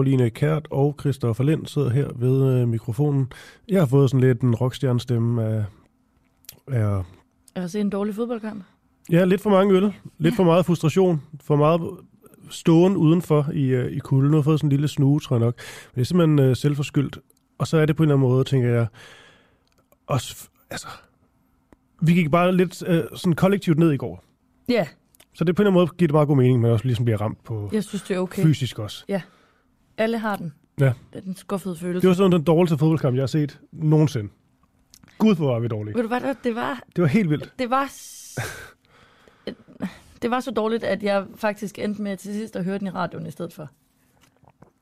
Karoline Kært og Christoffer Lind sidder her ved øh, mikrofonen. Jeg har fået sådan lidt en rockstjernestemme af, af Jeg har set en dårlig fodboldkamp. ja, lidt for mange øl, lidt Ja. for meget frustration, for meget ståen udenfor i, øh, i kulden. Nu har fået sådan en lille snue, tror jeg nok. Men det er simpelthen øh, selvforskyldt. Og så er det på en eller anden måde, tænker jeg, også, altså, vi gik bare lidt øh, sådan kollektivt ned i går. Ja, Så det på en eller anden måde giver det meget god mening, men også ligesom bliver ramt på jeg synes, det er okay. fysisk også. Alle har den. Ja. Det er den skuffede følelse. Det var sådan den dårligste fodboldkamp, jeg har set nogensinde. Gud, hvor var vi dårlige. Ved du hvad, det- det var, Det var helt vildt. det var, det var så dårligt, at jeg faktisk endte med til sidst at høre den i radioen i stedet for.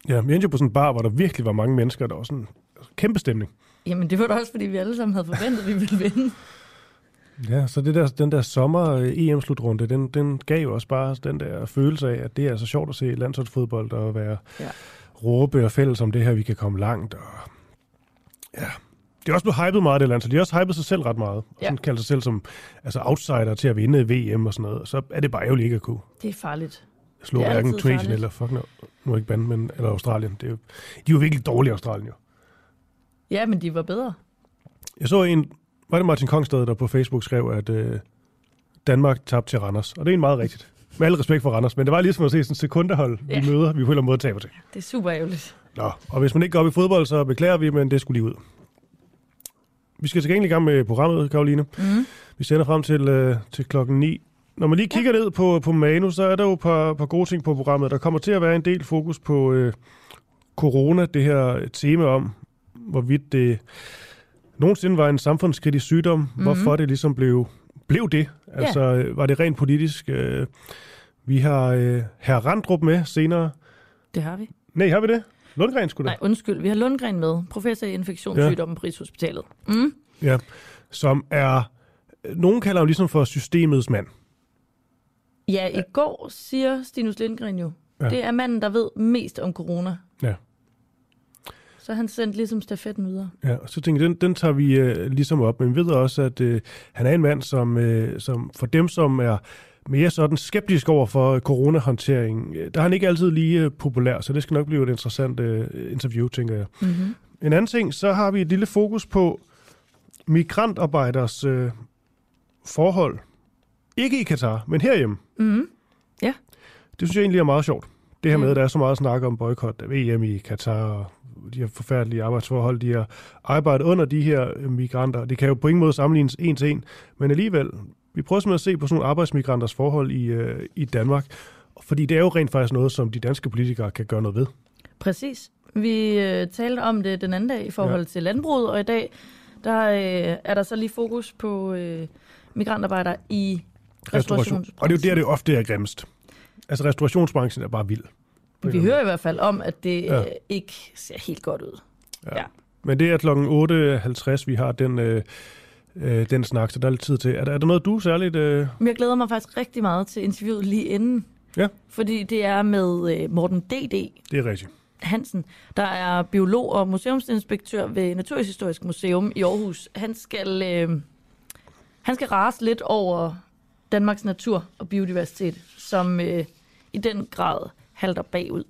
Ja, vi endte jo på sådan en bar, hvor der virkelig var mange mennesker. Der var sådan altså, kæmpe stemning. Jamen, det var da også, fordi vi alle sammen havde forventet, at vi ville vinde. Ja, så det der, den der sommer-EM-slutrunde, den, den gav jo også bare den der følelse af, at det er så sjovt at se landsholdsfodbold og være Ja. Råbe og fælles om det her, vi kan komme langt. Og... Ja, det er også blevet hypet meget, det landshold. De har også hypet sig selv ret meget. Og Ja. sådan kalder sig selv som altså outsider til at vinde VM og sådan noget. Så er det bare ærgerligt ikke at kunne Det er farligt. Det er hverken Tunesien eller, fuck no, nu er ikke bande, men, eller Australien. Det er jo, de er jo virkelig dårlige Australien jo. Ja, men de var bedre. Jeg så en, var det Martin Kongstad, der på Facebook skrev, at øh, Danmark tabte til Randers. Og det er en meget rigtigt. Med al respekt for Randers, men det var ligesom at se sådan en sekundehold, vi Ja. møder, vi på en eller anden måde taber til. Det er super ærgerligt. Nå, og hvis man ikke går op i fodbold, så beklager vi, men det skulle lige ud. Vi skal til gengæld i gang med programmet, Karoline. Mm. Vi sender frem til, øh, til klokken 9. Når man lige kigger ned på, på Manu, så er der jo et par, par gode ting på programmet. Der kommer til at være en del fokus på øh, corona, det her tema om, hvorvidt det nogensinde var en samfundskritisk sygdom, mm-hmm. hvorfor det ligesom blev, blev det. Altså, øh, var det rent politisk? Øh, vi har øh, herr Randrup med senere. Det har vi. Nej, har vi det? Lundgren skulle Nej, det. undskyld. Vi har Lundgren med. Professor i infektionssygdomme på Rigshospitalet. Mm. Ja, som er... Nogen kalder ham ligesom for systemets mand. Ja, i går siger Stinus Lindgren jo, Ja. ja. det er manden, der ved mest om corona. Ja. Så han sendte ligesom stafetten videre. Ja, og så tænker jeg, den, den tager vi øh, ligesom op, men vi ved også, at øh, han er en mand, som, øh, som for dem, som er mere sådan skeptisk over for øh, coronahåndtering, øh, der er han ikke altid lige øh, populær, så det skal nok blive et interessant øh, interview, tænker jeg. Mm-hmm. En anden ting, så har vi et lille fokus på migrantarbejders øh, forhold. Ikke i Katar, men herhjemme. Mm-hmm. Det synes jeg egentlig er meget sjovt. Det her med, at der er så meget snak om boykot af VM i Katar og de her forfærdelige arbejdsforhold, de har arbejdet under de her øh, migranter. Det kan jo på ingen måde sammenlignes en til en, men alligevel, vi prøver simpelthen at se på sådan nogle arbejdsmigranters forhold i, øh, i Danmark, fordi det er jo rent faktisk noget, som de danske politikere kan gøre noget ved. Præcis. Vi øh, talte om det den anden dag i forhold Ja. til landbruget, og i dag der øh, er der så lige fokus på øh, migrantarbejdere i restaurationsbranchen. Og det er jo der, det ofte er grimmest. Altså restaurationsbranchen er bare vild. Vi hører i hvert fald om, at det Ja. ja. øh, ikke ser helt godt ud. Ja. Men det er klokken 8.50, vi har den, øh, øh, den snak, så der er lidt tid til. Er der, er der noget, du særligt... Øh, jeg glæder mig faktisk rigtig meget til interviewet lige inden. Ja. Fordi det er med øh, Morten D.D. det er rigtigt. Hansen, der er biolog og museumsinspektør ved Naturhistorisk Museum i Aarhus. Han skal, øh, han skal rase lidt over Danmarks natur og biodiversitet, som øh, i den grad halter bagud.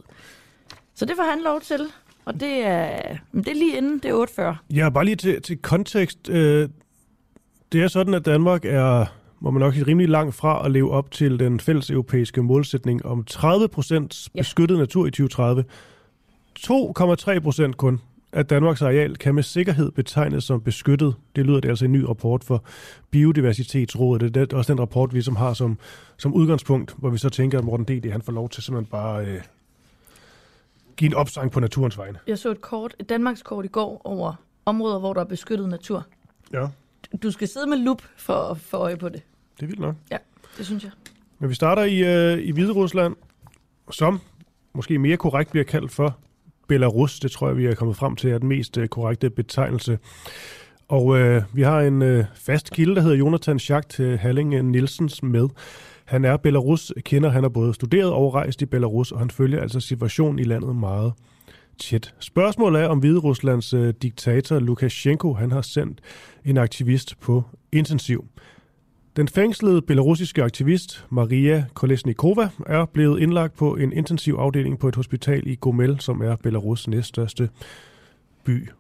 Så det får han lov til, og det er, det er lige inden, det er 8.40. Ja, bare lige til, til kontekst. Øh, det er sådan, at Danmark er, må man nok sige, rimelig langt fra at leve op til den fælles europæiske målsætning om 30 procent Ja. beskyttet natur i 2030. 2,3 procent kun af Danmarks areal kan med sikkerhed betegnes som beskyttet. Det lyder det altså en ny rapport for Biodiversitetsrådet. Det er også den rapport, vi som har som, som udgangspunkt, hvor vi så tænker, at Morten D.D. han får lov til simpelthen bare øh, give en opsang på naturens vegne. Jeg så et kort, et Danmarks kort i går over områder, hvor der er beskyttet natur. Ja, Du skal sidde med lup for at få øje på det. det er vildt nok. Det synes jeg. Men vi starter i, øh, i Hvide Rusland, som måske mere korrekt bliver kaldt for Belarus. Det tror jeg, vi er kommet frem til, er den mest øh, korrekte betegnelse. Og øh, vi har en øh, fast kilde, der hedder Jonathan Schacht øh, Halling øh, Nielsens med. Han er Belarus kender, han har både studeret og rejst i Belarus, og han følger altså situationen i landet meget tæt. Spørgsmålet er, om Hvide Ruslands øh, diktator Lukashenko, han har sendt en aktivist på intensiv. Den fængslede belarusiske aktivist Maria Kolesnikova er blevet indlagt på en intensiv afdeling på et hospital i Gomel, som er Belarus næststørste by.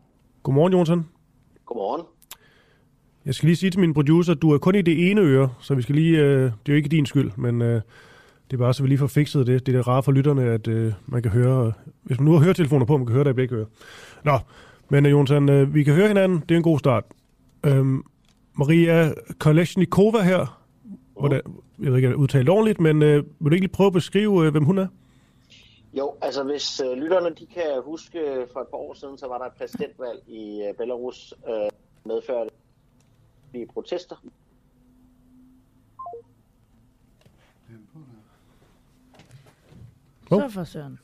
Godmorgen, Jonsson. Godmorgen. Jeg skal lige sige til min producer, at du er kun i det ene øre, så vi skal lige, øh, det er jo ikke din skyld, men øh, det er bare så vi lige får fikset det. Det er det rare for lytterne, at øh, man kan høre, hvis man nu har høretelefoner på, man kan høre det i begge ører. Nå, men øh, Jonsson, øh, vi kan høre hinanden, det er en god start. Øhm, Maria Kolesnikova her, hvordan, jeg ved ikke, om jeg udtalt ordentligt, men øh, vil du ikke lige prøve at beskrive, øh, hvem hun er? Jo, altså hvis øh, lytterne de kan huske, for et par år siden, så var der et præsidentvalg i øh, Belarus, øh, medført i protester. Hov. Så for søren.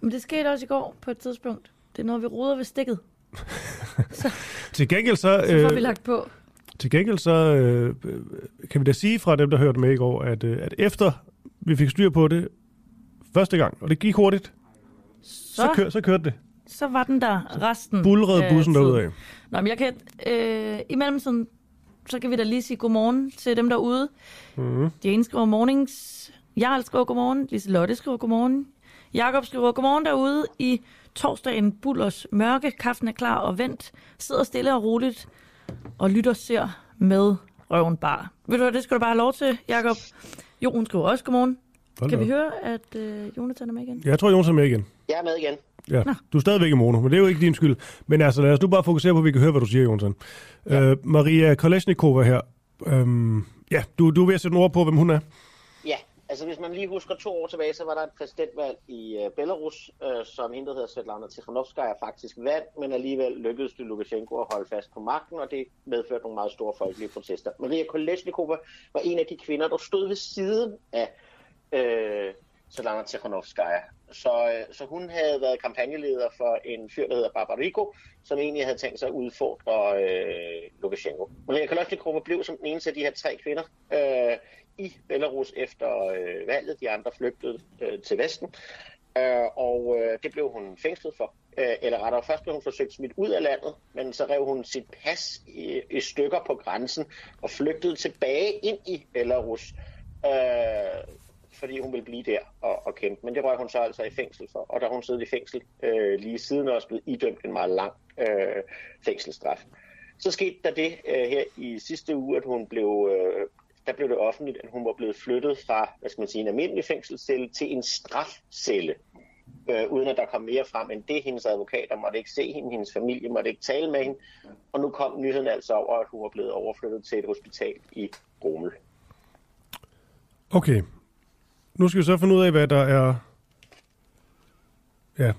Men det skete også i går på et tidspunkt. Det er noget, vi roder ved stikket. Til gengæld så, Så får vi øh, lagt på. Til gengæld så øh, kan vi da sige fra dem, der hørte med i går, at, øh, at efter vi fik styr på det første gang, og det gik hurtigt, så, Så, kør, så kørte det. så var den der resten. Bulrede af bussen tiden. derudad. Nå, men jeg kan... Øh, I mellemtiden, så kan vi da lige sige godmorgen til dem derude. Mm. Jane skriver mornings. Jarl skriver godmorgen. Liselotte skriver godmorgen. Jakob skriver godmorgen derude i torsdagen Bullers mørke. Kaffen er klar og vent. Sidder stille og roligt og lytter ser med røven bar. Ved du hvad, det skal du bare have lov til, Jakob. Jon skriver også godmorgen. Hold Kan vi høre, at øh, Jonathan er med igen? Jeg tror, Jons er med igen. Jeg er med igen. Ja, Nå. du er stadigvæk i mono, men det er jo ikke din skyld. Men altså, lad os nu bare fokusere på, at vi kan høre, hvad du siger, Jonsson. Ja. Øh, Maria Kolesnikova her. Øhm, ja, du, du er ved at sætte nogle ord på, hvem hun er. Altså hvis man lige husker to år tilbage, så var der et præsidentvalg i øh, Belarus, øh, som hende, der hedder Svetlana Tikhanovskaya, faktisk vandt, men alligevel lykkedes det Lukashenko at holde fast på magten, og det medførte nogle meget store folkelige protester. Maria Kolesnikova var en af de kvinder, der stod ved siden af øh, Svetlana Tikhanovskaya. Så, øh, så hun havde været kampagneleder for en fyr, der hedder Barbarigo, som egentlig havde tænkt sig at udfordre øh, Lukashenko. Maria Kolesnikova blev som den eneste af de her tre kvinder øh, i Belarus efter øh, valget. De andre flygtede øh, til Vesten, øh, og øh, det blev hun fængslet for. Øh, eller rettere, først blev hun forsøgt smidt ud af landet, men så rev hun sit pas i, i stykker på grænsen og flygtede tilbage ind i Belarus. Øh, fordi hun ville blive der og, og kæmpe. Men det røg hun så altså i fængsel for. Og da hun sidder i fængsel øh, lige siden og også blevet idømt en meget lang øh, fængselsstraf. Så skete der det øh, her i sidste uge, at hun blev, øh, der blev det offentligt, at hun var blevet flyttet fra, hvad skal man sige, en almindelig fængselscelle til en strafcelle. Øh, uden at der kom mere frem end det. Hendes advokater måtte ikke se hende, hendes familie måtte ikke tale med hende. Og nu kom nyheden altså over, at hun var blevet overflyttet til et hospital i Romel. Okay. Nu skal vi så finde ud af, hvad der er ja,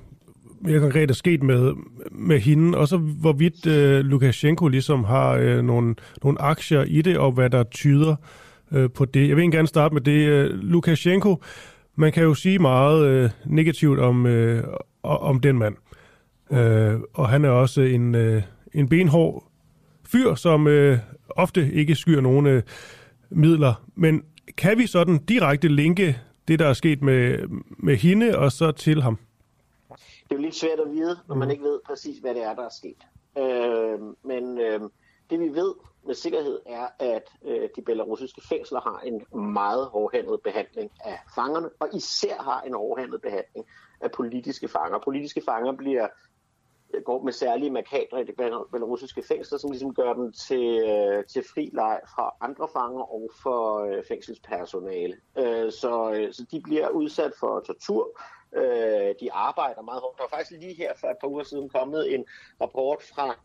mere konkret er sket med, med hende, og så hvorvidt øh, Lukashenko ligesom har øh, nogle, nogle aktier i det, og hvad der tyder øh, på det. Jeg vil gerne starte med det. Øh, Lukashenko, man kan jo sige meget øh, negativt om, øh, om den mand. Øh, og han er også en, øh, en benhård fyr, som øh, ofte ikke skyer nogen øh, midler. Men kan vi sådan direkte linke det, der er sket med, med hende, og så til ham? Det er jo lidt svært at vide, når man ikke ved præcis, hvad det er, der er sket. Øh, men øh, det vi ved med sikkerhed er, at øh, de belarusiske fængsler har en meget hårdhændet behandling af fangerne, og især har en hårdhændet behandling af politiske fanger. Politiske fanger bliver går med særlige markader i de belarusiske fængsler, som ligesom gør dem til, øh, til fri leg fra andre fanger og for øh, fængselspersonale. Øh, så, øh, så de bliver udsat for tortur. Øh, de arbejder meget hårdt. Der var faktisk lige her for et par uger siden kommet en rapport fra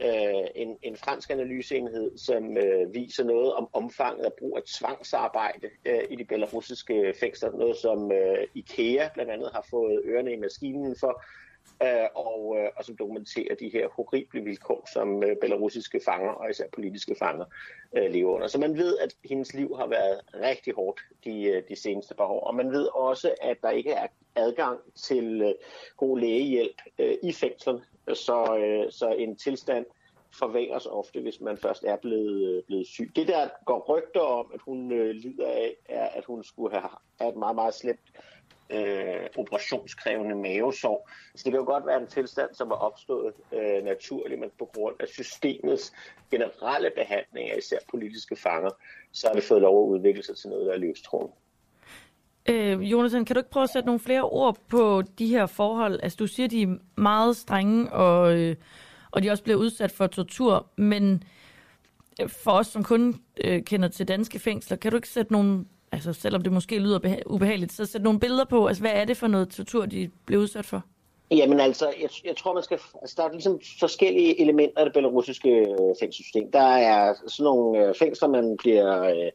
øh, en, en fransk analyseenhed, som øh, viser noget om omfanget af brug af tvangsarbejde øh, i de belarusiske fængsler. Noget som øh, IKEA blandt andet har fået ørerne i maskinen for, øh, og, øh, og som dokumenterer de her horrible vilkår, som øh, belarusiske fanger og især politiske fanger øh, lever under. Så man ved, at hendes liv har været rigtig hårdt de, øh, de seneste par år, og man ved også, at der ikke er adgang til øh, god lægehjælp øh, i fængslerne, så, øh, så en tilstand forværres ofte, hvis man først er blevet, øh, blevet syg. Det der går rygter om, at hun øh, lider af, er, at hun skulle have, have et meget, meget slemt øh, operationskrævende mavesår. Så det kan jo godt være en tilstand, som er opstået øh, naturligt, men på grund af systemets generelle behandling af især politiske fanger, så har det fået lov at udvikle sig til noget, der er livstruende. Øh, Jonathan, kan du ikke prøve at sætte nogle flere ord på de her forhold? Altså, du siger, de er meget strenge, og, øh, og de også bliver udsat for tortur, men øh, for os, som kun øh, kender til danske fængsler, kan du ikke sætte nogle, altså selvom det måske lyder ubehageligt, så sæt nogle billeder på, altså hvad er det for noget tortur, de blev udsat for? Jamen altså, jeg, jeg tror, man skal... Altså, der er ligesom forskellige elementer af det belarusiske øh, fængselssystem. Der er sådan nogle øh, fængsler, man bliver... Øh,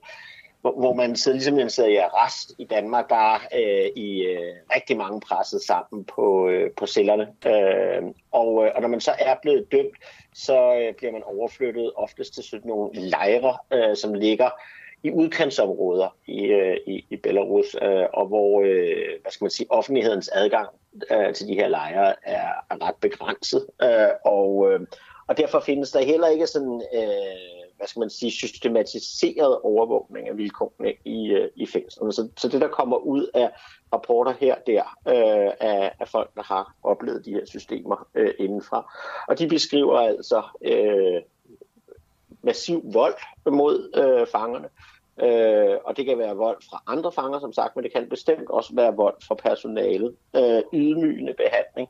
hvor, hvor man sidder, ligesom man sidder i arrest i Danmark, der er øh, i øh, rigtig mange presset sammen på, øh, på cellerne. Øh, og, øh, og når man så er blevet dømt, så øh, bliver man overflyttet oftest til sådan nogle lejre, øh, som ligger i udkantsområder i, øh, i, i Belarus, øh, og hvor øh, hvad skal man sige, offentlighedens adgang øh, til de her lejre er, er ret begrænset. Øh, og, øh, og derfor findes der heller ikke sådan... Øh, hvad skal man sige, systematiseret overvågning af vilkårene i, øh, i fængslerne. Så, så det, der kommer ud af rapporter her og der øh, af, af folk, der har oplevet de her systemer øh, indenfra. Og de beskriver altså øh, massiv vold mod øh, fangerne. Øh, og det kan være vold fra andre fanger, som sagt, men det kan bestemt også være vold fra personalet. Øh, ydmygende behandling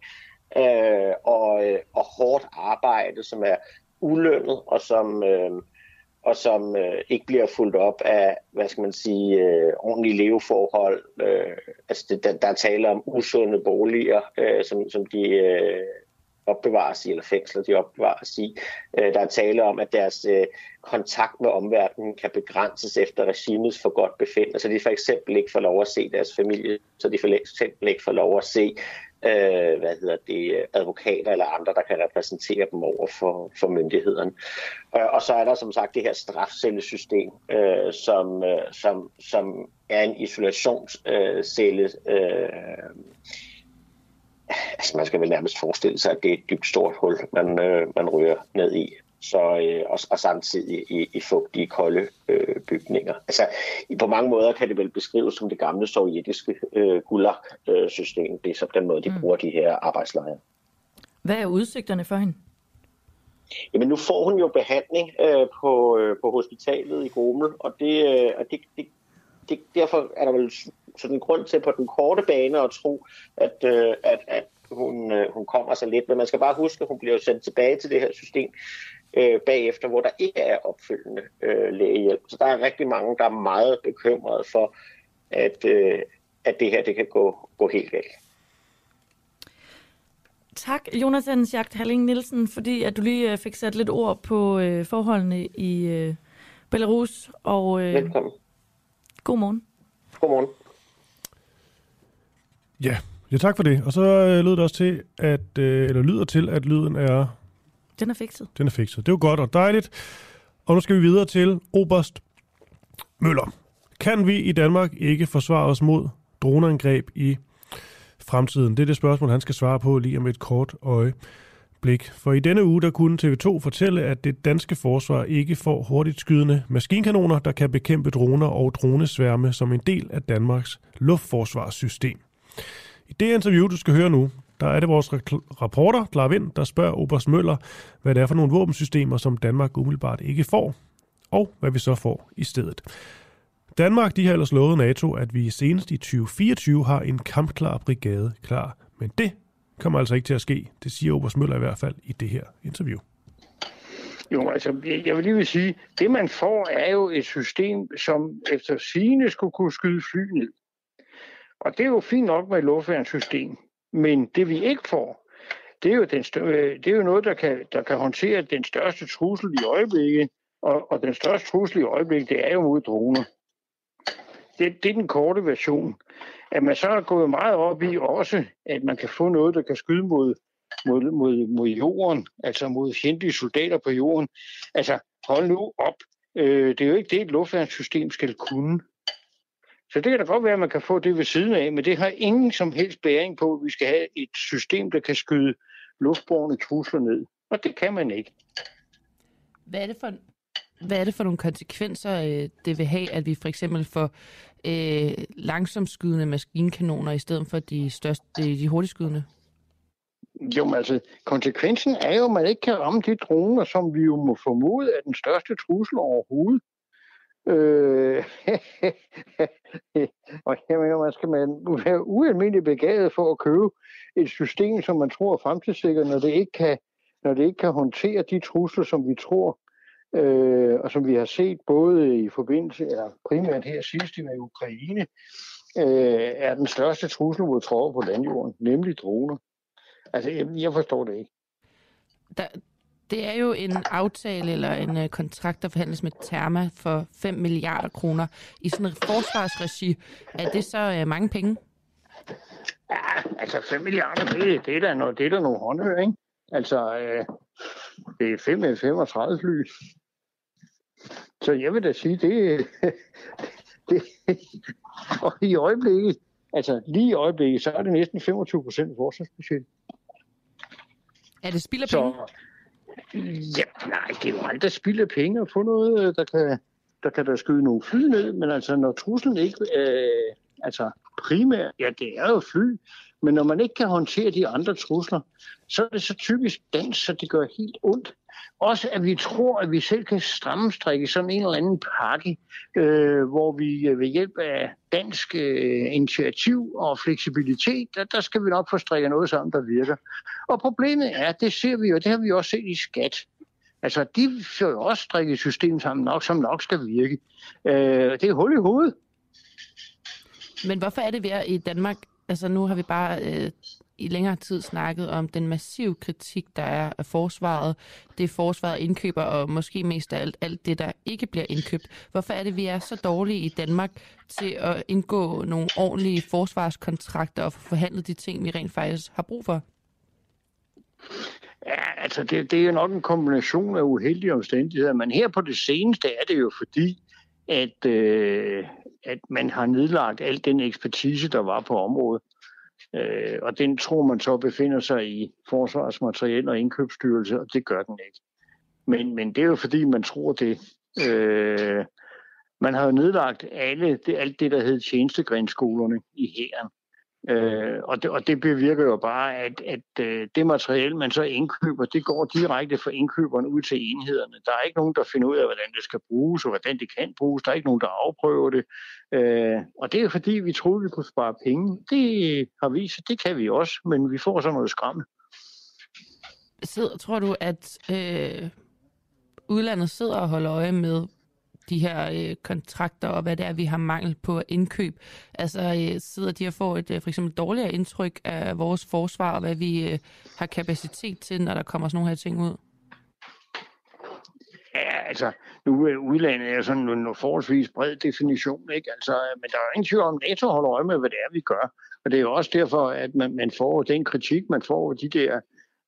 øh, og, øh, og hårdt arbejde, som er ulønnet og som, øh, og som øh, ikke bliver fuldt op af, hvad skal man sige, øh, ordentlige leveforhold. Øh, altså det, der, der er tale om usunde boliger, øh, som, som de øh, opbevares i, eller fængsler de opbevares i. Øh, der er tale om, at deres øh, kontakt med omverdenen kan begrænses efter regimets for godt befind. så de for eksempel ikke får lov at se deres familie, så de for eksempel ikke får lov at se øh, hvad hedder det, advokater eller andre, der kan repræsentere dem over for, for myndighederne. Øh, og så er der som sagt det her strafcellesystem, øh, som, øh, som, som er en isolationscelle. Øh, altså man skal vel nærmest forestille sig, at det er et dybt stort hul, man, øh, man ryger ned i så, øh, og, og samtidig i, i fugtige, kolde øh, bygninger. Altså, på mange måder kan det vel beskrives som det gamle sovjetiske øh, gulag-system. Det er så den måde, de mm. bruger de her arbejdslejre. Hvad er udsigterne for hende? Jamen, nu får hun jo behandling øh, på, øh, på hospitalet i Gomel, og det, øh, og det, det, det, derfor er der vel sådan grund til på den korte bane at tro, at, øh, at, at hun, øh, hun kommer så lidt. Men man skal bare huske, at hun bliver sendt tilbage til det her system øh, bagefter, hvor der ikke er opfølgende øh, lægehjælp. Så der er rigtig mange, der er meget bekymrede for, at, øh, at det her det kan gå, gå helt galt. Tak, Jonathan Jagt Halling Nielsen, fordi at du lige øh, fik sat lidt ord på øh, forholdene i øh, Belarus. Og, øh, Velkommen. God morgen. God morgen. Ja, ja, tak for det. Og så øh, lyder det også til, at, øh, eller lyder til, at lyden er den er fikset. Den er fikset. Det er jo godt og dejligt. Og nu skal vi videre til Oberst Møller. Kan vi i Danmark ikke forsvare os mod droneangreb i fremtiden? Det er det spørgsmål, han skal svare på lige om et kort øjeblik. For i denne uge, der kunne TV2 fortælle, at det danske forsvar ikke får hurtigt skydende maskinkanoner, der kan bekæmpe droner og dronesværme som en del af Danmarks luftforsvarssystem. I det interview, du skal høre nu, der er det vores rapporter, Clara Vind, der spørger Oberst Møller, hvad det er for nogle våbensystemer, som Danmark umiddelbart ikke får, og hvad vi så får i stedet. Danmark de har ellers lovet NATO, at vi senest i 2024 har en kampklar brigade klar, men det kommer altså ikke til at ske. Det siger Oberst Møller i hvert fald i det her interview. Jo, altså, jeg vil lige vil sige, det man får er jo et system, som efter sigende skulle kunne skyde fly ned. Og det er jo fint nok med et luftværnssystem. Men det vi ikke får, det er jo, den større, øh, det er jo noget, der kan, der kan håndtere den største trussel i øjeblikket. Og, og den største trussel i øjeblikket, det er jo mod droner. Det, det er den korte version. At man så er gået meget op i også, at man kan få noget, der kan skyde mod, mod, mod, mod jorden, altså mod fjendtlige soldater på jorden. Altså, hold nu op. Øh, det er jo ikke det, et luftværnssystem skal kunne. Så det kan da godt være, at man kan få det ved siden af, men det har ingen som helst bæring på, at vi skal have et system, der kan skyde luftborne trusler ned. Og det kan man ikke. Hvad er det for, hvad er det for nogle konsekvenser, øh, det vil have, at vi for eksempel får øh, langsomskydende maskinkanoner i stedet for de, største, de hurtigskydende? Jo, men altså, konsekvensen er jo, at man ikke kan ramme de droner, som vi jo må formode er den største trussel overhovedet. Øh, og jeg mener, man skal man være ualmindelig begavet for at købe et system, som man tror er fremtidssikret, når det ikke kan, når det ikke kan håndtere de trusler, som vi tror, øh, og som vi har set både i forbindelse, eller primært her sidst i Ukraine, øh, er den største trussel mod tråd på landjorden, nemlig droner. Altså, jeg forstår det ikke. Der, det er jo en aftale eller en uh, kontrakt, der forhandles med Therma for 5 milliarder kroner i sådan et forsvarsregi. Er det så uh, mange penge? Ja, altså 5 milliarder, det, det er da noget, det er da nogle håndhør, ikke? Altså, øh, det er 5 af 35 fly. Så jeg vil da sige, det, det og i øjeblikket, altså lige i øjeblikket, så er det næsten 25 procent forsvarsbudget. Er det spild af penge? Så, ja, nej, det er jo aldrig spild af penge at få noget, øh, der kan, der kan der skyde nogle fly ned, men altså når truslen ikke, øh, altså primært, ja det er jo fly, men når man ikke kan håndtere de andre trusler, så er det så typisk dansk, så det gør helt ondt. Også at vi tror, at vi selv kan strammestrikke sådan en eller anden pakke, øh, hvor vi øh, ved hjælp af dansk øh, initiativ og fleksibilitet, der, der skal vi nok få strikket noget sammen, der virker. Og problemet er, det ser vi jo, det har vi også set i skat. Altså, de får jo også strikket et system sammen, nok, som nok skal virke. Øh, det er hul i hovedet. Men hvorfor er det ved i Danmark altså nu har vi bare øh, i længere tid snakket om den massive kritik, der er af forsvaret. Det forsvaret indkøber, og måske mest af alt, alt det, der ikke bliver indkøbt. Hvorfor er det, vi er så dårlige i Danmark til at indgå nogle ordentlige forsvarskontrakter og forhandle de ting, vi rent faktisk har brug for? Ja, altså det, det er jo nok en kombination af uheldige omstændigheder, men her på det seneste er det jo fordi, at, øh, at man har nedlagt al den ekspertise, der var på området. Øh, og den tror man så befinder sig i Forsvarsmateriel og Indkøbsstyrelse, og det gør den ikke. Men, men det er jo fordi, man tror det. Øh, man har jo nedlagt alle, det, alt det, der hed tjenestegrænsskolerne i hæren. Øh, og, det, og det bevirker jo bare, at, at øh, det materiale, man så indkøber, det går direkte fra indkøberen ud til enhederne. Der er ikke nogen, der finder ud af, hvordan det skal bruges, og hvordan det kan bruges. Der er ikke nogen, der afprøver det. Øh, og det er fordi, vi troede, vi kunne spare penge. Det har vist, det kan vi også, men vi får så noget skræmme. Sidder, tror du, at øh, udlandet sidder og holder øje med, de her øh, kontrakter, og hvad det er, vi har mangel på indkøb. Altså øh, sidder de og får et øh, for eksempel dårligere indtryk af vores forsvar, og hvad vi øh, har kapacitet til, når der kommer sådan nogle her ting ud? Ja, altså, nu er udlandet er sådan en forholdsvis bred definition, ikke? Altså, øh, men der er ingen tvivl om, at NATO holder øje med, hvad det er, vi gør. Og det er jo også derfor, at man, man får den kritik, man får de der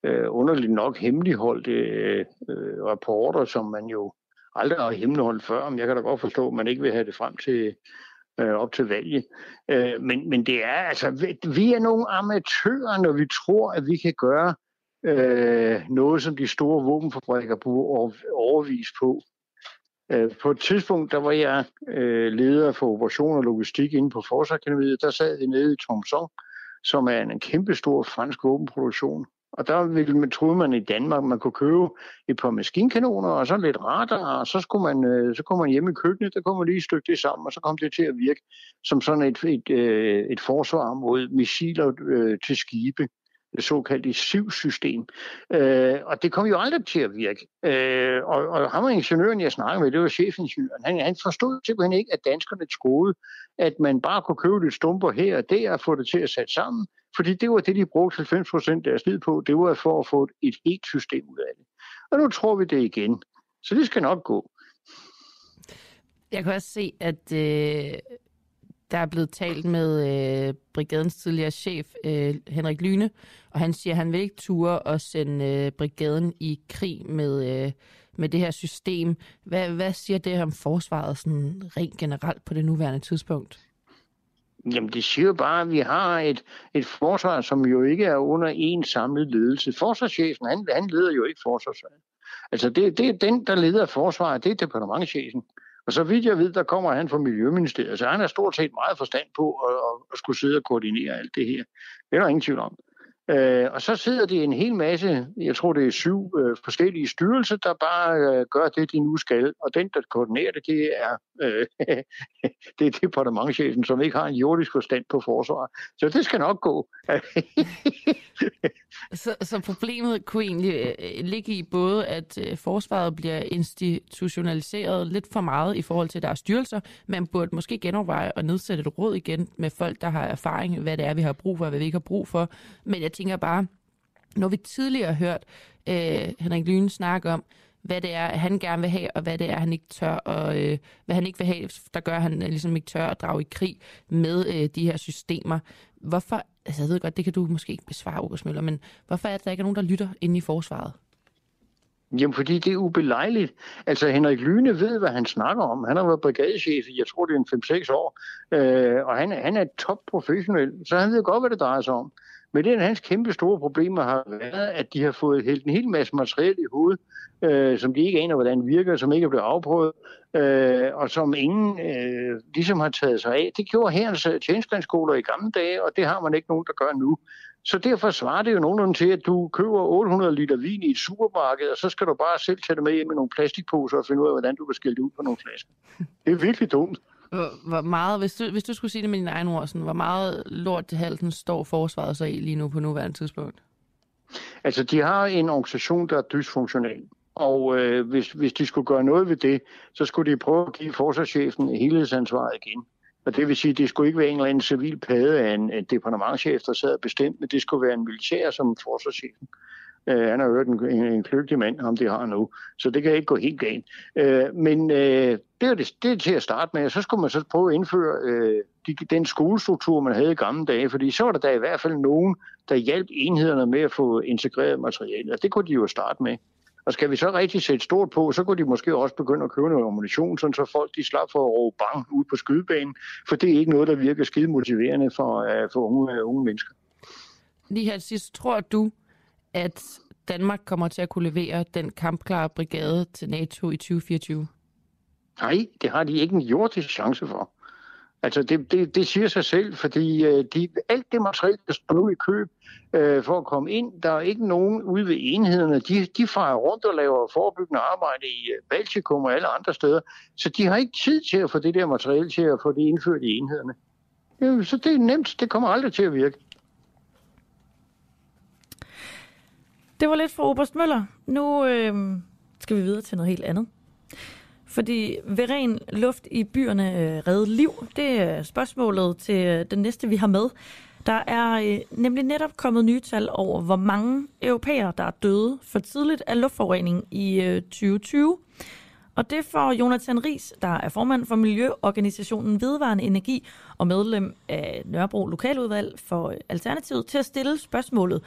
øh, underligt nok hemmeligholdte øh, øh rapporter, som man jo aldrig har hemmeligholdt før, men jeg kan da godt forstå, at man ikke vil have det frem til øh, op til valget. Øh, men, men det er altså, vi er nogle amatører, når vi tror, at vi kan gøre øh, noget, som de store våbenfabrikker bruger overvis på. Øh, på et tidspunkt, der var jeg øh, leder for operation og logistik inde på Forsvarsakademiet. Der sad vi nede i Thomson, som er en kæmpe stor fransk våbenproduktion. Og der ville man, troede man i Danmark, man kunne købe et par maskinkanoner og så lidt radar, og så, skulle man, øh, så kom man hjem i køkkenet, der kunne man lige stykke det sammen, og så kom det til at virke som sådan et, et, øh, et forsvar mod missiler øh, til skibe det såkaldte SIV-system. Øh, og det kom jo aldrig til at virke. Øh, og, og ham og ingeniøren, jeg snakkede med, det var chefingeniøren, han, han forstod simpelthen ikke, at danskerne troede, at man bare kunne købe lidt stumper her og der og få det til at sætte sammen, fordi det var det, de brugte 90 procent deres tid på. Det var for at få et helt system ud af det. Og nu tror vi det igen. Så det skal nok gå. Jeg kan også se, at øh, der er blevet talt med øh, brigadens tidligere chef, øh, Henrik Lyne, og han siger, at han vil ikke ture at sende øh, brigaden i krig med, øh, med det her system. Hvad, hvad siger det om forsvaret sådan rent generelt på det nuværende tidspunkt? Jamen, det siger bare, at vi har et, et forsvar, som jo ikke er under en samlet ledelse. Forsvarschefen, han, han leder jo ikke forsvarsvalget. Altså det, det er den, der leder forsvaret, det er departementchefen. Og så vidt jeg ved, der kommer han fra Miljøministeriet, så han har stort set meget forstand på at, at skulle sidde og koordinere alt det her. Det er der ingen tvivl om. Øh, og så sidder det en hel masse, jeg tror det er syv øh, forskellige styrelser, der bare øh, gør det, de nu skal. Og den, der koordinerer det, det er, øh, det er departementchefen, som ikke har en jordisk forstand på forsvar. Så det skal nok gå. så, så problemet kunne egentlig øh, ligge i både, at øh, forsvaret bliver institutionaliseret lidt for meget i forhold til deres styrelser. Man burde måske genoverveje at nedsætte et råd igen med folk, der har erfaring, hvad det er, vi har brug for, og hvad vi ikke har brug for. Men jeg tænker bare, når vi tidligere har hørt øh, Henrik Lyne snakke om, hvad det er, han gerne vil have, og hvad det er, han ikke tør, og øh, hvad han ikke vil have, der gør, at han øh, ligesom ikke tør at drage i krig med øh, de her systemer. Hvorfor, altså jeg ved godt, det kan du måske ikke besvare, August Møller, men hvorfor er det, der ikke er nogen, der lytter inde i forsvaret? Jamen, fordi det er ubelejligt. Altså, Henrik Lyne ved, hvad han snakker om. Han har været brigadechef i, jeg tror, det er en 5-6 år, øh, og han, han er top professionel, så han ved godt, hvad det drejer sig om. Men det er hans kæmpe store problemer har været, at de har fået helt en hel masse materiale i hovedet, øh, som de ikke aner, hvordan virker, som ikke er blevet afprøvet, øh, og som ingen øh, ligesom har taget sig af. Det gjorde herrens øh, tjenestlandsskoler i gamle dage, og det har man ikke nogen, der gør nu. Så derfor svarer det jo nogenlunde til, at du køber 800 liter vin i et supermarked, og så skal du bare selv tage det med hjem i nogle plastikposer og finde ud af, hvordan du kan skille det ud på nogle flasker. Det er virkelig dumt. Hvor, hvor meget, hvis du, hvis du skulle sige det med dine egne ord, sådan, hvor meget lort til halsen står forsvaret så i lige nu på nuværende tidspunkt? Altså, de har en organisation, der er dysfunktionel. Og øh, hvis, hvis de skulle gøre noget ved det, så skulle de prøve at give forsvarschefen helhedsansvaret igen. Og det vil sige, at det skulle ikke være en eller anden civil pade af en, en departementchef, der sad bestemt, men det skulle være en militær som forsvarschefen. Øh, han har hørt en, en, en kløgtig mand, om det har nu, så det kan ikke gå helt galt. Øh, men øh, det, er det, det er til at starte med, så skulle man så prøve at indføre øh, de, den skolestruktur, man havde i gamle dage, fordi så var der da i hvert fald nogen, der hjalp enhederne med at få integreret materiale, og det kunne de jo starte med. Og skal vi så rigtig sætte stort på, så kunne de måske også begynde at købe noget ammunition, sådan så folk de slap for at råbe bang ud på skydebanen, for det er ikke noget, der virker skide motiverende for, uh, for unge, uh, unge mennesker. Lige her sidst, tror du, at Danmark kommer til at kunne levere den kampklare brigade til NATO i 2024? Nej, det har de ikke en jordisk chance for. Altså, det, det, det siger sig selv, fordi øh, de, alt det materiel, der står nu i køb øh, for at komme ind, der er ikke nogen ude ved enhederne. De, de farer rundt og laver forebyggende arbejde i øh, Baltikum og alle andre steder, så de har ikke tid til at få det der materiel til at få det indført i enhederne. Øh, så det er nemt. Det kommer aldrig til at virke. Det var lidt for Oberst Møller. Nu øh, skal vi videre til noget helt andet. Fordi vil ren luft i byerne øh, redde liv? Det er spørgsmålet til øh, den næste, vi har med. Der er øh, nemlig netop kommet nye tal over, hvor mange europæere, der er døde for tidligt af luftforurening i øh, 2020. Og det får Jonathan Ries, der er formand for Miljøorganisationen Vedvarende Energi og medlem af Nørrebro Lokaludvalg for øh, Alternativet, til at stille spørgsmålet,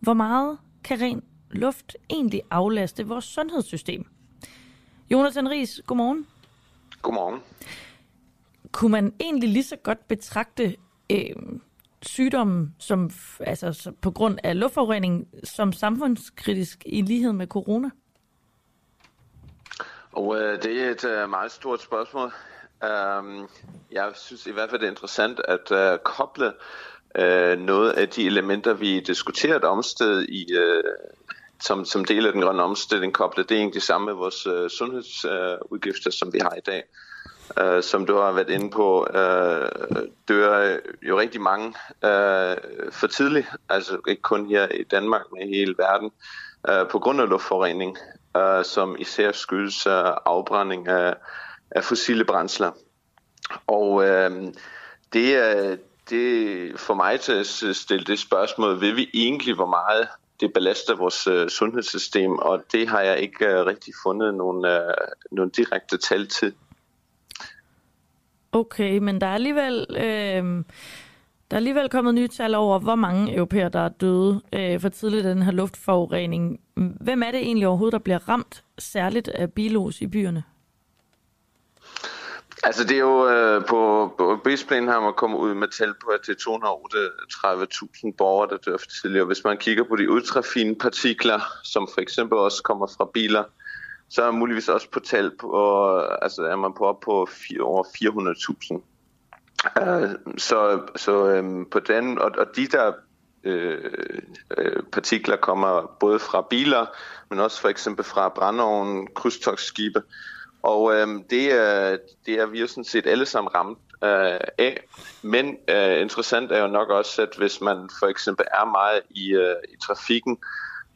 hvor meget kan ren luft egentlig aflaste vores sundhedssystem? Jonathan Ries, godmorgen. Godmorgen. Kunne man egentlig lige så godt betragte øh, sygdommen som, altså, på grund af luftforurening som samfundskritisk i lighed med corona? Og øh, det er et øh, meget stort spørgsmål. Um, jeg synes i hvert fald, det er interessant at øh, koble øh, noget af de elementer, vi diskuterede omsted i, øh, som, som del af den grønne omstilling, koblet det er egentlig samme med vores øh, sundhedsudgifter, øh, som vi har i dag. Øh, som du har været inde på, øh, dør jo rigtig mange øh, for tidligt, altså ikke kun her i Danmark, men i hele verden, øh, på grund af luftforurening, øh, som især skyldes øh, afbrænding af, af fossile brændsler. Og øh, det det for mig til at stille det spørgsmål, vil vi egentlig, hvor meget det belaster vores øh, sundhedssystem, og det har jeg ikke øh, rigtig fundet nogle, øh, nogle direkte tal til. Okay, men der er alligevel, øh, der er alligevel kommet nye tal over, hvor mange europæer, der er døde øh, for tidligt af den her luftforurening. Hvem er det egentlig overhovedet, der bliver ramt særligt af bilos i byerne? Altså det er jo øh, på, på Bisplan har man kommet ud med tal på, at det er 238.000 borgere, der dør for tidligere. Hvis man kigger på de ultrafine partikler, som for eksempel også kommer fra biler, så er man muligvis også på tal på, altså er man på op på 4, over 400.000. Uh, øh, så så øh, på den, og, og de der øh, øh, partikler kommer både fra biler, men også for eksempel fra brandovnen, krydstogsskibe. Og øh, det, er, det er vi jo sådan set alle sammen ramt øh, af. Men øh, interessant er jo nok også, at hvis man for eksempel er meget i, øh, i trafikken,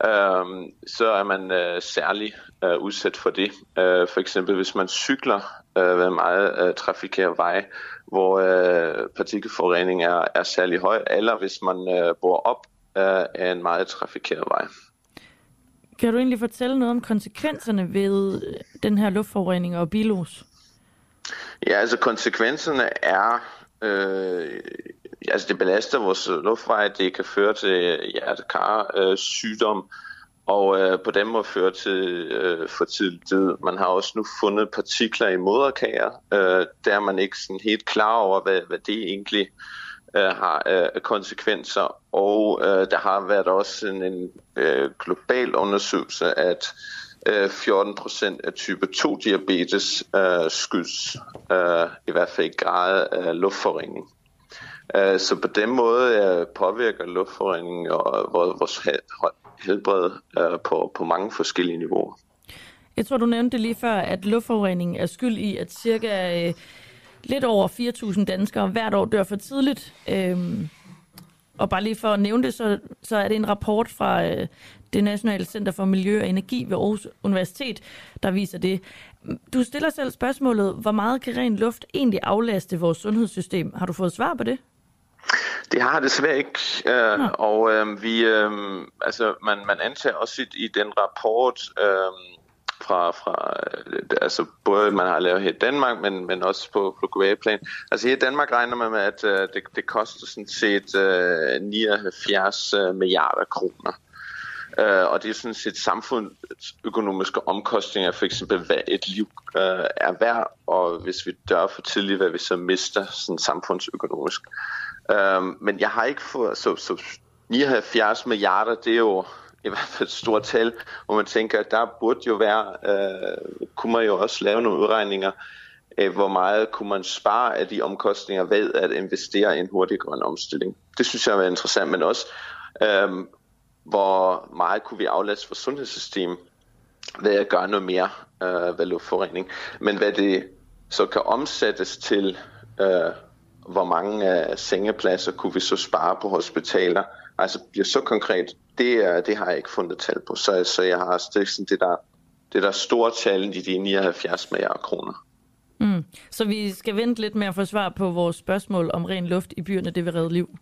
øh, så er man øh, særlig øh, udsat for det. Øh, for eksempel hvis man cykler øh, ved meget øh, trafikeret vej, hvor øh, partikelforurening er, er særlig høj, eller hvis man øh, bor op øh, af en meget trafikeret vej. Kan du egentlig fortælle noget om konsekvenserne ved øh, den her luftforurening og bilos? Ja, altså konsekvenserne er, øh, altså det belaster vores luftveje, det kan føre til hjertekar øh, sygdom, og øh, på den måde føre til øh, for tidlig død. Man har også nu fundet partikler i moderkager, øh, der er man ikke sådan helt klar over, hvad, hvad det egentlig øh, har øh, konsekvenser. Og øh, der har været også en, en øh, global undersøgelse, at øh, 14 procent af type 2-diabetes øh, skyldes øh, i hvert fald i grad af luftforurening. Øh, så på den måde øh, påvirker luftforurening og vores helbred øh, på, på mange forskellige niveauer. Jeg tror, du nævnte lige før, at luftforurening er skyld i, at cirka Øh lidt over 4.000 danskere hvert år dør for tidligt. Uh, og bare lige for at nævne det, så, så er det en rapport fra uh, det Nationale Center for Miljø og Energi ved Aarhus Universitet, der viser det. Du stiller selv spørgsmålet, hvor meget kan ren luft egentlig aflaste vores sundhedssystem? Har du fået svar på det? Det har det desværre ikke, øh, ja. og øh, vi, øh, altså, man, man antager også i, i den rapport øh, fra, fra øh, altså både man har lavet her i Danmark, men, men også på, på global plan. Altså her i Danmark regner man med, at øh, det, det koster sådan set øh, 79 øh, milliarder kroner. Uh, og det er sådan set samfundsøkonomiske omkostninger, for eksempel hvad et liv uh, er værd, og hvis vi dør for tidligt, hvad vi så mister sådan samfundsøkonomisk. Øhm, men jeg har ikke fået, så, så 79 milliarder, det er jo i hvert fald et stort tal, hvor man tænker, at der burde jo være, øh, kunne man jo også lave nogle udregninger, øh, hvor meget kunne man spare af de omkostninger ved at investere i en hurtig grøn omstilling. Det synes jeg er interessant, men også, øh, hvor meget kunne vi aflaste for sundhedssystemet ved at gøre noget mere øh, ved luftforurening. Men hvad det så kan omsættes til øh, hvor mange øh, sengepladser kunne vi så spare på hospitaler. Altså bliver så konkret, det, uh, det har jeg ikke fundet tal på. Så, så jeg har stillet sådan det der, det der store tal i de 79 milliarder kroner. Mm. Så vi skal vente lidt med at få svar på vores spørgsmål om ren luft i byerne, det vil redde liv?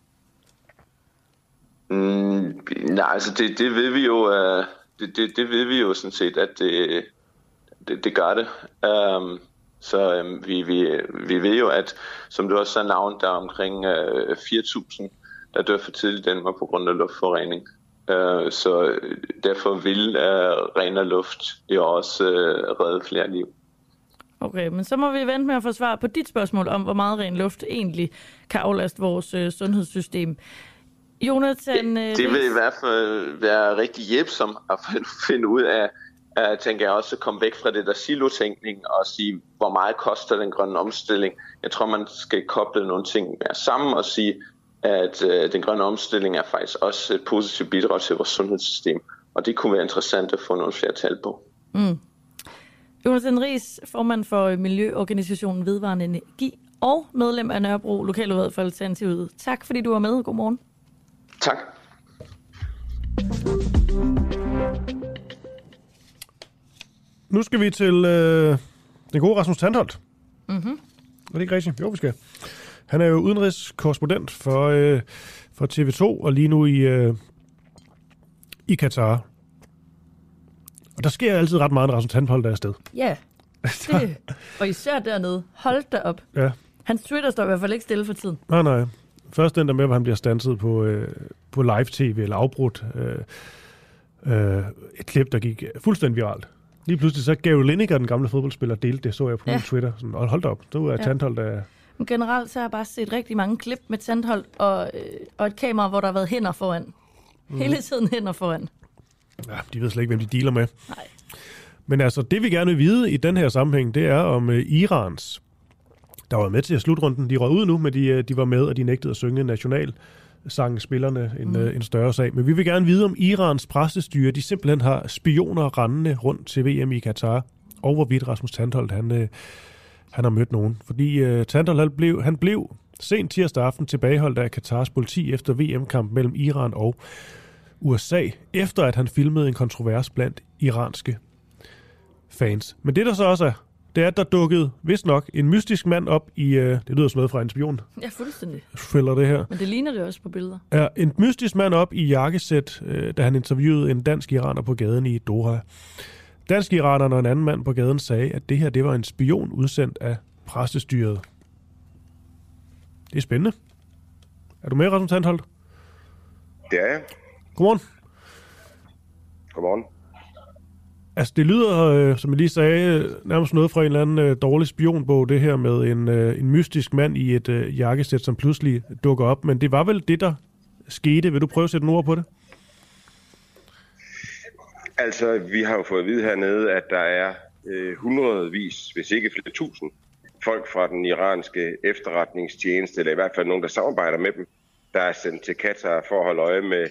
Mm, nej, altså det, det ved vi jo, uh, det, det, det ved vi jo sådan set, at det, det, det gør det. Um, så øhm, vi, vi, vi ved jo, at som du også har navn, der er omkring øh, 4.000, der dør for tidligt i Danmark på grund af luftforurening. Øh, så derfor vil øh, renere luft jo også øh, redde flere liv. Okay, men så må vi vente med at få svar på dit spørgsmål om, hvor meget ren luft egentlig kan aflaste vores øh, sundhedssystem. Jonathan... Det, det øh, vil i hvert fald være rigtig hjælpsomt at finde ud af, uh, tænker jeg også at komme væk fra det der silotænkning og sige, hvor meget koster den grønne omstilling. Jeg tror, man skal koble nogle ting mere sammen og sige, at uh, den grønne omstilling er faktisk også et positivt bidrag til vores sundhedssystem. Og det kunne være interessant at få nogle flere tal på. Mm. Jonas Ries, formand for Miljøorganisationen Vedvarende Energi og medlem af Nørrebro Lokaludvalg for Alternativet. Tak fordi du var med. Godmorgen. Tak. Nu skal vi til øh, den gode Rasmus Tandholt. Mm-hmm. Er det ikke rigtigt? Jo, vi skal. Han er jo udenrigskorrespondent for, øh, for TV2, og lige nu i, øh, i Katar. Og der sker altid ret meget, når Rasmus Tandholt er afsted. Ja, det, og især dernede. Hold da op. Ja. Hans Twitter står i hvert fald ikke stille for tiden. Nej, nej. Først den der med, hvor han bliver stanset på, øh, på live-tv eller afbrudt. Øh, øh, et klip, der gik fuldstændig viralt. Lige pludselig så Gary Lineker, den gamle fodboldspiller, delte det, så jeg på ja. Min Twitter. Sådan, "Hold- hold da op, du er ja. Tandholt af... Men generelt så har jeg bare set rigtig mange klip med Tandholt og, øh, og et kamera, hvor der har været hænder foran. Mm. Hele tiden hænder foran. Ja, de ved slet ikke, hvem de dealer med. Nej. Men altså, det vi gerne vil vide i den her sammenhæng, det er om uh, Irans, der var med til slutrunden, de røg ud nu, men de, uh, de var med, og de nægtede at synge national sang spillerne en, mm. en større sag. Men vi vil gerne vide, om Irans præstestyre, de simpelthen har spioner rendende rundt til VM i Katar, og hvorvidt Rasmus Tandholt, han, uh, han har mødt nogen. Fordi uh, Tandholt, han blev, han blev sent tirsdag aften tilbageholdt af Katars politi efter VM-kamp mellem Iran og USA, efter at han filmede en kontrovers blandt iranske fans. Men det der så også er, det er, at der dukkede, vist nok, en mystisk mand op i, øh, det lyder som noget fra en spion, Ja, fuldstændig. thriller det her, Men det ligner det også på billeder. er en mystisk mand op i jakkesæt, øh, da han interviewede en dansk iraner på gaden i Doha. Dansk iraner og en anden mand på gaden sagde, at det her det var en spion udsendt af præstestyret. Det er spændende. Er du med, Rasmus Tandholt? Det er jeg. Godmorgen. Godmorgen. Altså, det lyder, øh, som jeg lige sagde, nærmest noget fra en eller anden øh, dårlig spionbog, det her med en, øh, en mystisk mand i et øh, jakkesæt, som pludselig dukker op. Men det var vel det, der skete. Vil du prøve at sætte en ord på det? Altså, vi har jo fået at vide hernede, at der er øh, hundredvis, hvis ikke flere tusind, folk fra den iranske efterretningstjeneste, eller i hvert fald nogen, der samarbejder med dem, der er sendt til Katar for at holde øje med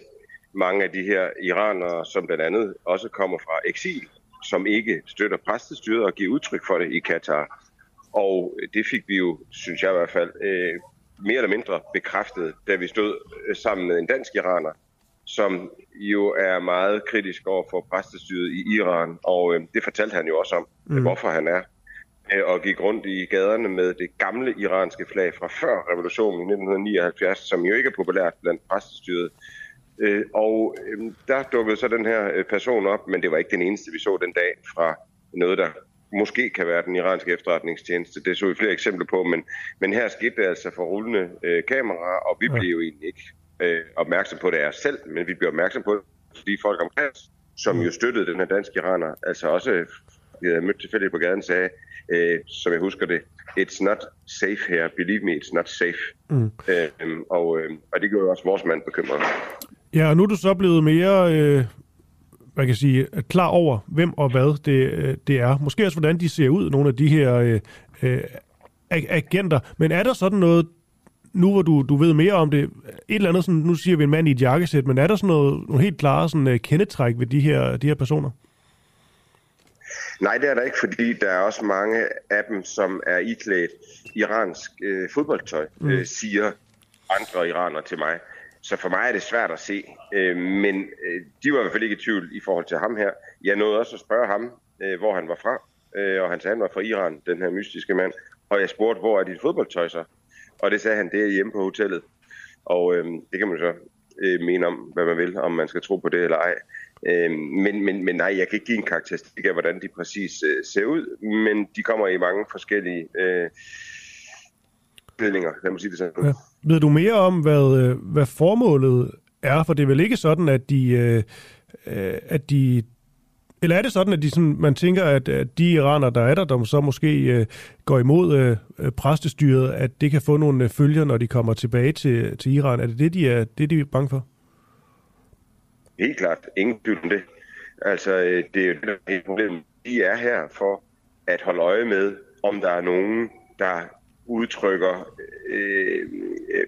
mange af de her iranere, som blandt andet også kommer fra eksil, som ikke støtter præstestyret og giver udtryk for det i Katar. Og det fik vi jo, synes jeg i hvert fald, øh, mere eller mindre bekræftet, da vi stod øh, sammen med en dansk iraner, som jo er meget kritisk over for præstestyret i Iran, og øh, det fortalte han jo også om, mm. hvorfor han er, øh, og gik rundt i gaderne med det gamle iranske flag fra før revolutionen i 1979, som jo ikke er populært blandt præstestyret. Øh, og øh, der dukkede så den her øh, person op, men det var ikke den eneste, vi så den dag fra noget, der måske kan være den iranske efterretningstjeneste. Det så vi flere eksempler på, men, men her skete det altså for rullende øh, kameraer, og vi Ja. blev jo egentlig ikke øh, opmærksom på det af os selv, men vi blev opmærksom på det, fordi folk omkring os, som jo støttede den her danske iraner, altså også vi havde mødt tilfældigt på gaden, sagde, øh, som jeg husker det, it's not safe here, believe me, it's not safe. Mm. Øh, og, øh, og det gjorde jo også vores mand bekymret. Ja, og nu er du så blevet mere, øh, hvad kan jeg sige, klar over, hvem og hvad det, øh, det er. Måske også, hvordan de ser ud, nogle af de her øh, øh, ag- agenter. Men er der sådan noget, nu hvor du, du ved mere om det, et eller andet, sådan, nu siger vi en mand i et jakkesæt, men er der sådan noget, nogle helt klare sådan, øh, kendetræk ved de her, de her personer? Nej, det er der ikke, fordi der er også mange af dem, som er iklædt iransk øh, fodboldtøj, mm. øh, siger andre iranere til mig. Så for mig er det svært at se, øh, men øh, de var i hvert fald ikke i tvivl i forhold til ham her. Jeg nåede også at spørge ham, øh, hvor han var fra, øh, og han sagde, han var fra Iran, den her mystiske mand. Og jeg spurgte, hvor er dit fodboldtøj så? Og det sagde han, det er hjemme på hotellet. Og øh, det kan man så øh, mene om, hvad man vil, om man skal tro på det eller ej. Øh, men, men, men nej, jeg kan ikke give en karakteristik af, hvordan de præcis øh, ser ud, men de kommer i mange forskellige øh, klædninger, lad mig sige det sådan. Ja. Ved du mere om, hvad, øh, hvad formålet er? For det er vel ikke sådan, at de... Øh, øh at de eller er det sådan, at de sådan, man tænker, at, at de iraner, der er der, der så måske øh, går imod øh, øh, præstestyret, at det kan få nogle øh, følger, når de kommer tilbage til, til Iran? Er det det, de er, det, de er bange for? Helt klart. Ingen tvivl om det. Altså, øh, det er jo det, der er hele problemet. De er her for at holde øje med, om der er nogen, der udtrykker øh, øh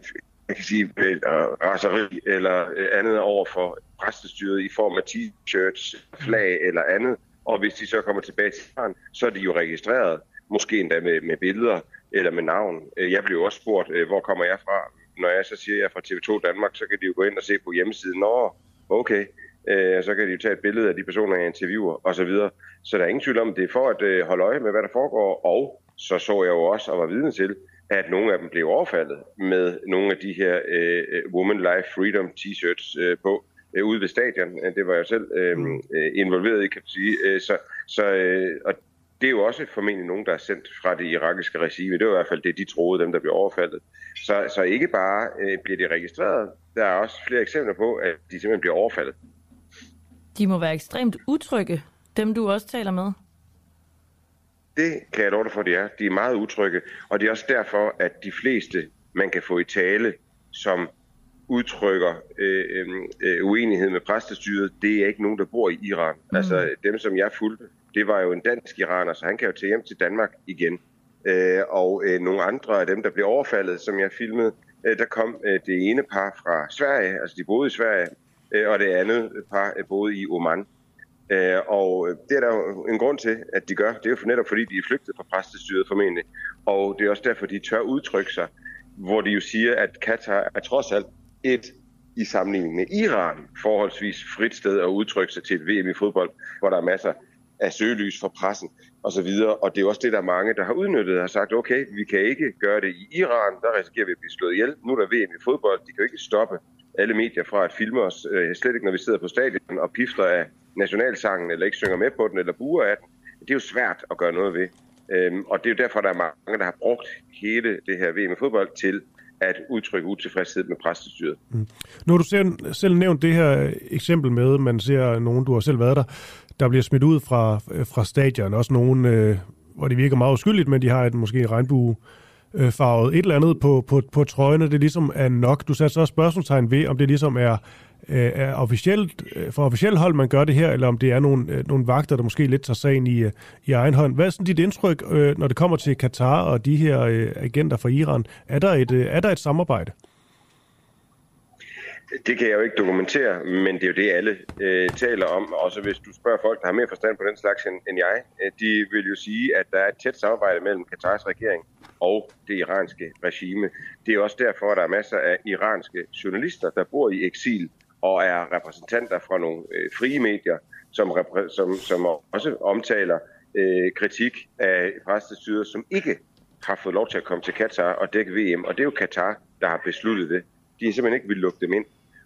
øh, kan sige, øh, raseri eller øh, andet over for præstestyret i form af t-shirts, flag eller andet. Og hvis de så kommer tilbage til Iran, så er de jo registreret, måske endda med, med billeder eller med navn. Øh, jeg blev jo også spurgt, hvor kommer jeg fra? Når jeg så siger, at jeg er fra TV2 Danmark, så kan de jo gå ind og se på hjemmesiden. Nå, okay. Øh, så kan de jo tage et billede af de personer, jeg interviewer osv. Så, så der er ingen tvivl om, det er for at holde øje med, hvad der foregår. Og så så jeg jo også og var vidne til, at nogle af dem blev overfaldet med nogle af de her øh, Woman Life Freedom t-shirts øh, på øh, ude ved stadion. Øh, Det var jeg selv øh, øh, involveret i, kan man sige. Øh, så, så, øh, og det er jo også formentlig nogen, der er sendt fra det irakiske regime. Det var i hvert fald det, de troede, dem der blev overfaldet. Så, så ikke bare øh, bliver de registreret, der er også flere eksempler på, at de simpelthen bliver overfaldet. De må være ekstremt utrygge, Dem, du også taler med? Det kan jeg love dig for, de er. De er meget utrygge, og det er også derfor, at de fleste, man kan få i tale, som udtrykker øh, øh, uenighed med præstestyret, det er ikke nogen, der bor i Iran. Mm. Altså dem, som jeg fulgte, det var jo en dansk iraner, så han kan jo tage hjem til Danmark igen. Øh, og øh, nogle andre af dem, der blev overfaldet, som jeg filmede, øh, der kom øh, det ene par fra Sverige, altså de boede i Sverige, øh, og det andet par øh, boede i Oman. Øh, og øh, det er der jo en grund til, at de gør. Det er jo netop fordi, de er flygtet fra præstestyret formentlig. Og det er også derfor, de tør udtrykke sig, hvor de jo siger, at Katar er trods alt et i sammenligning med Iran forholdsvis frit sted at udtrykke sig til et VM i fodbold, hvor der er masser af søgelys fra pressen osv. Og det er også det, der er mange, der har udnyttet og har sagt, okay, vi kan ikke gøre det i Iran, der risikerer vi at blive slået ihjel. Nu er der VM i fodbold, de kan jo ikke stoppe alle medier fra at filme os, øh, slet ikke når vi sidder på stadion og pifter af nationalsangen, eller ikke synger med på den, eller buer af den. Det er jo svært at gøre noget ved. Øhm, og det er jo derfor, der er mange, der har brugt hele det her VM i fodbold til at udtrykke utilfredshed med præstestyret. Mm. Nu har du selv, selv nævnt det her eksempel med, man ser nogen, du har selv været der, der bliver smidt ud fra, øh, fra stadion. Også nogen, øh, hvor det virker meget uskyldigt, men de har et måske regnbue øh, farvet et eller andet på, på, på trøjerne, det ligesom er nok. Du satte så spørgsmålstegn ved, om det ligesom er, øh, er officielt, øh, for officielt hold, man gør det her, eller om det er nogle, øh, nogle vagter, der måske lidt tager sagen i, øh, i egen hånd. Hvad er sådan dit indtryk, øh, når det kommer til Katar og de her øh, agenter fra Iran? Er der et, øh, er der et samarbejde? Det kan jeg jo ikke dokumentere, men det er jo det, alle øh, taler om. Også hvis du spørger folk, der har mere forstand på den slags end, end jeg, øh, de vil jo sige, at der er et tæt samarbejde mellem Katars regering og det iranske regime. Det er også derfor, at der er masser af iranske journalister, der bor i eksil og er repræsentanter fra nogle øh, frie medier, som, som, som også omtaler øh, kritik af præstestyret, som ikke har fået lov til at komme til Katar og dække VM. Og det er jo Katar, der har besluttet det. De har simpelthen ikke vil lukke dem ind.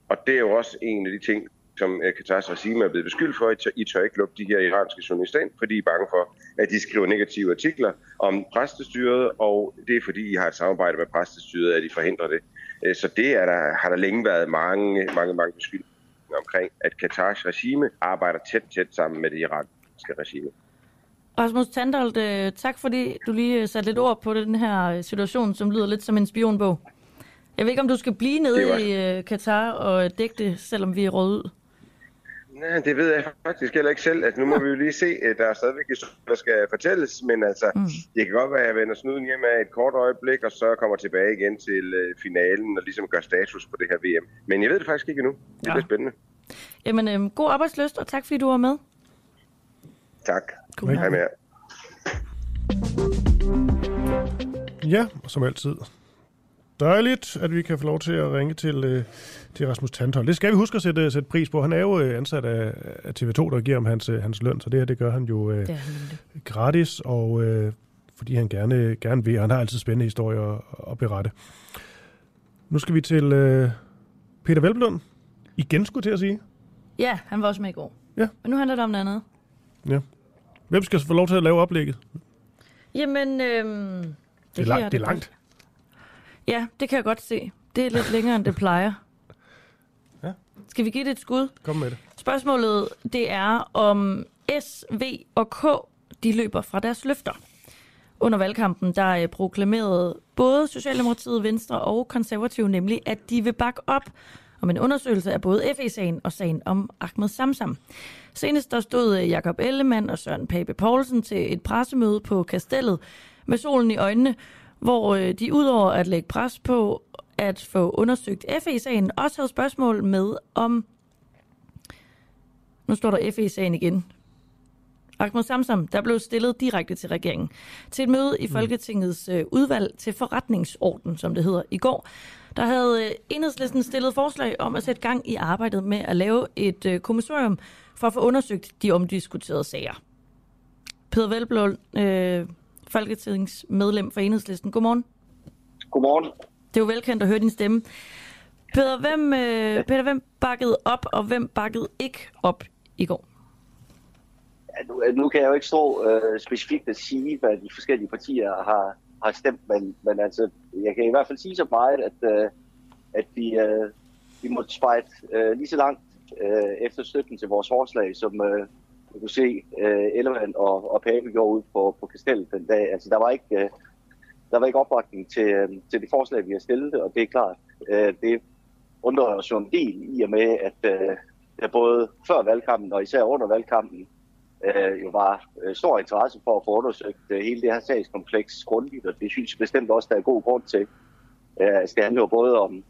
Og det er jo også en af de ting, som øh, Katars regime er blevet beskyldt for. I tør, I tør ikke lukke de her iranske journalister ind, fordi I er bange for, at de skriver negative artikler om præstestyret, og det er fordi, I har et samarbejde med præstestyret, at I forhindrer det. Øh, så det er der, har der længe været mange, mange, mange beskyldninger omkring, at Katars regime arbejder tæt, tæt sammen med det iranske regime. Rasmus Tandholt, øh, tak fordi du lige satte lidt ord på den her situation, som lyder lidt som en spionbog. Jeg ved ikke, om du skal blive nede var... i Katar og dække det, selvom vi er råd ud. Nej, det ved jeg faktisk heller ikke selv. Altså, nu må vi jo lige se, at der er stadigvæk historier, der skal fortælles, men altså, mm. det kan godt være, at jeg vender snuden hjem af et kort øjeblik, og så kommer tilbage igen til uh, finalen og ligesom gør status på det her VM. Men jeg ved det faktisk ikke endnu. Det ja. bliver spændende. Jamen, øhm, god arbejdsløst, og tak fordi du var med. Tak. God Hej med jer. Ja, som altid dejligt, at vi kan få lov til at ringe til, øh, til Rasmus Tantholm. Det skal vi huske at sætte, sætte pris på. Han er jo øh, ansat af, af TV2, der giver ham hans, øh, hans løn, så det her det gør han jo øh, gratis, og øh, fordi han gerne, gerne vil. Han har altid spændende historier at, berette. Nu skal vi til øh, Peter Velblund. Igen skulle til at sige. Ja, han var også med i går. Ja. Men nu handler det om noget andet. Ja. Hvem skal få lov til at lave oplægget? Jamen, øhm, det, det, er langt, det er langt. Ja, det kan jeg godt se. Det er lidt længere, end det plejer. Ja. Skal vi give det et skud? Kom med det. Spørgsmålet, det er om S, V og K, de løber fra deres løfter. Under valgkampen, der er proklameret både Socialdemokratiet, Venstre og Konservative nemlig, at de vil bakke op om en undersøgelse af både FE-sagen og sagen om Ahmed Samsam. Senest der stod Jakob Ellemann og Søren Pape Poulsen til et pressemøde på Kastellet med solen i øjnene, hvor øh, de udover at lægge pres på at få undersøgt FE-sagen, også havde spørgsmål med om... Nu står der FE-sagen igen. Ahmed Samsam, der blev stillet direkte til regeringen til et møde i mm. Folketingets øh, udvalg til forretningsorden, som det hedder, i går. Der havde øh, enhedslisten stillet forslag om at sætte gang i arbejdet med at lave et øh, kommissorium for at få undersøgt de omdiskuterede sager. Peder Velblom, øh, folketingsmedlem for Enhedslisten. Godmorgen. Godmorgen. Det er jo velkendt at høre din stemme. Peter, hvem, øh, Peter, hvem bakkede op, og hvem bakkede ikke op i går? Ja, nu, nu kan jeg jo ikke stå øh, specifikt at sige, hvad de forskellige partier har, har stemt, men, men altså, jeg kan i hvert fald sige så meget, at, øh, at vi, øh, vi må spejde øh, lige så langt øh, efter støtten til vores forslag, som, øh, du kunne se øh, Ellemann og, og Pape gjorde ud på, på Kastellet den dag. Altså, der var ikke, øh, der var ikke opbakning til, øh, til det forslag, vi har stillet, og det er klart, øh, det undrer os jo en del i og med, at øh, der både før valgkampen og især under valgkampen øh, jo var øh, stor interesse for at få undersøgt øh, hele det her sagskompleks grundigt, og det synes jeg bestemt også, der er god grund til. Øh, altså, det handler jo både om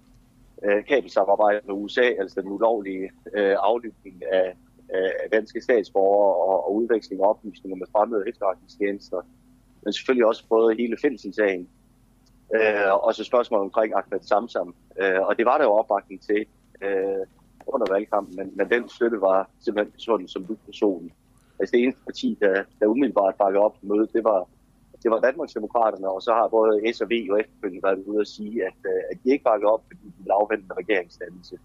øh, kabelsamarbejde med USA, altså den ulovlige øh, aflytning af, af danske statsborgere og, og udveksling af oplysninger med fremmede efterretningstjenester, men selvfølgelig også både hele Finsen-sagen, øh, og så spørgsmål omkring Ahmed Samsam. Øh, og det var der jo opbakning til øh, under valgkampen, men, men den støtte var simpelthen sådan som personen. Altså det eneste parti, der, der umiddelbart bakkede op på mødet, det var, det var Danmarksdemokraterne, og så har både S og V og efterfølgende været ude at sige, at, øh, at de ikke bakkede op, fordi de ville afvente en regeringsdannelse.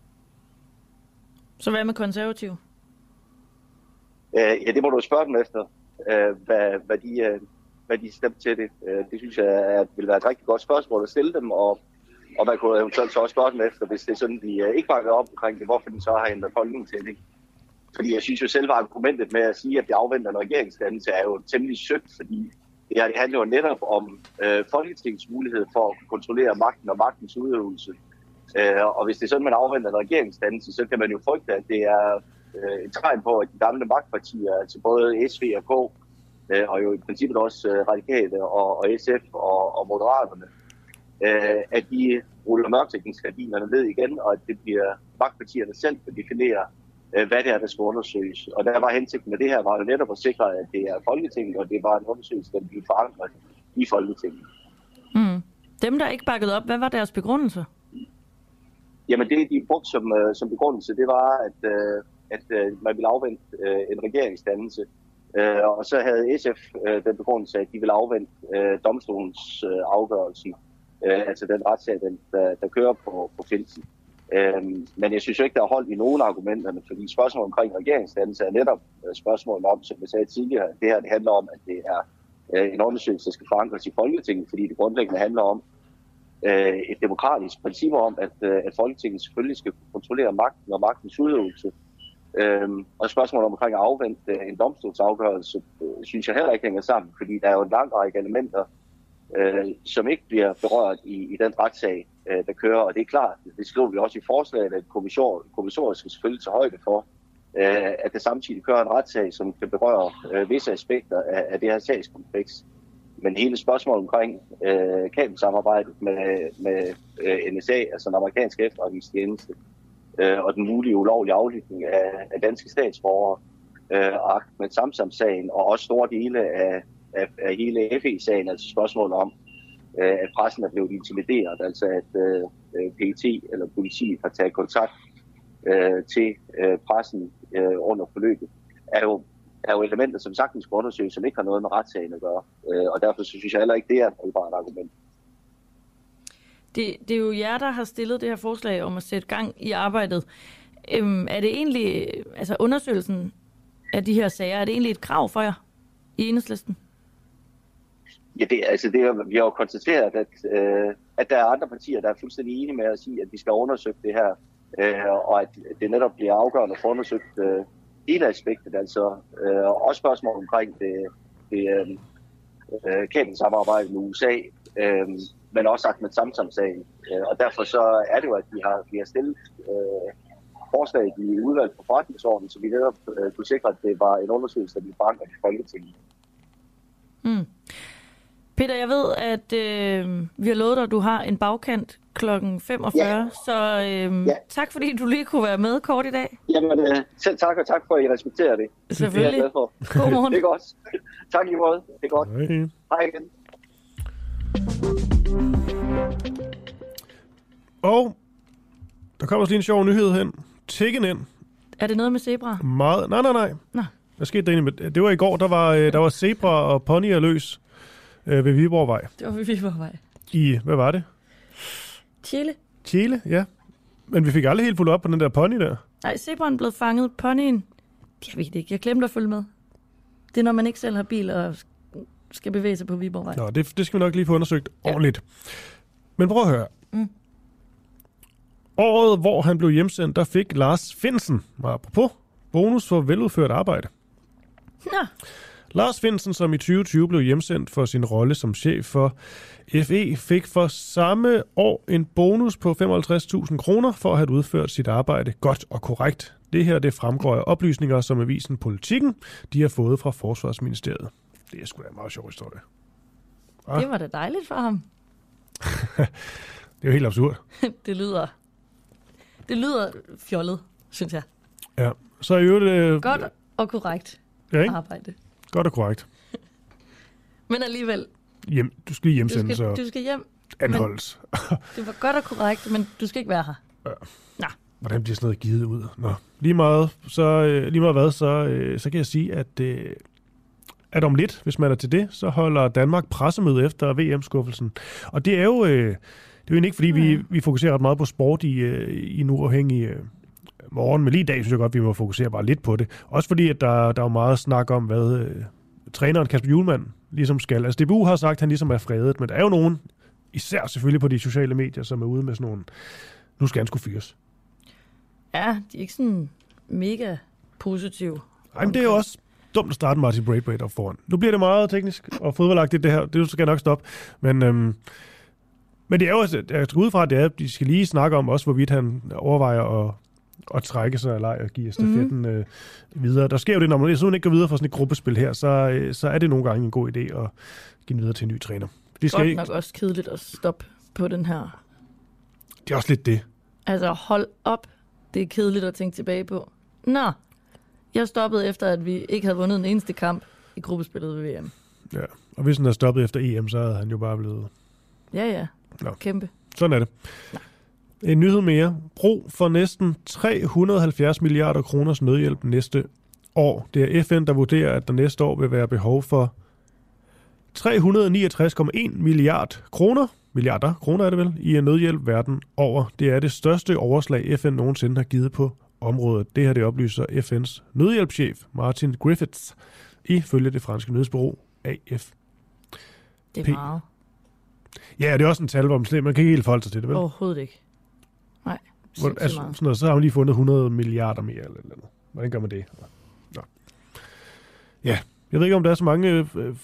Så hvad med konservative? Øh, ja, det må du spørge dem efter, øh, hvad, hvad, de, øh, hvad de stemte til det. Øh, det synes jeg at vil være et rigtig godt spørgsmål at stille dem, og, og man kunne eventuelt så også spørge dem efter, hvis det er sådan, de øh, ikke bakker op omkring det, hvorfor de så har ændret holdning til det. Fordi jeg synes jo selv, argumentet med at sige, at det afventer en regeringsdannelse, er jo temmelig søgt, fordi det, her, det handler jo netop om øh, Folketingets mulighed for at kontrollere magten og magtens udøvelse. Øh, og hvis det er sådan, man afventer en regeringsdannelse, så kan man jo frygte, at det er øh, et tegn på, at de gamle magtpartier, altså både SV og K, øh, og jo i princippet også øh, Radikale og, og SF og, og Moderaterne, øh, at de ruller mørklægningsgardinerne ned igen, og at det bliver magtpartierne selv, der definerer, øh, hvad det er, der skal undersøges. Og der var hensigten med det her, var jo netop at sikre, at det er Folketinget, og det var en undersøgelse, der bliver forankret i Folketinget. Mm. Dem, der ikke bakkede op, hvad var deres begrundelse? Jamen det, de brugte som, øh, som begrundelse, det var, at, øh, at øh, man ville afvente øh, en regeringsdannelse. Øh, og så havde SF øh, den begrundelse, at de ville afvente øh, domstolens øh, afgørelsen, øh, altså den retssag, den, der, der kører på, på Finsen. Øh, men jeg synes jo ikke, der er holdt i nogen argumenterne, fordi spørgsmålet omkring regeringsdannelse er netop øh, spørgsmålet om, som jeg sagde tidligere, det her det handler om, at det er øh, en undersøgelse, der skal forankres i Folketinget, fordi det grundlæggende handler om øh, et demokratisk princip om, at, øh, at Folketinget selvfølgelig skal kontrollere magten og magtens udøvelse. Øhm, og spørgsmålet omkring at afvente en domstolsafgørelse, øh, synes jeg heller ikke hænger sammen, fordi der er jo en lang række elementer, øh, som ikke bliver berørt i, i den retssag, øh, der kører. Og det er klart, det skriver vi også i forslaget, at kommissionen skal selvfølgelig tage højde for, øh, at der samtidig kører en retssag, som kan berøre øh, visse aspekter af, af det her sagskompleks. Men hele spørgsmålet omkring øh, kabelsamarbejdet med, med øh, NSA, altså den amerikanske efterretningstjeneste, øh, Øh, og den mulige ulovlige aflytning af, af danske statsborgere, øh, og med Samsam-sagen, og også store dele af, af, af hele FE-sagen, altså spørgsmålet om, øh, at pressen er blevet intimideret, altså at øh, øh PET eller politiet har taget kontakt øh, til øh, pressen øh, under forløbet, er jo, er jo elementer, som sagtens skal undersøges, som ikke har noget med retssagen at gøre. Øh, og derfor synes jeg heller ikke, det er et holdbart argument. Det, det er jo jer, der har stillet det her forslag om at sætte gang i arbejdet. Øhm, er det egentlig, altså undersøgelsen af de her sager, er det egentlig et krav for jer i enhedslisten? Ja, det, altså det, vi har jo konstateret, at, øh, at der er andre partier, der er fuldstændig enige med at sige, at vi skal undersøge det her, øh, og at det netop bliver afgørende at få undersøgt øh, hele aspektet, altså øh, også spørgsmål omkring det, det øh, øh kabelsamarbejde med USA, øh, men også sagt med Samsam-sagen. Øh, og derfor så er det jo, at vi har, vi har stillet øh, forslag i udvalg på forretningsordenen, så vi netop øh, kunne sikre, at det var en undersøgelse, der blev forankret i Folketinget. Mm. Peter, jeg ved, at øh, vi har lovet dig, at du har en bagkant klokken 45, ja. så øh, ja. tak fordi du lige kunne være med kort i dag. Jamen, øh, selv tak, og tak for, at I respekterer det. Selvfølgelig. Det er jeg for. God morgen. det er godt. Tak i måde. Det er godt. Hej, Hej igen. Og der kommer også lige en sjov nyhed hen. Tikken ind. Er det noget med zebra? Meget. Nej, nej, nej. Nå. Hvad skete der egentlig Det var i går, der var, øh, der var zebra og ponyer løs øh, ved Viborgvej. Det var ved Viborgvej. I, hvad var det? Chile. Chile, ja. Men vi fik aldrig helt fuldt op på den der pony der. Nej, zebraen blev fanget. Ponyen, jeg ved det ikke. Jeg glemte at følge med. Det er, når man ikke selv har bil og skal bevæge sig på Viborgvej. Nå, det, det skal vi nok lige få undersøgt ja. ordentligt. Men prøv at høre. Mm. Året, hvor han blev hjemsendt, der fik Lars Finsen, apropos bonus for veludført arbejde. Nå, Lars Finsen, som i 2020 blev hjemsendt for sin rolle som chef for FE, fik for samme år en bonus på 55.000 kroner for at have udført sit arbejde godt og korrekt. Det her det fremgår af oplysninger, som avisen Politikken de har fået fra Forsvarsministeriet. Det er sgu da en meget sjov historie. Ah. det var da dejligt for ham. Det er jo helt absurd. det lyder... Det lyder fjollet, synes jeg. Ja. Så i øvrigt... Øh, Godt og korrekt Ja, ikke? arbejde. Godt og korrekt. Men alligevel, Hjem, du skal lige du hjemsendes skal, og du skal hjem. anholdes. Det var godt og korrekt, men du skal ikke være her. Hvordan bliver sådan noget givet ud? Nå, lige meget, så, øh, lige meget hvad, så, øh, så kan jeg sige, at, øh, at om lidt, hvis man er til det, så holder Danmark pressemøde efter VM-skuffelsen. Og det er jo, øh, det er jo ikke, fordi vi, vi fokuserer ret meget på sport i, øh, i en uafhængig øh, morgen, men lige i dag synes jeg godt, vi må fokusere bare lidt på det. Også fordi, at der, der er jo meget snak om, hvad øh, træneren Kasper Julemand ligesom skal. Altså DBU har sagt, at han ligesom er fredet, men der er jo nogen, især selvfølgelig på de sociale medier, som er ude med sådan nogle, nu skal han skulle fyres. Ja, de er ikke sådan mega positive. Ej, men det er jo også dumt at starte Martin Braithwaite op foran. Nu bliver det meget teknisk og fodboldagtigt det her. Det skal jeg nok stoppe. Men, øhm, men det er jo, altså- jeg skal ud fra, det er, at de skal lige snakke om også, hvorvidt han overvejer at, at trække sig eller og give stafetten mm. øh, videre. Der sker jo det, når man sådan ikke går videre fra sådan et gruppespil her, så, øh, så er det nogle gange en god idé at give den videre til en ny træner. De skal Godt ikke, nok også kedeligt at stoppe på den her. det er også lidt det. Altså, hold op. Det er kedeligt at tænke tilbage på. Nå, jeg stoppede efter, at vi ikke havde vundet en eneste kamp i gruppespillet ved VM. Ja. Og hvis han havde stoppet efter EM, så havde han jo bare blevet Ja, ja. Nå. Kæmpe. Sådan er det. En nyhed mere. Brug for næsten 370 milliarder kroners nødhjælp næste år. Det er FN, der vurderer, at der næste år vil være behov for 369,1 milliard kroner, milliarder kroner er det vel, i nødhjælp verden over. Det er det største overslag, FN nogensinde har givet på området. Det her det oplyser FN's nødhjælpschef Martin Griffiths ifølge det franske nyhedsbureau AF. Det er meget. Ja, det er også en tal, hvor man kan ikke helt forholde sig til det, vel? Overhovedet ikke. Nej, Hvor, altså, sådan noget, så har man lige fundet 100 milliarder mere eller, eller andet. Hvordan gør man det? Nå. Ja, jeg ved ikke, om der er så mange øh,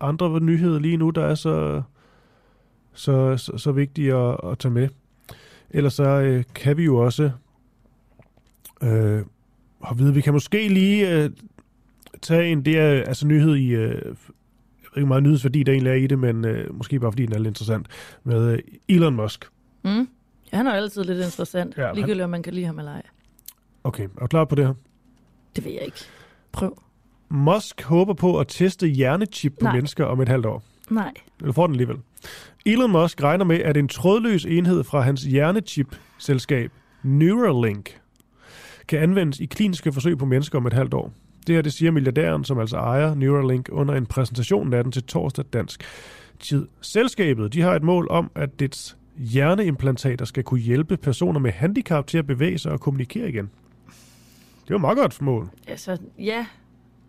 andre nyheder lige nu, der er så, så, så, så vigtige at, at tage med. Ellers så øh, kan vi jo også øh, og vide, vi kan måske lige øh, tage en, det er altså nyhed i, øh, jeg ved ikke, hvor meget nyhedsværdi der egentlig er i det, men øh, måske bare fordi den er lidt interessant, med øh, Elon Musk. Mm. Ja, han er altid lidt interessant. Ja, Ja, han- Ligegyldigt om man kan lide ham eller ej. Okay, er du klar på det her? Det ved jeg ikke. Prøv. Musk håber på at teste hjernechip på Nej. mennesker om et halvt år. Nej. Du får den alligevel. Elon Musk regner med, at en trådløs enhed fra hans hjernechip-selskab Neuralink kan anvendes i kliniske forsøg på mennesker om et halvt år. Det her det siger milliardæren, som altså ejer Neuralink, under en præsentation natten til torsdag dansk tid. Selskabet de har et mål om, at dets hjerneimplantater skal kunne hjælpe personer med handicap til at bevæge sig og kommunikere igen. Det er jo meget godt mål. Altså, ja.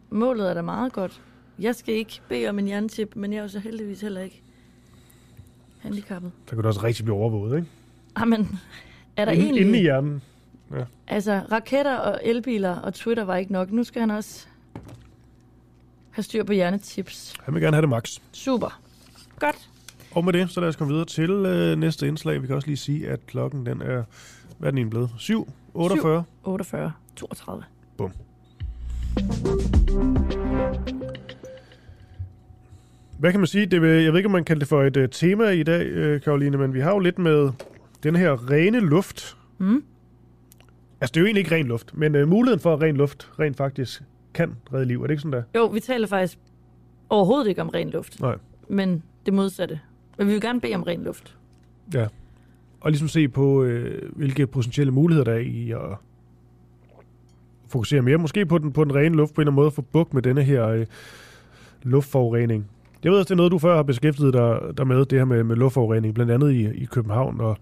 Målet er da meget godt. Jeg skal ikke bede om en jernchip, men jeg er jo så heldigvis heller ikke handicappet. Så kan du også rigtig blive overvåget, ikke? Jamen, er der Inde, egentlig... inde i hjernen. Altså, raketter og elbiler og Twitter var ikke nok. Nu skal han også have styr på hjernechips. Han vil gerne have det max. Super. Godt. Og med det, så lad os komme videre til øh, næste indslag. Vi kan også lige sige, at klokken den er, hvad er den egentlig blevet? 7, 48. 48, 32. Hvad kan man sige? Det, vil- jeg ved ikke, om man kalder det for et uh, tema i dag, øh, Karoline, men vi har jo lidt med den her rene luft. Mm. Altså, det er jo egentlig ikke ren luft, men uh, muligheden for, at ren luft rent faktisk kan redde liv. Er det ikke sådan der? Jo, vi taler faktisk overhovedet ikke om ren luft, Nej. men det modsatte. Men vi vil gerne bede om ren luft. Ja. Og ligesom se på, øh, hvilke potentielle muligheder der er i at fokusere mere. Måske på den, på den rene luft, på en eller anden måde at få bukt med denne her øh, luftforurening. Jeg ved også, det er noget, du før har beskæftiget dig der med, det her med, med luftforurening, blandt andet i, i København. Og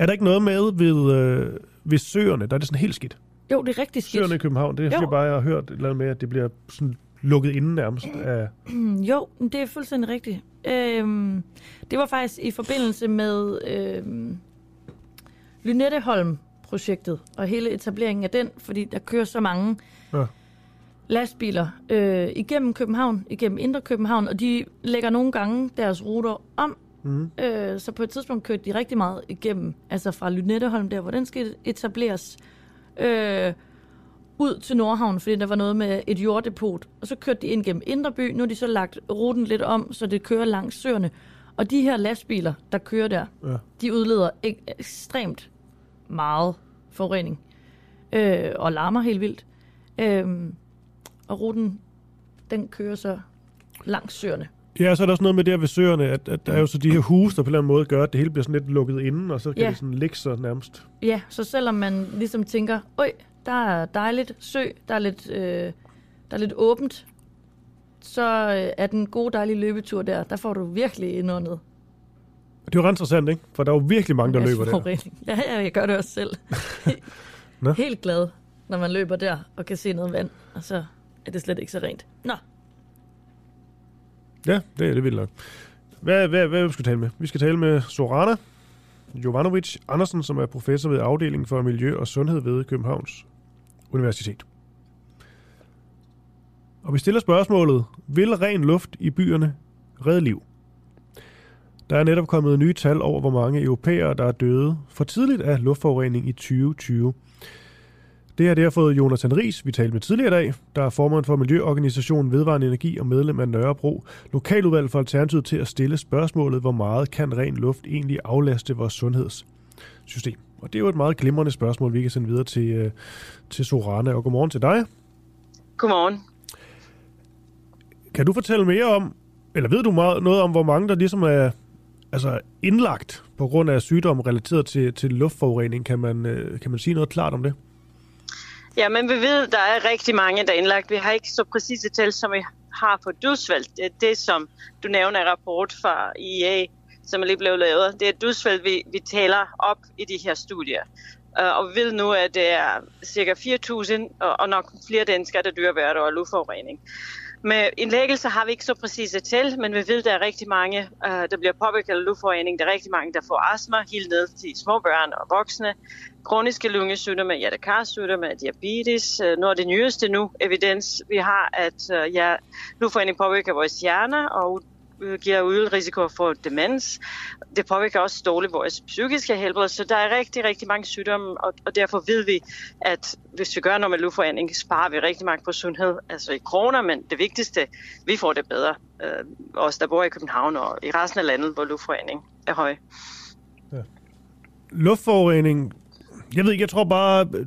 er der ikke noget med ved, øh, ved søerne, der er det sådan helt skidt? Jo, det er rigtig skidt. Søerne i København, det er Jo. bare jeg har hørt et eller andet med, at det bliver sådan lukket inde nærmest af... Mm, Jo, men det er fuldstændig rigtigt. Øhm, det var faktisk i forbindelse med øhm, Lynetteholm-projektet og hele etableringen af den, fordi der kører så mange Ja. lastbiler øh, igennem København, igennem Indre København, og de lægger nogle gange deres ruter om. Mm. Øh, så på et tidspunkt kørte de rigtig meget igennem, altså fra Lynetteholm, der hvor den skal etableres, øh, ud til Nordhavn, fordi der var noget med et jorddepot. Og så kørte de ind gennem Indre By. Nu har de så lagt ruten lidt om, så det kører langs søerne. Og de her lastbiler, der kører der, Ja. de udleder ek- ekstremt meget forurening. Øh, og larmer helt vildt. Øh, og ruten, den kører så langs søerne. Ja, så er der også noget med der ved søerne, at, at der er jo så de her huse, der på en eller anden måde gør, at det hele bliver sådan lidt lukket inden, og så kan Ja. det sådan ligge så nærmest. Ja, så selvom man ligesom tænker, øj, der er dejligt sø, der er lidt, øh, der er lidt åbent, så øh, er den gode dejlige løbetur der, der får du virkelig indåndet. Det er jo ret interessant, ikke? For der er jo virkelig mange, der masse løber der. Ja, ja, jeg gør det også selv. Helt glad, når man løber der og kan se noget vand, og så er det slet ikke så rent. Nå, Ja, det er det vildt nok. Hvad, hvad, hvad vi skal tale med? Vi skal tale med Sorana Jovanovic Andersen, som er professor ved afdelingen for Miljø og Sundhed ved Københavns Universitet. Og vi stiller spørgsmålet, vil ren luft i byerne redde liv? Der er netop kommet nye tal over, hvor mange europæere, der er døde for tidligt af luftforurening i 2020. Det her det har fået Jonathan Ries, vi talte med tidligere i dag, der er formand for Miljøorganisationen Vedvarende Energi og medlem af Nørrebro, lokaludvalg for Alternativet til at stille spørgsmålet, hvor meget kan ren luft egentlig aflaste vores sundhedssystem? Og det er jo et meget glimrende spørgsmål, vi kan sende videre til, øh, til Sorana. Og godmorgen til dig. Godmorgen. Kan du fortælle mere om, eller ved du meget, noget om, hvor mange der ligesom er altså indlagt på grund af sygdom relateret til, til luftforurening? Kan man, øh, kan man sige noget klart om det? Ja, men vi ved, der er rigtig mange, der er indlagt. Vi har ikke så præcise tal, som vi har på dødsfald. Det er det, som du nævner i rapport fra IA, som er lige blevet lavet. Det er dødsfald, vi, vi taler op i de her studier. Uh, og vi ved nu, at det er cirka 4.000, og, og nok flere danskere, der dør hvert år af luftforurening. Med indlæggelser har vi ikke så præcise tal, men vi ved, at der er rigtig mange, øh, der bliver påvirket af luftforurening. Der er rigtig mange, der får astma, helt ned til små børn og voksne. Kroniske lungesygdomme, hjertekarsygdomme, diabetes. Nu noget af det nyeste nu, evidens, vi har, at øh, ja, luftforurening påvirker vores hjerner og Øh, giver øget risiko for demens. Det påvirker også dårligt vores psykiske helbred, så der er rigtig, rigtig mange sygdomme, og, og derfor ved vi, at hvis vi gør noget med luftforurening, sparer vi rigtig meget på sundhed, altså i kroner, men det vigtigste, vi får det bedre. Øh, os, der bor i København og i resten af landet, hvor luftforurening er høj. Ja. Luftforurening, jeg ved ikke, jeg tror bare, øh,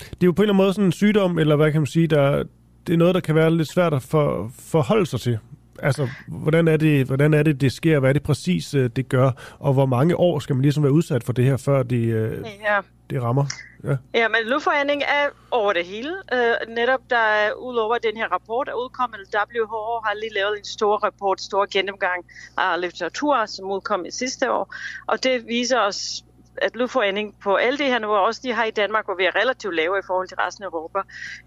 det er jo på en eller anden måde sådan en sygdom, eller hvad kan man sige, der, det er noget, der kan være lidt svært at for, forholde sig til. Altså, hvordan er, det, hvordan er det, det sker? Hvad er det præcis, øh, det gør? Og hvor mange år skal man ligesom være udsat for det her, før det, øh, Ja. det rammer? Ja. Ja, men luftforurening er over det hele. Uh, netop der er udover den her rapport er udkommet, WHO har lige lavet en stor rapport, stor gennemgang af litteratur, som udkom i sidste år. Og det viser os, at luftforurening på alle de her niveauer, også de har i Danmark, hvor vi er relativt lave i forhold til resten af Europa,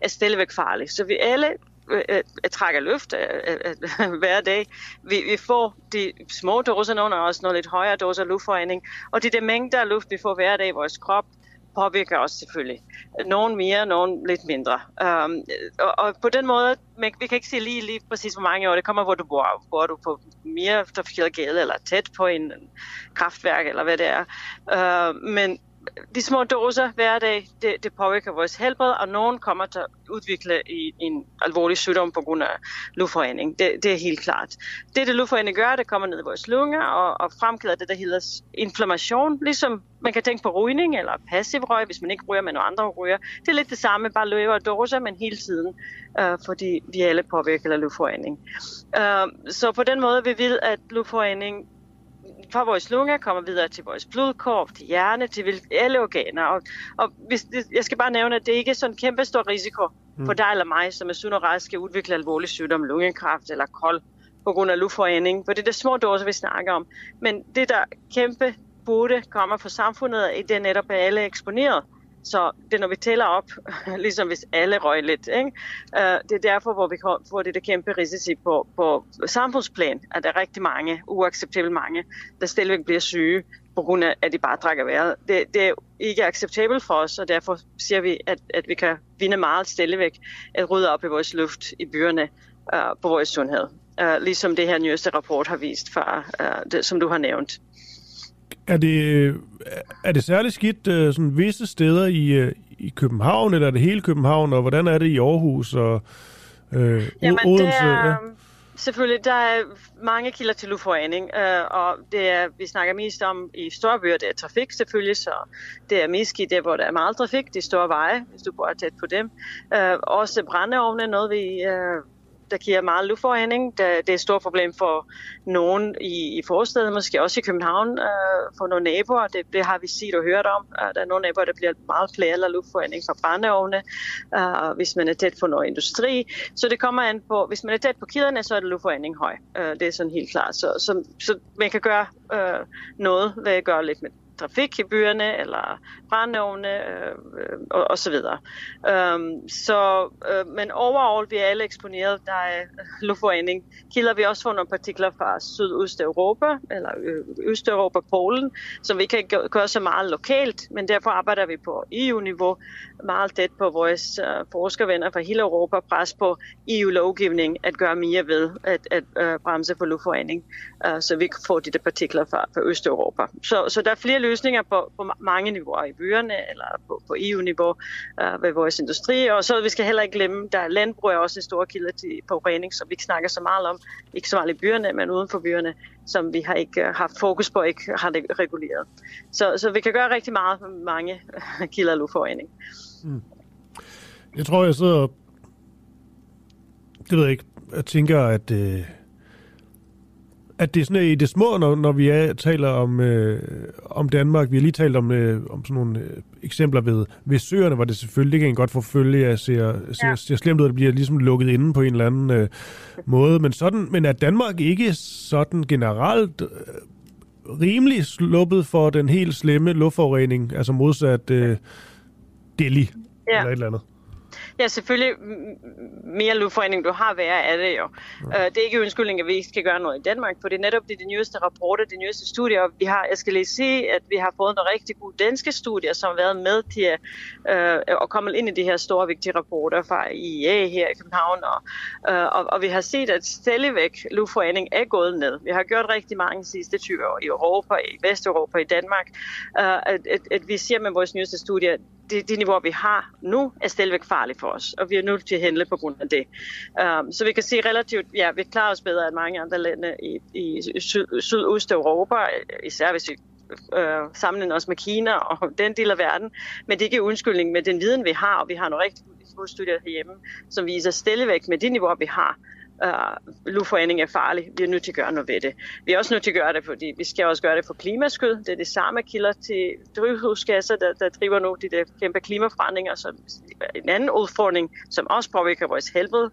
er stadigvæk farlige. Så vi alle Øh, øh, øh, trækker luft øh, øh, øh hver dag. Vi, vi får de små doser, nogle af os, nogle lidt højere doser luftforurening, og det er de mængder af luft, vi får hver dag i vores krop, påvirker os selvfølgelig. Nogen mere, nogen lidt mindre. Um, og, og på den måde, man, vi kan ikke sige lige, lige præcis hvor mange år, det kommer, hvor du bor. Bor du på mere trafikeret gade, eller tæt på en kraftværk, eller hvad det er. Uh, men de små doser hver dag, det, det påvirker vores helbred, og nogen kommer til at udvikle i, en alvorlig sygdom på grund af luftforurening. Det, det er helt klart. Det, det luftforurening gør, det kommer ned i vores lunger og, og fremkalder det, der hedder inflammation, ligesom man kan tænke på rygning eller passiv røg, hvis man ikke ryger, men nogle andre ryger. Det er lidt det samme, bare lavere doser, men hele tiden, øh, fordi vi alle påvirker af luftforurening. Øh, så på den måde vi vil, at luftforurening fra vores lunger kommer videre til vores blodkorb, til hjerne, til alle organer. Og, og hvis, jeg skal bare nævne, at det ikke er sådan en kæmpe stor risiko mm. for dig eller mig, som er sund og rask, skal udvikle alvorlig sygdom, lungekræft eller kold på grund af luftforurening. For det er det små doser, vi snakker om. Men det, der kæmpe burde komme fra samfundet, det er netop, at alle er eksponeret. Så det når vi tæller op, ligesom hvis alle røg lidt. Ikke? Øh, det er derfor, hvor vi får det der kæmpe risici på, på samfundsplan, at der er rigtig mange, uacceptabelt mange, der stadigvæk bliver syge på på grund af, at de bare trækker vejret. Det, det er ikke acceptabelt for os, og derfor siger vi, at, at vi kan vinde meget stadigvæk at rydde op i vores luft i byerne uh, på vores sundhed. Uh, ligesom det her nyeste rapport har vist, fra, uh, det, som du har nævnt. Er det, er det særligt skidt uh, sådan visse steder i, uh, i København, eller er det hele København, og hvordan er det i Aarhus og uh, Jamen, Odense? Det er, Ja. Selvfølgelig, der er mange kilder til luftforurening, øh, og det er, vi snakker mest om i store byer, det er trafik selvfølgelig, så det er mest skidt der, hvor der er meget trafik, de store veje, hvis du bor tæt på dem. Øh, også brændeovne er noget, vi, øh, der giver meget luftforurening. Det, det er et stort problem for nogen i, i forstedet, måske også i København, øh, for nogle naboer. Det, det har vi set og hørt om. Øh, der er nogle naboer, der bliver meget flere eller luftforurening fra brændeovne, øh, hvis man er tæt på noget industri. Så det kommer an på, hvis man er tæt på kilderne, så er det luftforurening høj. Øh, det er sådan helt klart. Så, så, så man kan gøre øh, noget ved at gøre lidt med trafik i byerne, eller brændeovne, øh, og, og så videre. Um, så, øh, men overall, vi er alle eksponeret. Der er øh, luftforurening. Kilder vi også for nogle partikler fra Sydøsteuropa, eller øh, Østeuropa, Polen, som vi kan gøre så meget lokalt, men derfor arbejder vi på EU-niveau meget tæt på vores øh, forskervenner fra hele Europa, pres på EU-lovgivning at gøre mere ved at, at øh, bremse for luftforurening, øh, så vi kan få de der partikler fra, fra Østeuropa. Så, så der er flere løsninger på, på mange niveauer i byerne, eller på, på EU-niveau øh, ved vores industri, og så vi skal heller ikke glemme, der landbrug er også en stor kilde til forurening, som vi ikke snakker så meget om, ikke så meget i byerne, men uden for byerne, som vi har ikke øh, haft fokus på, ikke har det reguleret. Så, så vi kan gøre rigtig meget med mange øh, kilder af luftforurening. Mm. Jeg tror, jeg sidder og... Det ved jeg ikke. Jeg tænker, at... Øh, at det er sådan i det små, når, når vi er, taler om, øh, om Danmark. Vi har lige talt om, øh, om sådan nogle øh, eksempler ved, ved søerne, hvor det selvfølgelig kan godt forfølge, at ser, ser, Ja. ser slemt ud, at det bliver ligesom lukket inde på en eller anden øh, måde. Men, sådan, men er Danmark ikke sådan generelt øh, rimelig sluppet for den helt slemme luftforurening, altså modsat øh, Delhi Ja. eller et eller andet? Ja, selvfølgelig mere luftforurening du har, værre er det jo. Uh, det er ikke undskyldning, at vi ikke skal gøre noget i Danmark, for det er netop det, de nyeste rapporter, de nyeste studier. Vi har, jeg skal lige sige, at vi har fået nogle rigtig gode danske studier, som har været med til at, uh, at komme ind i de her store, vigtige rapporter fra IEA her i København. Og, uh, og, og vi har set, at stadigvæk luftforurening er gået ned. Vi har gjort rigtig mange sidste 20 år i Europa, i Vesteuropa, i Danmark. Uh, at, at, at vi siger med vores nyeste studier, det, det niveau, vi har nu, er stadigvæk farligt for os, og vi er nødt til at handle på grund af det. Um, så vi kan se relativt, ja, vi klarer os bedre end mange andre lande i, i syd, Sydøsteuropa, især hvis vi øh, sammenligner os med Kina og den del af verden. Men det er ikke undskyldning med den viden, vi har, og vi har nogle rigtig gode studier herhjemme, som viser stadigvæk med det niveau, vi har, Øh, uh, luftforurening er farlig. Vi er nødt til at gøre noget ved det. Vi er også nødt til at gøre det, fordi vi skal også gøre det for klimaskyld. Det er de samme kilder til drivhusgasser, der, der driver nu de der kæmpe klimaforandringer, som er en anden udfordring, som også påvirker vores helbred.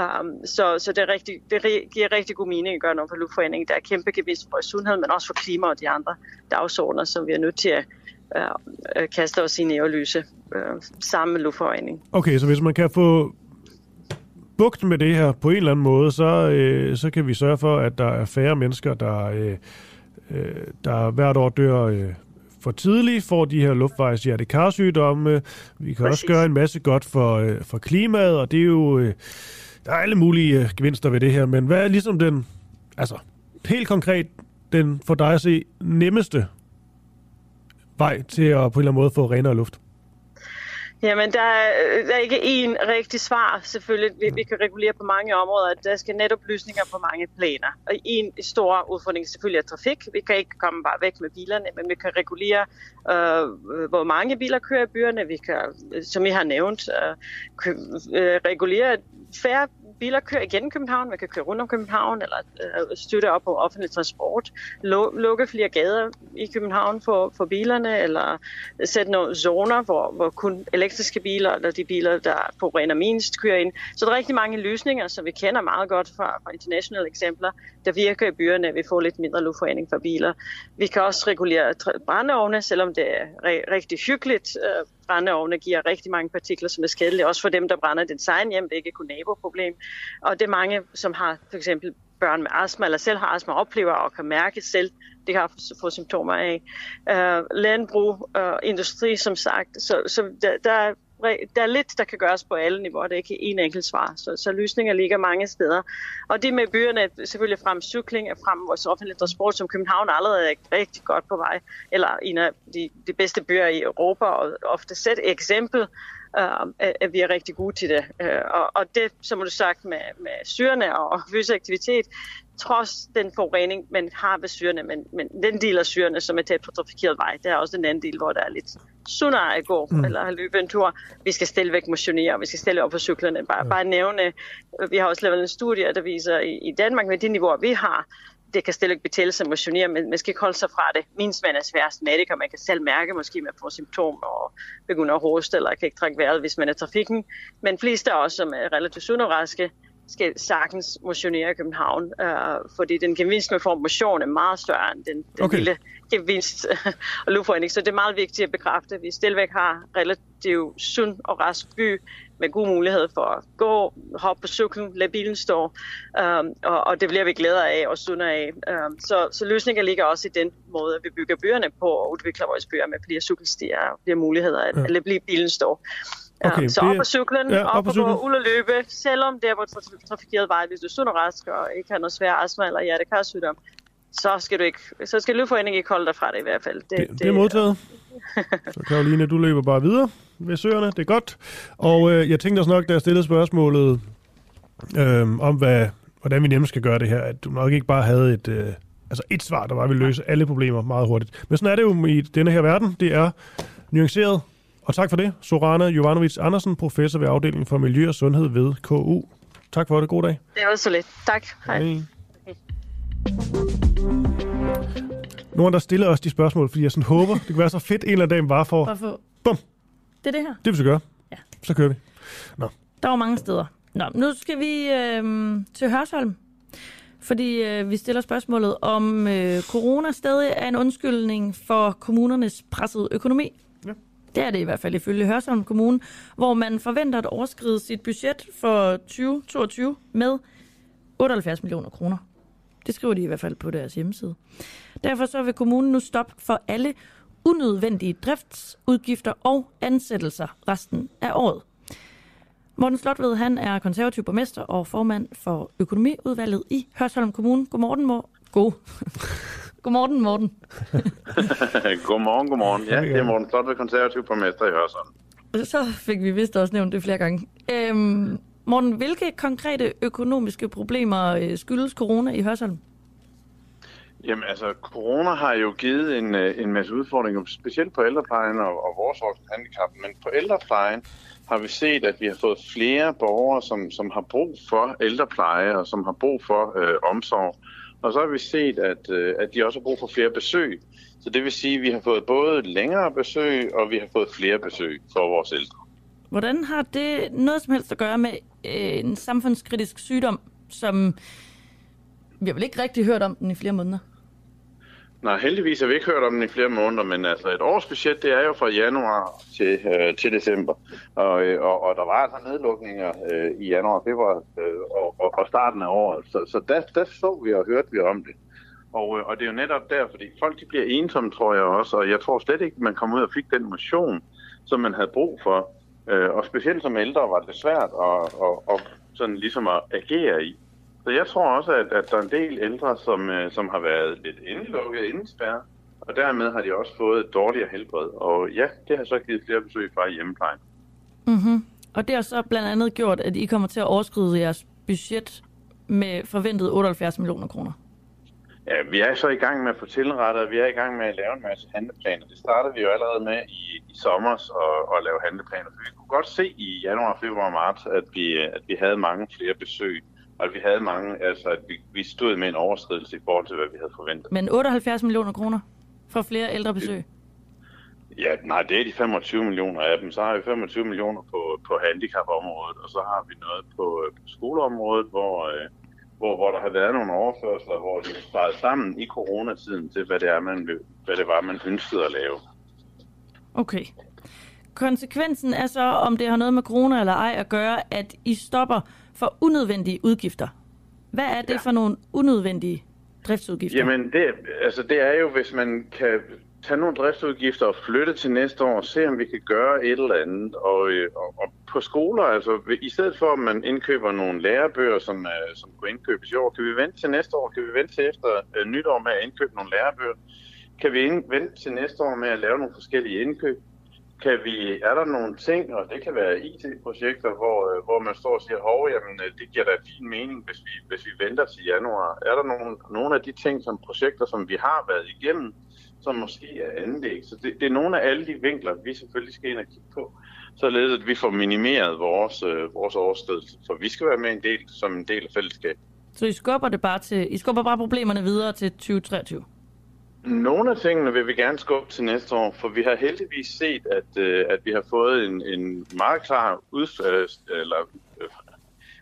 Um, så så det, er rigtig, det giver rigtig god mening at gøre noget for luftforurening. Der er kæmpe gevinst for vores sundhed, men også for klima og de andre dagsordner, som vi er nødt til at uh, kaste os i og løse uh, sammen med luftforurening. Okay, så hvis man kan få bugt med det her på en eller anden måde, så, øh, så kan vi sørge for, at der er færre mennesker, der, øh, øh, der hvert år dør øh, for tidligt, får de her luftvejs hjertekarsygdomme. Vi kan Præcis. også gøre en masse godt for, øh, for klimaet, og det er jo... Øh, der er alle mulige øh, gevinster ved det her, men hvad er ligesom den, altså helt konkret, den for dig at se nemmeste vej til at på en eller anden måde få renere luft? Jamen, der er, øh, der er ikke én rigtig svar, selvfølgelig. Vi, vi kan regulere på mange områder. Der skal netop løsninger på mange planer. Og en stor udfordring selvfølgelig er trafik. Vi kan ikke komme bare væk med bilerne, men vi kan regulere, øh, øh hvor mange biler kører i byerne. Vi kan, øh, som I har nævnt, øh, øh, regulere færre biler kører igennem København, man kan køre rundt om København, eller øh, støtte op på offentlig transport, lukke flere gader i København for, for bilerne, eller sætte nogle zoner, hvor, hvor kun elektriske biler, eller de biler, der forurener mindst, kører ind. Så der er rigtig mange løsninger, som vi kender meget godt fra, fra internationale eksempler, der virker i byerne, vi får lidt mindre luftforurening fra biler. Vi kan også regulere brændeovne, selvom det er re- rigtig hyggeligt. Øh, brændeovne giver rigtig mange partikler, som er skadelige, også for dem, der brænder den egen hjem. Det er ikke kun naboproblem. Og det er mange, som har for eksempel børn med astma, eller selv har astma, oplever og kan mærke selv, det kan få symptomer af. Uh, landbrug, uh, industri som sagt, så, så der, der der er lidt, der kan gøres på alle niveauer. Det er ikke en enkelt svar, så, så løsninger ligger mange steder. Og det med byerne, selvfølgelig frem cykling, er frem vores offentlige transport, som København allerede er rigtig godt på vej, eller en af de, de bedste byer i Europa, og ofte set eksempel, øh, at vi er rigtig gode til det. Øh, og, og det, som du sagt, med, med syrene og fysisk aktivitet, trods den forurening, man har ved syrene, men, men den del af syrene, som er tæt på trafikeret vej, det er også den anden del, hvor der er lidt sundere at gå, mm. eller løbe en tur. Vi skal væk motionere, og vi skal stille op på cyklerne. Bare, ja. bare nævne, vi har også lavet en studie, der viser i, i Danmark, med de niveauer, vi har, det kan stille ikke betale sig at motionere, men man skal ikke holde sig fra det. Min man er svær astmatiker, man kan selv mærke, måske man får symptomer og begynder at hoste, eller kan ikke trække vejret, hvis man er i trafikken. Men flest af os, som er relativt sunde og raske, skal sagtens motionere i København, øh, fordi den gevinst med form motion er meget større end den, den okay. lille gevinst og luftforening. Så det er meget vigtigt at bekræfte, at vi stadigvæk har relativt sund og rask by med god mulighed for at gå, hoppe på cyklen, lade bilen stå, um, og, og det bliver vi glæder af og sundere af. Um, så, så løsningen ligger også i den måde, at vi bygger byerne på og udvikler vores byer med flere cykelstier og flere muligheder at, ja. at lade bilen stå. Okay, så op på cyklen, ja, op, op på cyklen. ud og løbe, selvom det er på trafikeret vej, hvis du er sund og rask og ikke har noget svær astma eller hjertekarsygdom, så skal du ikke, så skal løbeforeningen ikke holde dig fra det i hvert fald. Det, det, det er modtaget. så Karoline, du løber bare videre ved søerne, det er godt. Og øh, jeg tænkte også nok, da jeg stillede spørgsmålet øh, om, hvad, hvordan vi nemt skal gøre det her, at du nok ikke bare havde et, øh, altså et svar, der bare ville løse alle problemer meget hurtigt. Men sådan er det jo i denne her verden. Det er nuanceret, og tak for det, Sorana Jovanovic Andersen, professor ved afdelingen for Miljø og Sundhed ved KU. Tak for det. God dag. Det er også så lidt. Tak. Hej. Hej. Nogen, der stiller os de spørgsmål, fordi jeg sådan håber, det kan være så fedt en eller anden dag bare for... Bare for... Bum. Det er det her? Det vil vi gøre. Ja. Så kører vi. Nå. Der var mange steder. Nå, nu skal vi øh, til Hørsholm. Fordi øh, vi stiller spørgsmålet, om øh, corona stadig er en undskyldning for kommunernes pressede økonomi. Det er det i hvert fald ifølge Hørsholm Kommune, hvor man forventer at overskride sit budget for 2022 med 78 millioner kroner. Det skriver de i hvert fald på deres hjemmeside. Derfor så vil kommunen nu stoppe for alle unødvendige driftsudgifter og ansættelser resten af året. Morten Slotved, han er konservativ borgmester og formand for økonomiudvalget i Hørsholm Kommune. Godmorgen, mor. God. Godmorgen, Morten. godmorgen, godmorgen. Ja, det er Morten Slot, konservativ borgmester i Hørsholm. Så fik vi vist også nævnt det flere gange. Øhm, Morten, hvilke konkrete økonomiske problemer øh, skyldes corona i Hørsholm? Jamen altså, corona har jo givet en, øh, en masse udfordringer, specielt på ældreplejen og, og vores handicap. Men på ældreplejen har vi set, at vi har fået flere borgere, som, som har brug for ældrepleje og som har brug for øh, omsorg. Og så har vi set, at, øh, at de også har brug for flere besøg. Så det vil sige, at vi har fået både længere besøg, og vi har fået flere besøg for vores ældre. Hvordan har det noget som helst at gøre med øh, en samfundskritisk sygdom, som vi har vel ikke rigtig hørt om den i flere måneder? Nej, heldigvis har vi ikke hørt om den i flere måneder, men altså et års budget, det er jo fra januar til, øh, til december. Og, øh, og, og der var altså nedlukninger øh, i januar, februar øh, og, og, starten af året. Så, så der, der så vi og hørte vi om det. Og, øh, og det er jo netop der, fordi folk de bliver ensomme, tror jeg også, og jeg tror slet ikke, man kom ud og fik den motion, som man havde brug for. Øh, og specielt som ældre var det svært at, at, at, sådan ligesom at agere i. Så jeg tror også, at, at der er en del ældre, som, øh, som har været lidt indelukket, indespærret, og dermed har de også fået et dårligere helbred. Og ja, det har så givet flere besøg fra hjemmeplejen. Mm-hmm. Og det har så blandt andet gjort, at I kommer til at overskride jeres budget med forventet 78 millioner kroner. Ja, vi er så i gang med at få tilrettet, og vi er i gang med at lave en masse handleplaner. Det startede vi jo allerede med i, i sommer at, at lave handleplaner. vi kunne godt se i januar, februar og marts, at vi, at vi havde mange flere besøg og vi havde mange, altså at vi, vi stod med en overskridelse i forhold til, hvad vi havde forventet. Men 78 millioner kroner for flere ældre besøg? Ja, nej, det er de 25 millioner af dem. Så har vi 25 millioner på, på handicapområdet, og så har vi noget på, på skoleområdet, hvor, øh, hvor, hvor der har været nogle overførsler, hvor de sparet sammen i coronatiden til, hvad det, er, man, hvad det var, man ønskede at lave. Okay. Konsekvensen er så, om det har noget med corona eller ej at gøre, at I stopper for unødvendige udgifter. Hvad er det ja. for nogle unødvendige driftsudgifter? Jamen, det, altså, det er jo, hvis man kan tage nogle driftsudgifter og flytte til næste år og se, om vi kan gøre et eller andet. Og, øh, og, og på skoler, altså i stedet for, at man indkøber nogle lærebøger, som, uh, som kunne indkøbes i år, kan vi vente til næste år, kan vi vente til efter uh, nytår med at indkøbe nogle lærebøger, kan vi vente til næste år med at lave nogle forskellige indkøb, kan vi, er der nogle ting, og det kan være IT-projekter, hvor, øh, hvor man står og siger, hov, jamen, øh, det giver da fin mening, hvis vi, hvis vi venter til januar. Er der nogle, nogle af de ting, som projekter, som vi har været igennem, som måske er anlæg? Så det, det er nogle af alle de vinkler, vi selvfølgelig skal ind og kigge på, således at vi får minimeret vores, øh, vores overskridelse. For vi skal være med en del, som en del af fællesskabet. Så I skubber, det bare til, I skubber bare problemerne videre til 2023? Nogle af tingene vil vi gerne skubbe til næste år, for vi har heldigvis set, at, øh, at vi har fået en, en meget klar ud, eller, øh,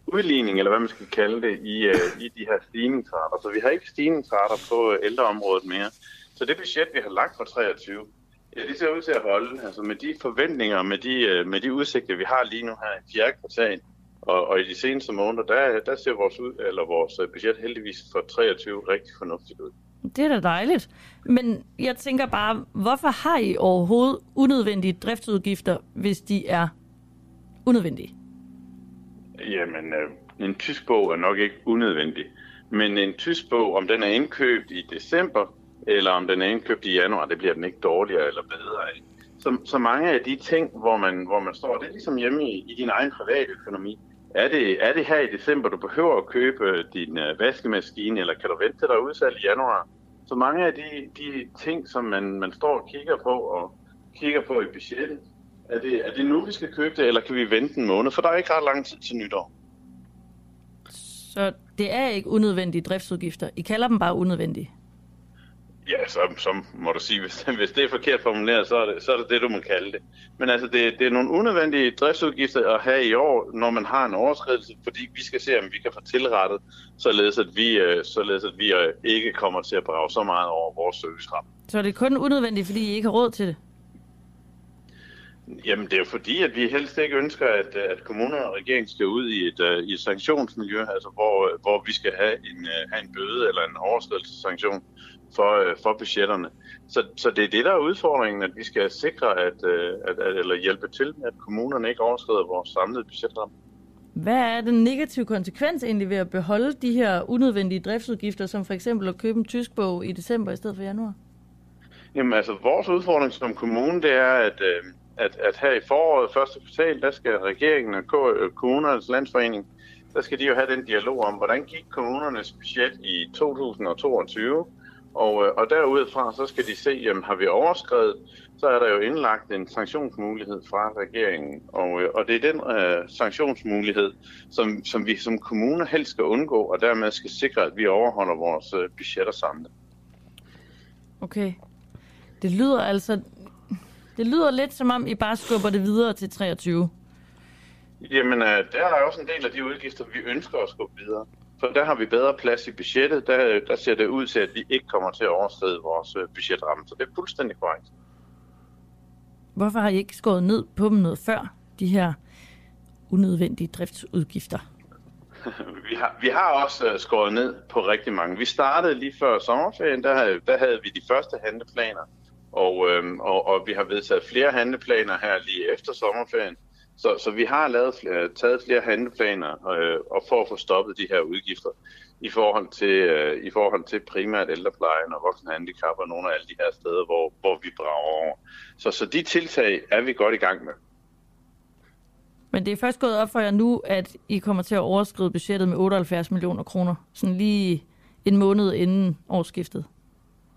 udligning, eller hvad man skal kalde det, i, øh, i de her stigningsrater. Så vi har ikke stigningsrater på ældreområdet mere. Så det budget, vi har lagt for 23, ja, det ser ud til at holde. Altså med de forventninger, med de, øh, med de udsigter, vi har lige nu her i fjerde kvartal, og, og i de seneste måneder, der, der ser vores, ud, eller vores øh, budget heldigvis for 23 rigtig fornuftigt ud. Det er da dejligt. Men jeg tænker bare, hvorfor har I overhovedet unødvendige driftsudgifter, hvis de er unødvendige? Jamen, øh, en tysk bog er nok ikke unødvendig. Men en tysk bog, om den er indkøbt i december, eller om den er indkøbt i januar, det bliver den ikke dårligere eller bedre af. Så, så mange af de ting, hvor man, hvor man står, det er ligesom hjemme i, i din egen private økonomi. Er det, er det her i december, du behøver at købe din uh, vaskemaskine, eller kan du vente til der er udsalg i januar? Så mange af de, de ting, som man, man står og kigger på, og kigger på i budgettet, er det, er det nu, vi skal købe det, eller kan vi vente en måned? For der er ikke ret lang tid til nytår. Så det er ikke unødvendige driftsudgifter. I kalder dem bare unødvendige. Ja, så, så må du sige, hvis, hvis det er forkert formuleret, så er det, så er det det, du må kalde det. Men altså, det, det er nogle unødvendige driftsudgifter at have i år, når man har en overskridelse, fordi vi skal se, om vi kan få tilrettet, således at vi, øh, således at vi øh, ikke kommer til at brage så meget over vores serviceramme. Så er det kun unødvendigt, fordi I ikke har råd til det? Jamen, det er jo fordi, at vi helst ikke ønsker, at, at kommuner og regeringen skal ud i et, i et sanktionsmiljø, altså hvor, hvor vi skal have en, have en bøde eller en overskridelsessanktion for, uh, for budgetterne. Så, så det er det, der er udfordringen, at vi skal sikre, at, uh, at, at, eller hjælpe til med, at kommunerne ikke overskrider vores samlede budgetramme. Hvad er den negative konsekvens egentlig ved at beholde de her unødvendige driftsudgifter, som for eksempel at købe en tysk bog i december i stedet for januar? Jamen altså, vores udfordring som kommune, det er, at, at, at her i foråret, første kvartal, der skal regeringen og øh, kommunernes landsforening, der skal de jo have den dialog om, hvordan gik kommunernes budget i 2022, og, øh, og derudfra, så skal de se, jamen har vi overskrevet, så er der jo indlagt en sanktionsmulighed fra regeringen. Og, øh, og det er den øh, sanktionsmulighed, som, som vi som kommune helst skal undgå, og dermed skal sikre, at vi overholder vores øh, budgetter samlet. Okay. Det lyder altså det lyder lidt som om, I bare skubber det videre til 23. Jamen, øh, der er også en del af de udgifter, vi ønsker at skubbe videre. For der har vi bedre plads i budgettet. Der, der ser det ud til, at vi ikke kommer til at overskride vores øh, budgetramme. Så det er fuldstændig korrekt. Hvorfor har I ikke skåret ned på dem noget før, de her unødvendige driftsudgifter? vi, har, vi har også uh, skåret ned på rigtig mange. Vi startede lige før sommerferien, der, der havde vi de første handleplaner og, øhm, og, og vi har vedtaget flere handleplaner her lige efter sommerferien. Så, så vi har lavet flere, taget flere handleplaner øh, og for at få stoppet de her udgifter i forhold til, øh, i forhold til primært ældreplejen og voksenhandicap og nogle af alle de her steder, hvor, hvor vi brager over. Så, så de tiltag er vi godt i gang med. Men det er først gået op for jer nu, at I kommer til at overskride budgettet med 78 millioner kroner, sådan lige en måned inden årsskiftet.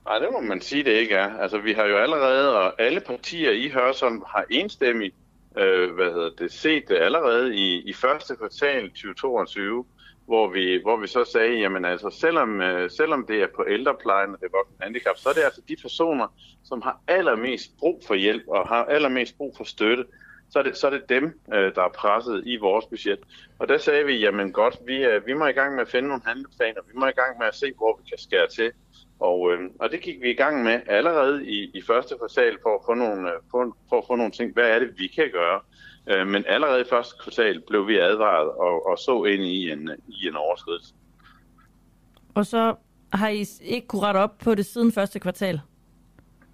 Nej, det må man sige, det ikke er. Altså, vi har jo allerede, og alle partier i Hørsholm har enstemmigt øh, hvad hedder det, set det allerede i, i første kvartal 2022, hvor vi, hvor vi så sagde, jamen altså, selvom, øh, selvom det er på ældreplejen og det er voksen handicap, så er det altså de personer, som har allermest brug for hjælp og har allermest brug for støtte, så er det, så er det dem, øh, der er presset i vores budget. Og der sagde vi, jamen godt, vi, øh, vi må i gang med at finde nogle handleplaner, vi må i gang med at se, hvor vi kan skære til. Og, øh, og det gik vi i gang med allerede i, i første kvartal for at, få nogle, øh, for, for at få nogle ting. Hvad er det, vi kan gøre? Øh, men allerede i første kvartal blev vi advaret og, og så ind i en, i en overskridelse. og så har I ikke kunne rette op på det siden første kvartal.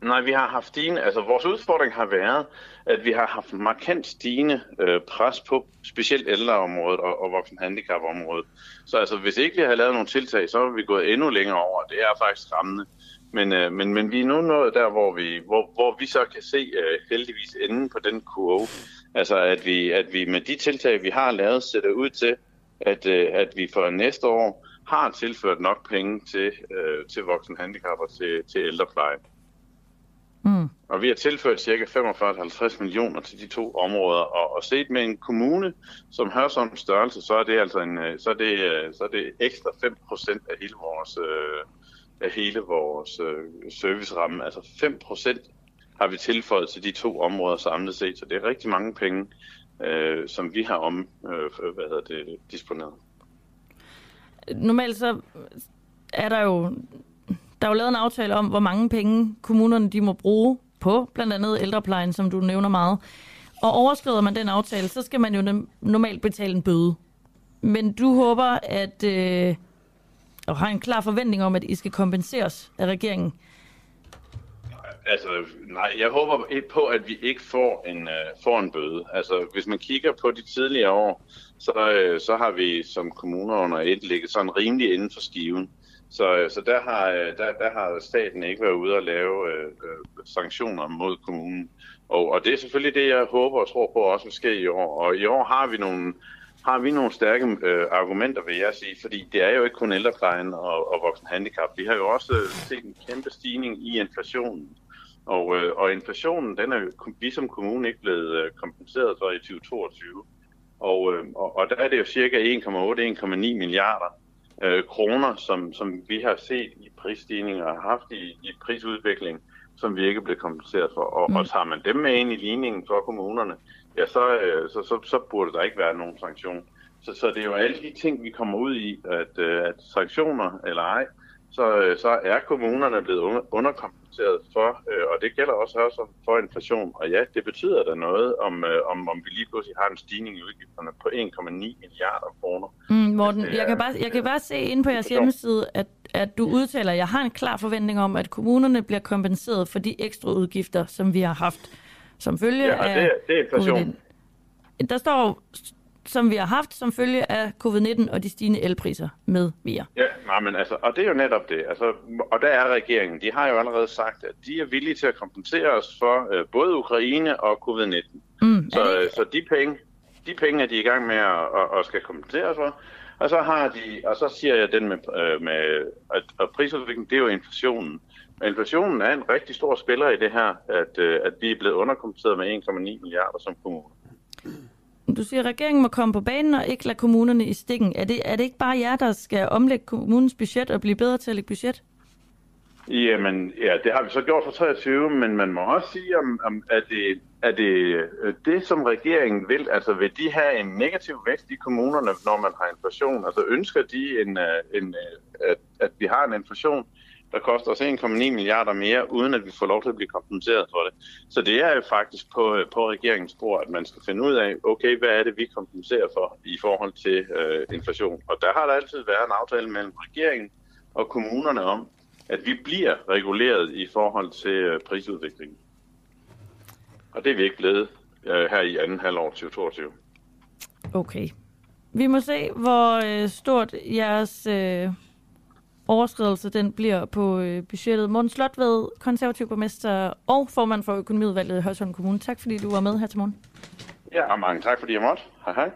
Nej, vi har haft stigende, altså vores udfordring har været, at vi har haft markant stigende øh, pres på specielt ældreområdet og, og voksenhandicapområdet. Så altså, hvis ikke vi havde lavet nogle tiltag, så var vi gået endnu længere over. Det er faktisk rammende. Men, øh, men, men vi er nu nået der, hvor vi, hvor, hvor vi så kan se øh, heldigvis enden på den kurve. Altså at vi, at vi med de tiltag, vi har lavet, sætter ud til, at, øh, at vi for næste år har tilført nok penge til, øh, til voksenhandicap og til, til ældrepleje. Mm. Og vi har tilført ca. 45-50 millioner til de to områder, og, og set med en kommune som Hørsholm størrelse, så er det altså en, øh, så er det, øh, så er det ekstra 5% af hele vores, øh, af hele vores serviceramme. Altså 5% har vi tilføjet til de to områder samlet set, så det er rigtig mange penge, øh, som vi har om, øh, hvad hedder det, disponeret. Normalt så er der jo der er jo lavet en aftale om, hvor mange penge kommunerne de må bruge på blandt andet ældreplejen, som du nævner meget. Og overskrider man den aftale, så skal man jo normalt betale en bøde. Men du håber, at øh, og har en klar forventning om, at I skal kompenseres af regeringen. Altså, nej, jeg håber på, at vi ikke får en, øh, får en bøde. Altså, hvis man kigger på de tidligere år, så, øh, så har vi som kommuner under et ligget sådan rimelig inden for skiven. Så, øh, så der, har, øh, der, der har staten ikke været ude at lave øh, øh, sanktioner mod kommunen. Og, og det er selvfølgelig det, jeg håber og tror på også vil ske i år. Og i år har vi nogle, har vi nogle stærke øh, argumenter, vil jeg sige, fordi det er jo ikke kun ældreplejen og, og voksen handicap. Vi har jo også set en kæmpe stigning i inflationen. Og, øh, og inflationen, den er jo vi som kommune ikke blevet øh, kompenseret for i 2022. Og, øh, og, og der er det jo cirka 1,8-1,9 milliarder øh, kroner, som, som vi har set i prisstigninger og haft i, i prisudvikling, som vi ikke er blevet kompenseret for. Og, mm. og tager man dem med ind i ligningen for kommunerne, ja, så, øh, så, så, så burde der ikke være nogen sanktion. Så, så det er jo alle de ting, vi kommer ud i, at, øh, at sanktioner eller ej, øh, så er kommunerne blevet underkompenseret for, og det gælder også, også for inflation. Og ja, det betyder da noget, om, om, om vi lige pludselig har en stigning i udgifterne på 1,9 milliarder kroner. Mm, Morten, jeg kan, bare, jeg kan bare se ind på jeres hjemmeside, at, at du udtaler, at jeg har en klar forventning om, at kommunerne bliver kompenseret for de ekstra udgifter, som vi har haft som følge ja, af det, det er inflation. Der står, som vi har haft som følge af covid-19 og de stigende elpriser med mere. Ja, nej, men altså, og det er jo netop det. Altså, og der er regeringen. De har jo allerede sagt, at de er villige til at kompensere os for øh, både Ukraine og covid-19. Mm, så, øh, så de penge, de penge er de i gang med at, at, at skal kompensere for. Og så har de, og så siger jeg den med, øh, med at, at prisudviklingen, det er jo inflationen. Men inflationen er en rigtig stor spiller i det her, at, øh, at vi er blevet underkompenseret med 1,9 milliarder som kommune. Du siger, at regeringen må komme på banen og ikke lade kommunerne i stikken. Er det, er det ikke bare jer, der skal omlægge kommunens budget og blive bedre til at lægge budget? Jamen, ja, det har vi så gjort for 23, men man må også sige, om, om at det, er det øh, det, som regeringen vil? Altså, vil de have en negativ vækst i kommunerne, når man har inflation? Altså, ønsker de, en, øh, en, øh, at, at vi har en inflation, der koster os 1,9 milliarder mere, uden at vi får lov til at blive kompenseret for det. Så det er jo faktisk på, øh, på regeringens bord, at man skal finde ud af, okay, hvad er det, vi kompenserer for i forhold til øh, inflation. Og der har der altid været en aftale mellem regeringen og kommunerne om, at vi bliver reguleret i forhold til øh, prisudviklingen. Og det er vi ikke blevet øh, her i anden halvår 2022. Okay. Vi må se, hvor øh, stort jeres øh, overskridelse den bliver på øh, budgettet. Morten Slotved, konservativ borgmester og formand for økonomiudvalget i Hørsholm Kommune. Tak fordi du var med her til morgen. Ja, og mange tak fordi jeg måtte. Hej hej.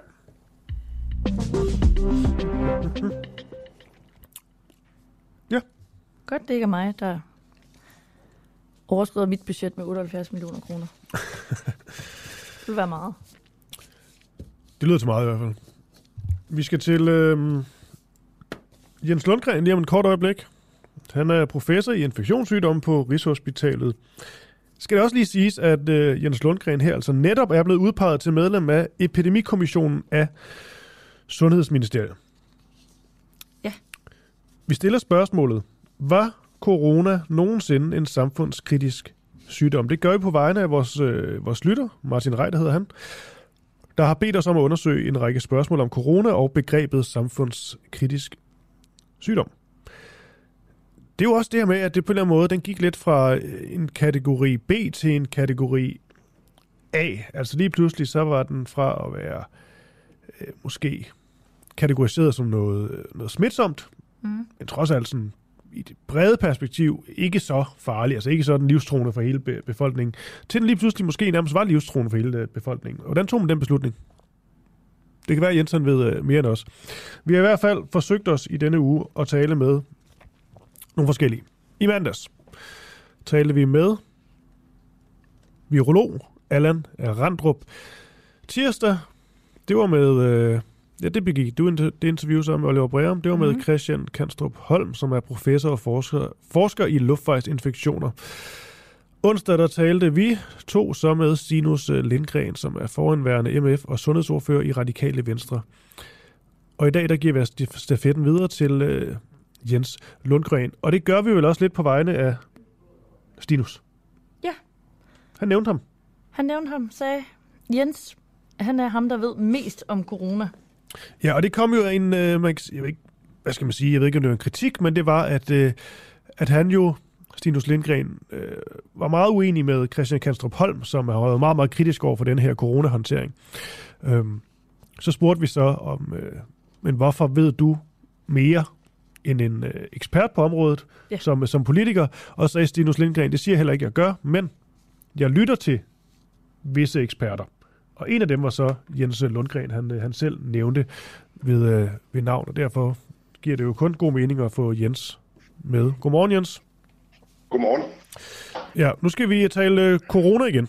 Ja. Godt, det ikke er mig, der overskrider mit budget med 78 millioner kroner. det vil være meget. Det lyder til meget i hvert fald. Vi skal til øh, Jens Lundgren lige om en kort øjeblik. Han er professor i infektionssygdomme på Rigshospitalet. Skal det også lige siges, at øh, Jens Lundgren her altså netop er blevet udpeget til medlem af Epidemikommissionen af Sundhedsministeriet. Ja. Vi stiller spørgsmålet, var corona nogensinde en samfundskritisk sygdom? Det gør vi på vegne af vores, øh, vores lytter, Martin Reiter hedder han, der har bedt os om at undersøge en række spørgsmål om corona og begrebet samfundskritisk sygdom. det er jo også det her med, at det på en eller anden måde, den gik lidt fra øh, en kategori B til en kategori A. Altså lige pludselig, så var den fra at være øh, måske kategoriseret som noget, noget smitsomt, mm. men trods alt sådan i det brede perspektiv ikke så farlig, altså ikke sådan livstruende for hele be- befolkningen, til den lige pludselig måske nærmest var livstruende for hele øh, befolkningen. Hvordan tog man den beslutning? Det kan være, at Jensen ved øh, mere end os. Vi har i hvert fald forsøgt os i denne uge at tale med nogle forskellige. I mandags talte vi med virolog Allan Randrup. Tirsdag, det var med, øh, ja, det begik du det interview sammen med Oliver Breum. Det var med mm. Christian Kanstrup Holm, som er professor og forsker, forsker i luftvejsinfektioner. Onsdag der talte vi to så med Sinus Lindgren, som er foranværende MF og sundhedsordfører i Radikale Venstre. Og i dag der giver vi stafetten videre til øh, Jens Lundgren. Og det gør vi vel også lidt på vegne af Stinus. Ja. Han nævnte ham. Han nævnte ham, sagde Jens, han er ham, der ved mest om corona. Ja, og det kom jo en, øh, man, jeg ved ikke, hvad skal man sige, jeg ved ikke, om det var en kritik, men det var, at, øh, at han jo, Stinus Lindgren, øh, var meget uenig med Christian Kanstrup Holm, som har været meget, meget kritisk over for den her coronahåndtering. Øhm, så spurgte vi så om, øh, men hvorfor ved du mere end en øh, ekspert på området, ja. som, som politiker, og så sagde Stinus Lindgren, det siger jeg heller ikke, jeg gør, men jeg lytter til visse eksperter. Og en af dem var så Jens Lundgren, han, han selv nævnte ved, øh, ved navn, og derfor giver det jo kun god mening at få Jens med. Godmorgen, Jens. Godmorgen. Ja, nu skal vi tale øh, corona igen.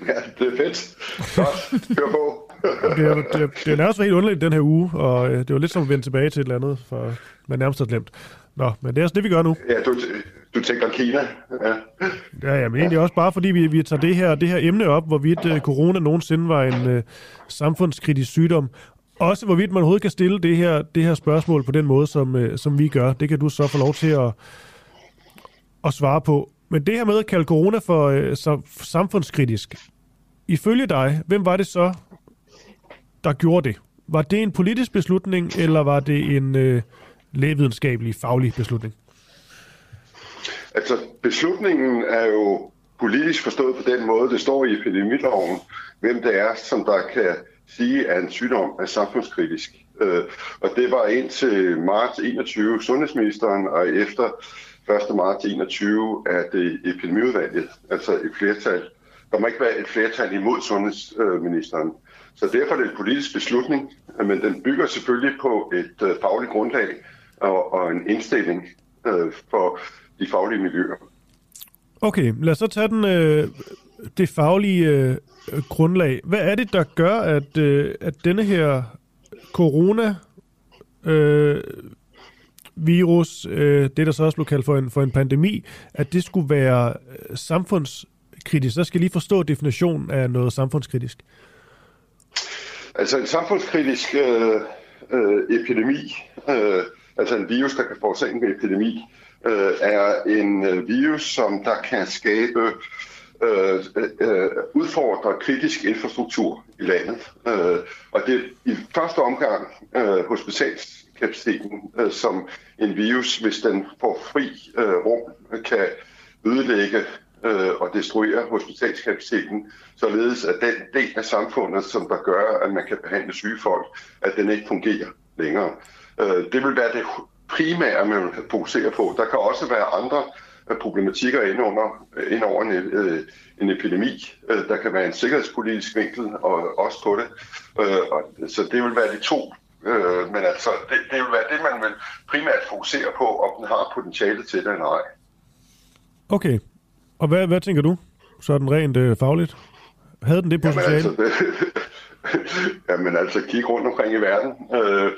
Ja, det er fedt. Godt, hør på. det, er, det, er, det er nærmest helt underligt den her uge, og øh, det var lidt som at vende tilbage til et eller andet, for man nærmest har glemt. Nå, men det er også det, vi gør nu. Ja, du, du tænker Kina. Ja, ja, ja men egentlig også bare fordi vi, vi tager det her, det her emne op, hvorvidt uh, corona nogensinde var en uh, samfundskritisk sygdom. Også hvorvidt man overhovedet kan stille det her, det her spørgsmål på den måde, som, uh, som vi gør. Det kan du så få lov til at, at svare på. Men det her med at kalde corona for øh, så, samfundskritisk, ifølge dig, hvem var det så, der gjorde det? Var det en politisk beslutning, eller var det en øh, lægevidenskabelig, faglig beslutning? Altså, beslutningen er jo politisk forstået på den måde, det står i epidemiloven, hvem det er, som der kan sige, at en sygdom er samfundskritisk. Øh, og det var indtil marts 21 sundhedsministeren, og efter 1. marts 21 er det epidemiudvalget, altså et flertal. Der må ikke være et flertal imod sundhedsministeren. Så derfor er det en politisk beslutning, men den bygger selvfølgelig på et øh, fagligt grundlag og, og en indstilling øh, for de faglige miljøer. Okay, lad os så tage den, øh, det faglige øh, grundlag. Hvad er det, der gør, at, øh, at denne her corona øh, virus, øh, det der så også blev kaldt for en, for en pandemi, at det skulle være øh, samfundskritisk. Så skal jeg lige forstå definitionen af noget samfundskritisk. Altså en samfundskritisk øh, øh, epidemi, øh, altså en virus, der kan forårsage en epidemi, øh, er en øh, virus, som der kan skabe øh, øh, øh udfordre kritisk infrastruktur i landet. Øh, og det er i første omgang øh, hospitalskapaciteten, øh, som en virus, hvis den får fri øh, rum, kan ødelægge øh, og destruere hospitalskapaciteten, således at den del af samfundet, som der gør, at man kan behandle syge folk, at den ikke fungerer længere. Øh, det vil være det primære, man vil fokusere på. Der kan også være andre øh, problematikker ind, under, ind over en, øh, en epidemi. Øh, der kan være en sikkerhedspolitisk vinkel og også på det. Øh, og, så det vil være de to. Øh, men altså, det, det vil være det, man vil primært fokusere på, om den har potentiale til det eller ej. Okay. Og hvad, hvad tænker du? Så er den rent øh, fagligt? Havde den det potentiale? Jamen, altså, det, Jamen altså kigge rundt omkring i verden øh,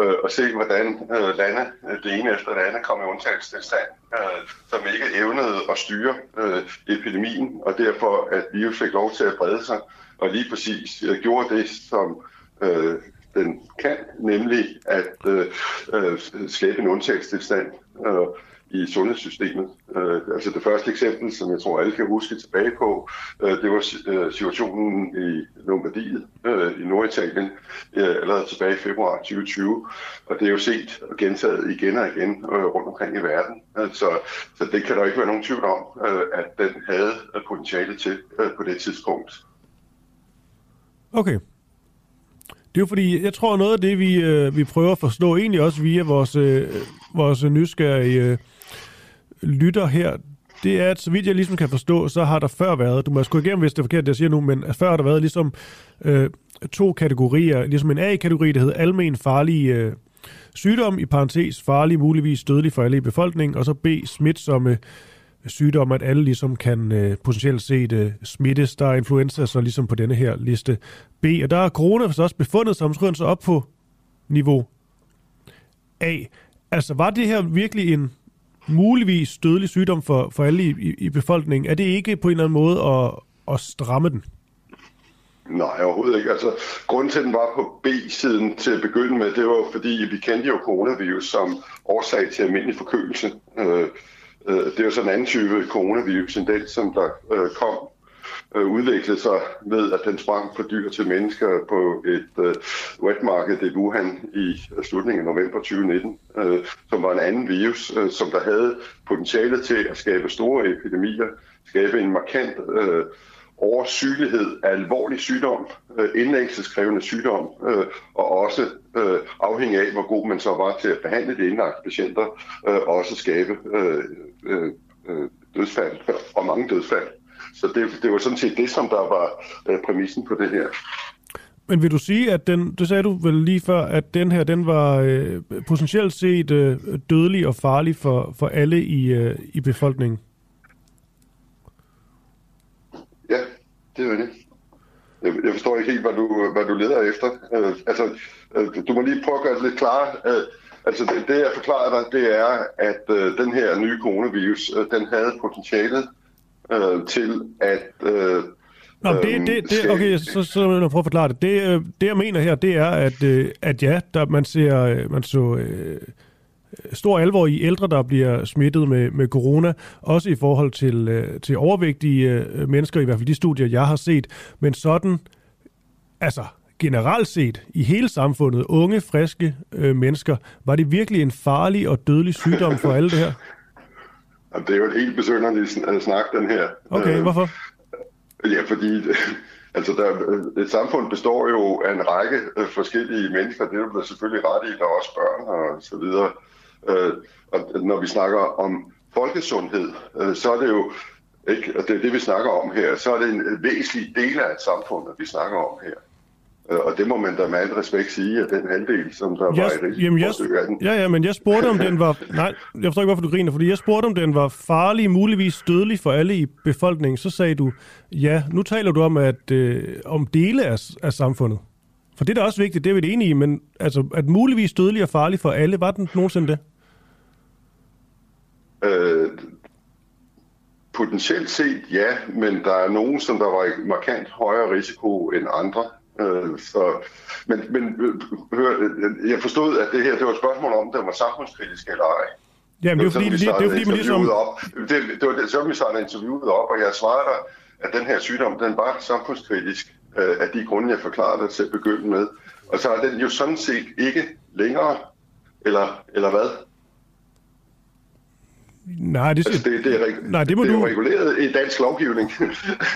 øh, og se, hvordan øh, lande, det ene efter det andet, kom i undtagelsestilstand, øh, som ikke evnede at styre øh, epidemien, og derfor at virus fik lov til at brede sig, og lige præcis øh, gjorde det, som øh, den kan, nemlig at øh, øh, skabe en undtagelsestilstand øh, i sundhedssystemet. Øh, altså det første eksempel, som jeg tror alle kan huske tilbage på, øh, det var øh, situationen i Lombardiet øh, i Norditalien øh, allerede tilbage i februar 2020. Og det er jo set og gentaget igen og igen øh, rundt omkring i verden. Altså, så, så det kan der ikke være nogen tvivl om, øh, at den havde potentiale til øh, på det tidspunkt. Okay. Det er jo fordi, jeg tror noget af det, vi, øh, vi prøver at forstå, egentlig også via vores, øh, vores nysgerrige øh, lytter her, det er, at så vidt jeg ligesom kan forstå, så har der før været, du må sgu igennem, hvis det er forkert, det jeg siger nu, men før har der været ligesom øh, to kategorier, ligesom en A-kategori, der hedder almen farlige øh, sygdom, i parentes farlig, muligvis dødelig for alle i befolkningen, og så B, smitsomme sygdom, at alle ligesom kan øh, potentielt set øh, smittes. Der er influenza så ligesom på denne her liste B, og der er corona så også befundet sig, måske så op på niveau A. Altså var det her virkelig en muligvis dødelig sygdom for, for alle i, i, i befolkningen? Er det ikke på en eller anden måde at, at stramme den? Nej, overhovedet ikke. Altså, grunden til, at den var på B-siden til at begynde med, det var fordi, vi kendte jo coronavirus som årsag til almindelig forkølelse. Øh, øh, det er jo sådan en anden type coronavirus end den, som der øh, kom øh, udviklede sig ved, at den sprang fra dyr til mennesker på et øh, wetmarked i Wuhan i øh, slutningen af november 2019, øh, som var en anden virus, øh, som der havde potentiale til at skabe store epidemier, skabe en markant øh, oversygelighed af alvorlig sygdom, øh, indlæggelseskrævende sygdom, øh, og også øh, afhængig af, hvor god man så var til at behandle de indlagte patienter, øh, også skabe øh, øh, øh, dødsfald, og mange dødsfald. Så det, det var sådan set det, som der var øh, præmissen på det her. Men vil du sige, at den, det sagde du vel lige før, at den her, den var øh, potentielt set øh, dødelig og farlig for, for alle i, øh, i befolkningen? Ja, det var det. Jeg, jeg forstår ikke helt, hvad du, hvad du leder efter. Øh, altså, øh, du må lige prøve at gøre det lidt klar. Øh, altså, det, det jeg forklarer dig, det er, at øh, den her nye coronavirus, øh, den havde potentialet øh, til at... Øh, Nå, det, det, det, okay, så, så vil jeg prøve at forklare det. Det, øh, det jeg mener her, det er, at, øh, at ja, der, man ser man så øh, stor alvor i ældre, der bliver smittet med, med corona, også i forhold til, øh, til overvægtige øh, mennesker, i hvert fald de studier, jeg har set. Men sådan, altså generelt set i hele samfundet, unge, friske øh, mennesker, var det virkelig en farlig og dødelig sygdom for alle det her? Det er jo et helt besønderligt snak, den her. Okay, hvorfor? Ja, fordi altså der, et samfund består jo af en række øh, forskellige mennesker. Det er jo selvfølgelig ret i, der er også børn og så videre. Øh, og når vi snakker om folkesundhed, øh, så er det jo ikke, og det er det, vi snakker om her, så er det en væsentlig del af et samfund, vi snakker om her. Øh, og det må man da med al respekt sige, at den halvdel, som der jeg, var i jamen jeg, den. Ja, ja, men jeg spurgte, om den var... Nej, jeg forstår ikke, hvorfor du griner, fordi jeg spurgte, om den var farlig, muligvis dødelig for alle i befolkningen. Så sagde du, ja, nu taler du om, at øh, om dele af, af samfundet. For det er da også vigtigt, det er vi enige i, men altså, at muligvis dødelig og farlig for alle, var den nogensinde det? Øh, potentielt set ja, men der er nogen, som der var i markant højere risiko end andre. Øh, så, men men øh, hør, øh, jeg forstod, at det her det var et spørgsmål om, det var samfundskritisk eller ej. Jamen, det er fordi, det, det, det fordi man ligesom... Op. Det, det var det, så vi startede interviewet op, og jeg svarede dig, at den her sygdom, den var samfundskritisk øh, af de grunde, jeg forklarede dig til at begynde med. Og så er den jo sådan set ikke længere, eller, eller hvad? Nej, det, altså, det, det, er, nej, det, må det er du... reguleret i dansk lovgivning,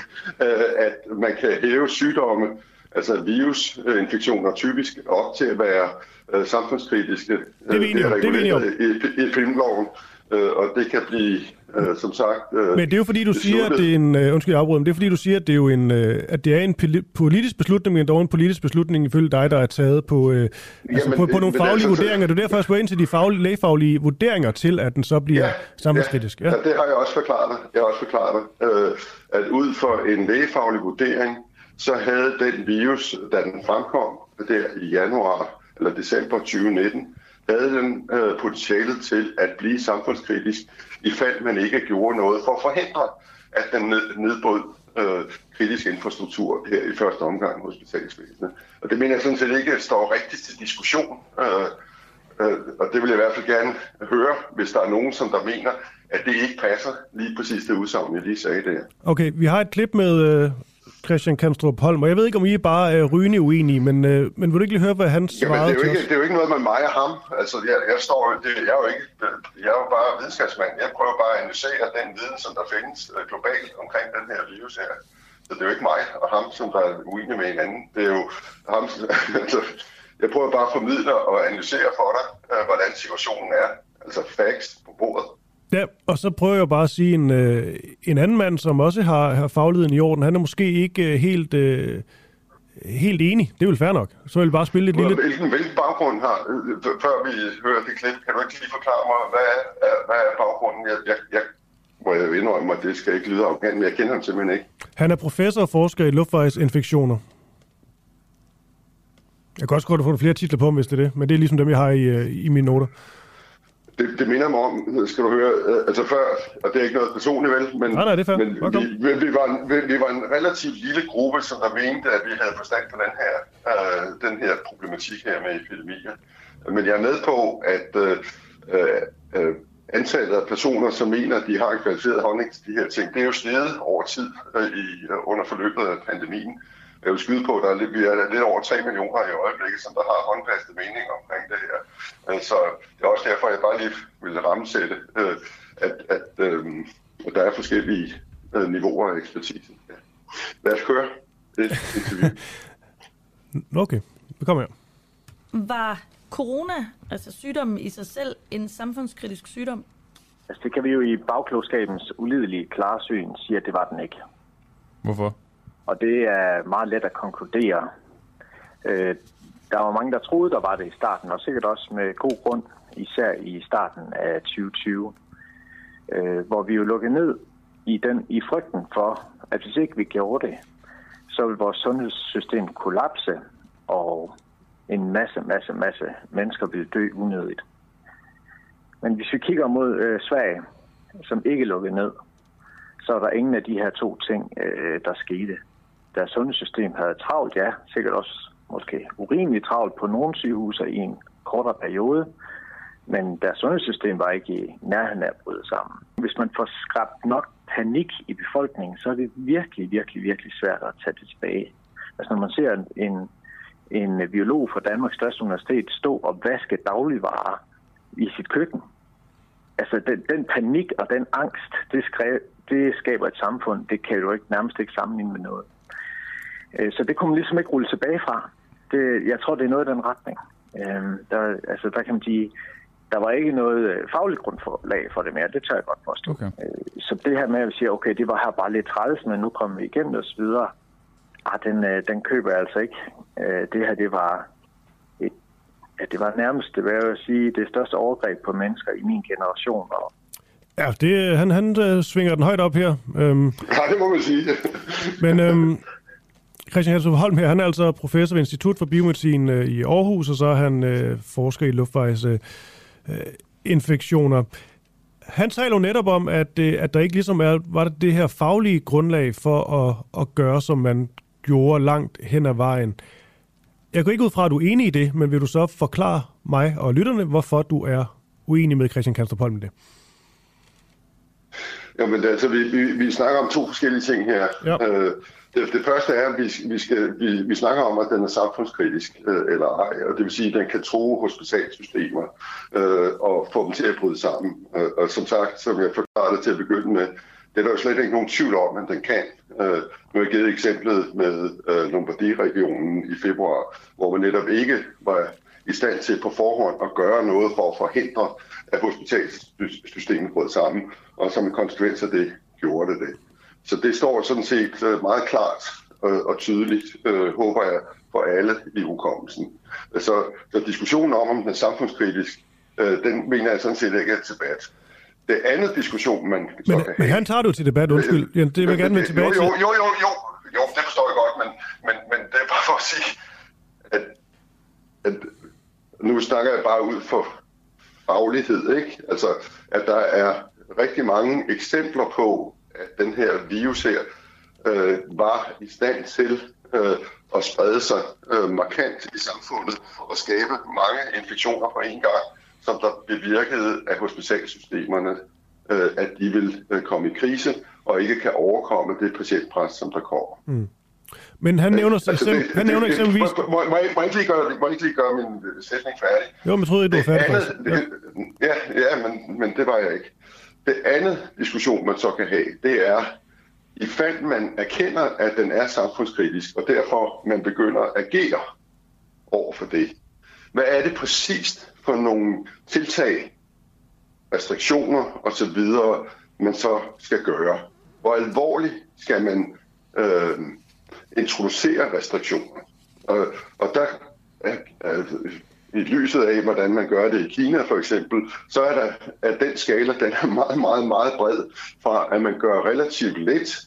at man kan hæve sygdomme altså virusinfektioner typisk op til at være øh, samfundskritiske. Det er om. Det er vi enige om. I, i filmloven, øh, og det kan blive, øh, som sagt... Øh, men det er jo fordi, du siger, at det er en... Øh, undskyld, jeg afbryder, men det er fordi, du siger, at det er jo en, øh, at det er en politisk beslutning, men dog en politisk beslutning ifølge dig, der er taget på, øh, altså Jamen, på, på nogle faglige altså, vurderinger. Du er derfor også ind til de faglige, lægefaglige vurderinger til, at den så bliver ja, samfundskritisk. Ja, ja. ja, det har jeg også forklaret dig. Jeg har også forklaret dig, øh, at ud for en lægefaglig vurdering, så havde den virus, da den fremkom der i januar eller december 2019, havde den øh, potentiale til at blive samfundskritisk, i fald man ikke gjorde noget for at forhindre, at den ned, nedbrød øh, kritisk infrastruktur her i første omgang hos hospitalsvæsenet. Og det mener jeg sådan set ikke står rigtigt til diskussion. Øh, øh, og det vil jeg i hvert fald gerne høre, hvis der er nogen, som der mener, at det ikke passer lige præcis det udsagn, jeg lige sagde der. Okay, vi har et klip med øh, Christian Kanstrup Holm, og jeg ved ikke, om I er bare øh, rygende uenige, men, øh, men vil du ikke lige høre, hvad han Jamen, svarede det, er jo til ikke, os? det er jo ikke noget med mig og ham. Altså, jeg, jeg, står, det, jeg, er jo ikke, jeg er jo bare videnskabsmand. Jeg prøver bare at analysere den viden, som der findes øh, globalt omkring den her virus her. Så det er jo ikke mig og ham, som der er uenige med hinanden. Det er jo ham, altså, jeg prøver bare at formidle og analysere for dig, øh, hvordan situationen er. Altså facts på bordet. Ja, og så prøver jeg bare at sige, en, øh, en anden mand, som også har, har fagligheden i orden, han er måske ikke øh, helt, øh, helt enig. Det er vel fair nok. Så vil jeg bare spille et lille... Hvilken, hvilken baggrund har, øh, før vi hører det klip, kan du ikke lige forklare mig, hvad er, hvad er baggrunden? Jeg, jeg, jeg må jeg indrømme, at det skal ikke lyde arrogant, men jeg kender ham simpelthen ikke. Han er professor og forsker i luftvejsinfektioner. Jeg kan også godt få flere titler på hvis det er det, men det er ligesom dem, jeg har i, øh, i mine noter. Det, det minder mig om, skal du høre, øh, altså før, og det er ikke noget personligt vel, men, Nej, nej, det er men Godt, vi, vi, var en, vi, vi var en relativt lille gruppe, som der mente, at vi havde forstand på den her, øh, den her problematik her med epidemier. Men jeg er med på, at øh, øh, antallet af personer, som mener, at de har en kvalificeret holdning til de her ting, det er jo steget over tid øh, i, under forløbet af pandemien. Jeg vil skyde på, at der er lidt, vi er lidt over 3 millioner i øjeblikket, som der har håndfaste meninger omkring det her. Øh, Så det er også derfor, jeg bare lige vil rammesætte, øh, at, at, øh, at der er forskellige niveauer af ekspertise. Lad os køre et interview. Okay, det kommer her. Var corona, altså sygdommen i sig selv, en samfundskritisk sygdom? Altså, det kan vi jo i bagklogskabens ulidelige klarsyn sige, at det var den ikke. Hvorfor? Og det er meget let at konkludere. Øh, der var mange, der troede, der var det i starten, og sikkert også med god grund, især i starten af 2020, øh, hvor vi jo lukkede ned i, den, i frygten for, at hvis ikke vi gjorde det, så ville vores sundhedssystem kollapse, og en masse, masse, masse mennesker ville dø unødigt. Men hvis vi kigger mod øh, Sverige, som ikke lukkede ned, så er der ingen af de her to ting, øh, der skete. Deres sundhedssystem havde travlt, ja, sikkert også måske urimeligt travlt på nogle sygehuse i en kortere periode, men deres sundhedssystem var ikke i nærheden af at bryde sammen. Hvis man får skabt nok panik i befolkningen, så er det virkelig, virkelig, virkelig svært at tage det tilbage. Altså når man ser en, en biolog fra Danmarks største universitet stå og vaske dagligvarer i sit køkken, altså den, den panik og den angst, det, skrev, det skaber et samfund, det kan du ikke nærmest ikke sammenligne med noget. Øh, Så det kunne man ligesom ikke rulle tilbage fra. Det, jeg tror, det er noget i den retning. Øh, Der, altså, der kan man sige, der var ikke noget øh, fagligt grundlag for det mere. Det tør jeg godt påstå. Okay. Så det her med at sige, okay, det var her bare lidt træls, men nu kommer vi igennem og så videre. Ah, den, den køber jeg altså ikke. Det her, det var, et, ja, det var nærmest, det vil jeg sige, det største overgreb på mennesker i min generation. Og Ja, det, han, han øh, svinger den højt op her. Øhm, Ja, det må man sige. men øhm, Christian Hansen Holm her, han er altså professor ved Institut for Biomedicin øh, i Aarhus, og så er han øh, forsker i luftvejsinfektioner. Øh, han taler jo netop om, at, øh, at der ikke ligesom er, var det, det her faglige grundlag for at, at gøre, som man gjorde langt hen ad vejen. Jeg går ikke ud fra, at du er enig i det, men vil du så forklare mig og lytterne, hvorfor du er uenig med Christian Kanstrup Holm i det? Jamen, altså, vi, vi, vi snakker om to forskellige ting her. Ja. Øh, det, det første er, at vi, vi, skal, vi, vi snakker om, at den er samfundskritisk øh, eller ej, og det vil sige, at den kan tro hospitalsystemer øh, og få dem til at bryde sammen. Øh, og som sagt, som jeg forklarede det til at begynde med, det er der jo slet ikke nogen tvivl om, at den kan. Øh, nu har jeg givet eksemplet med øh, Lombardie-regionen i februar, hvor man netop ikke var i stand til på forhånd at gøre noget for at forhindre, at hospitalsystemet brød sammen, og som en konsekvens af det gjorde det det. Så det står sådan set øh, meget klart øh, og tydeligt, øh, håber jeg, for alle i hukommelsen. Så, så diskussionen om, om den er samfundskritisk, den mener jeg sådan set ikke er til debat. Det andet diskussion, man så Men, kan men han tager jo til debat, undskyld. Ja, det vil jeg gerne vende tilbage jo, til. jo, jo, jo, jo, jo, det forstår jeg godt, men, men, men det er bare for at sige, at, at nu snakker jeg bare ud for faglighed, ikke? Altså, at der er rigtig mange eksempler på, at den her virus her øh, var i stand til øh, at sprede sig øh, markant i samfundet og skabe mange infektioner på en gang, som der bevirkede af hospitalsystemerne, øh, at de vil øh, komme i krise og ikke kan overkomme det patientpres, som der kommer. Mm. Men han nævner, altså, eksempel, det, han nævner det, eksempelvis... Må, må, må, jeg, må, jeg ikke lige gøre, må jeg ikke lige gøre min øh, sætning færdig? Jo, men troede, du var færdig andet, det, ja. ja, ja men, men det var jeg ikke. Det andet diskussion, man så kan have, det er, i fald man erkender, at den er samfundskritisk, og derfor man begynder at agere over for det. Hvad er det præcist for nogle tiltag, restriktioner osv., man så skal gøre? Hvor alvorligt skal man øh, introducere restriktioner? Og, og der er, i lyset af, hvordan man gør det i Kina for eksempel, så er der at den skala, den er meget, meget, meget bred fra, at man gør relativt let,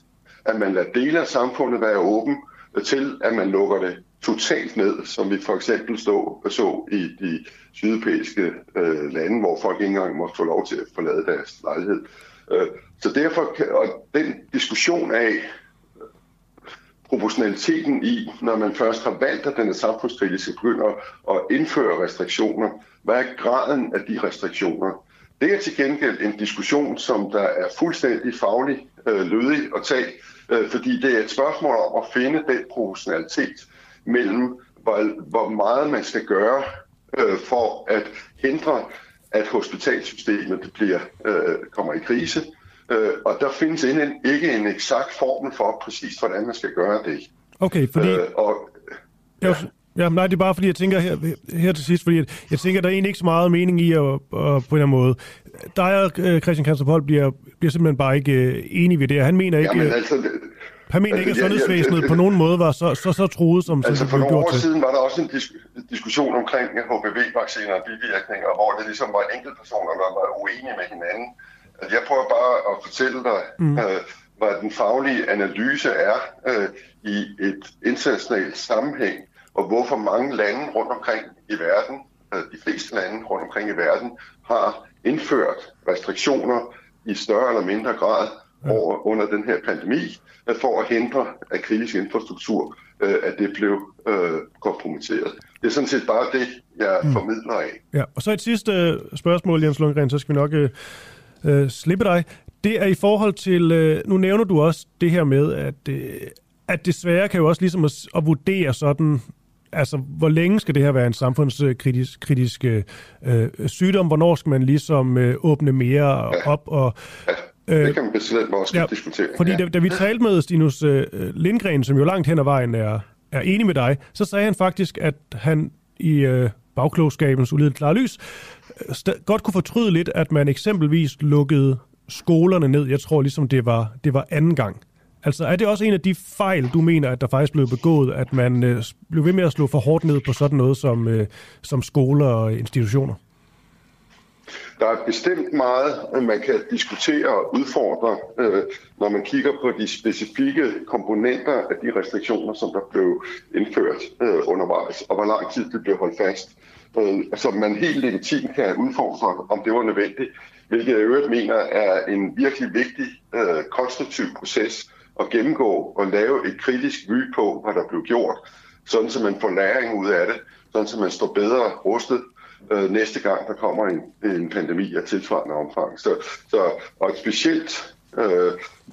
at man lader dele af samfundet være åben, til at man lukker det totalt ned, som vi for eksempel stå, så i de sydeuropæiske øh, lande, hvor folk ikke engang må få lov til at forlade deres lejlighed. Øh, så derfor, kan, og den diskussion af proportionaliteten i, når man først har valgt, at den er samfundskritisk, begynder at indføre restriktioner, hvad er graden af de restriktioner? Det er til gengæld en diskussion, som der er fuldstændig faglig øh, lødig at tage, øh, fordi det er et spørgsmål om at finde den proportionalitet mellem, hvor, hvor meget man skal gøre øh, for at hindre, at hospitalsystemet bliver, øh, kommer i krise, Øh, og der findes en, ikke en eksakt formel for præcis, hvordan man skal gøre det. Okay, fordi... Øh, og, ja. Ja, nej, det er bare fordi, jeg tænker her, her til sidst, fordi jeg, jeg tænker, der er egentlig ikke så meget mening i at, at på en eller anden måde. Der og øh, Christian Kansterpold bliver, bliver simpelthen bare ikke øh, enig ved det, han mener ikke... Jamen, altså, han mener altså, ikke, at sundhedsvæsenet ja, ja, på nogen måde var så, så, så truet, som, altså, for nogle år til. siden var der også en disk- diskussion omkring HPV-vacciner og bivirkninger, hvor det ligesom var enkeltpersoner, der var uenige med hinanden. Altså, jeg prøver bare at fortælle dig, mm. øh, hvad den faglige analyse er øh, i et internationalt sammenhæng, og hvorfor mange lande rundt omkring i verden, øh, de fleste lande rundt omkring i verden, har indført restriktioner i større eller mindre grad over, under den her pandemi, øh, for at hindre, at kritisk infrastruktur øh, at det blev øh, kompromitteret. Det er sådan set bare det, jeg mm. formidler af. Ja, og så et sidste øh, spørgsmål, Jens Lundgren, så skal vi nok øh, øh, slippe dig. Det er i forhold til, øh, nu nævner du også det her med, at, øh, at desværre kan jo også ligesom at, at vurdere sådan, altså hvor længe skal det her være en samfundskritisk kritisk, øh, sygdom, hvornår skal man ligesom øh, åbne mere op og... Øh, det kan man bestemt også ja, diskutere. Fordi ja. da, da vi talte med Stinus øh, Lindgren, som jo langt hen ad vejen er, er enig med dig, så sagde han faktisk, at han i øh, bagklogskabens ulideligt klare lys godt kunne fortryde lidt, at man eksempelvis lukkede skolerne ned. Jeg tror ligesom, det var, det var anden gang. Altså er det også en af de fejl, du mener, at der faktisk blev begået, at man øh, blev ved med at slå for hårdt ned på sådan noget som, øh, som skoler og institutioner? Der er bestemt meget, øh, man kan diskutere og udfordre, øh, når man kigger på de specifikke komponenter af de restriktioner, som der blev indført øh, undervejs, og hvor lang tid det blev holdt fast øh, som man helt legitimt kan udfordre, om det var nødvendigt, hvilket jeg øvrigt mener er en virkelig vigtig øh, konstruktiv proces at gennemgå og lave et kritisk vy på, hvad der blev gjort, sådan så man får læring ud af det, sådan så man står bedre rustet øh, næste gang, der kommer en, en pandemi af tilsvarende omfang. Så, så, og specielt øh,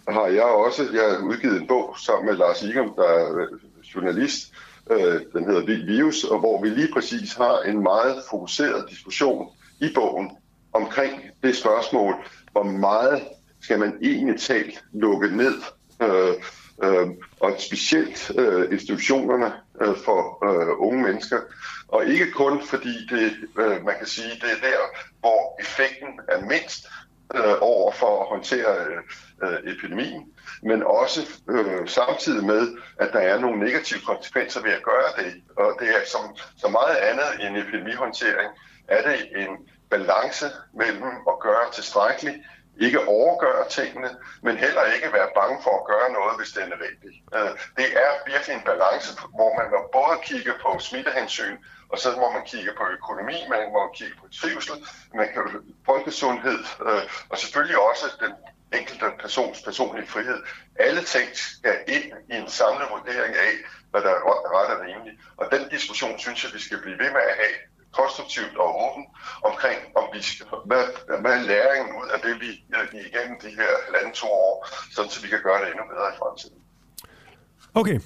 har jeg også, jeg har udgivet en bog sammen med Lars Igum, der er journalist, Øh, den hedder Virus, og hvor vi lige præcis har en meget fokuseret diskussion i bogen omkring det spørgsmål, hvor meget skal man egentlig talt lukke ned, øh, øh, og specielt øh, institutionerne øh, for øh, unge mennesker. Og ikke kun fordi det, øh, man kan sige, det er der, hvor effekten er mindst øh, over for at håndtere øh, øh, epidemien, men også øh, samtidig med, at der er nogle negative konsekvenser ved at gøre det. Og det er som som meget andet end epidemihåndtering, er det en balance mellem at gøre tilstrækkeligt, ikke overgøre tingene, men heller ikke være bange for at gøre noget, hvis det er nødvendigt. Øh, det er virkelig en balance, hvor man må både kigge på smittehensyn, og så må man kigge på økonomi, man må kigge på trivsel, man kan folkesundhed, øh, og selvfølgelig også den enkelte persons personlige frihed. Alle ting skal ind i en samlet vurdering af, hvad der er ret og rimeligt. Og den diskussion synes jeg, vi skal blive ved med at have konstruktivt og åben omkring, om vi skal, hvad, hvad er læringen ud af det, vi gik igennem de her halvanden to år, sådan så vi kan gøre det endnu bedre i fremtiden. Okay.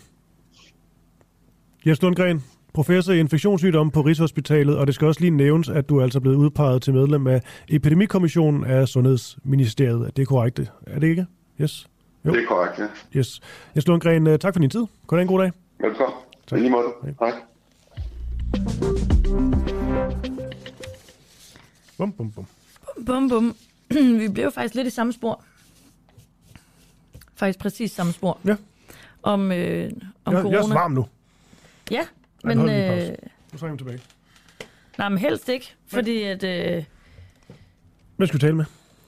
Jens Lundgren, professor i infektionssygdomme på Rigshospitalet, og det skal også lige nævnes, at du er altså blevet udpeget til medlem af Epidemikommissionen af Sundhedsministeriet. Det er korrekt, er det ikke? Yes. Jo. Det er korrekt, ja. Yes. Jens Lundgren, øh, tak for din tid. Kan du have en god dag? Velkommen. Tak. I lige måde. Hej. Bum, bum, bum. Bum, bum. Vi blev faktisk lidt i samme spor. Faktisk præcis samme spor. Ja. Om, øh, om Jeg, corona. jeg er varm nu. Ja, Men, Øh. Nu så er jeg tilbage. nej, men helst ikke, fordi at... Øh, Hvem skal vi tale med?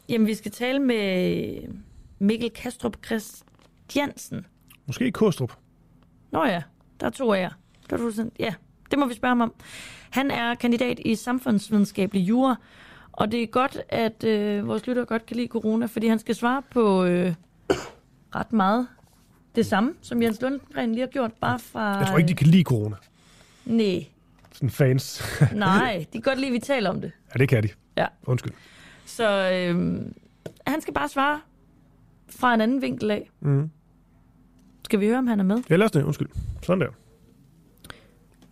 jamen, vi skal tale med Mikkel Kastrup Christiansen. Måske Kostrup. Nå ja, der er to af jer. Der er to, sådan- ja, det må vi spørge ham om. Han er kandidat i samfundsvidenskabelig jura, og det er godt, at øh, vores lytter godt kan lide corona, fordi han skal svare på øh, ret meget det samme, som Jens Lundgren lige har gjort, bare fra... Jeg tror ikke, de kan lide corona. Nej, Sådan fans. nej, de kan godt lide, at vi taler om det. ja, det kan de. Ja. Undskyld. Så øh, han skal bare svare fra en anden vinkel af. Mm. Skal vi høre, om han er med? Ja, lad os det. Undskyld. Sådan der.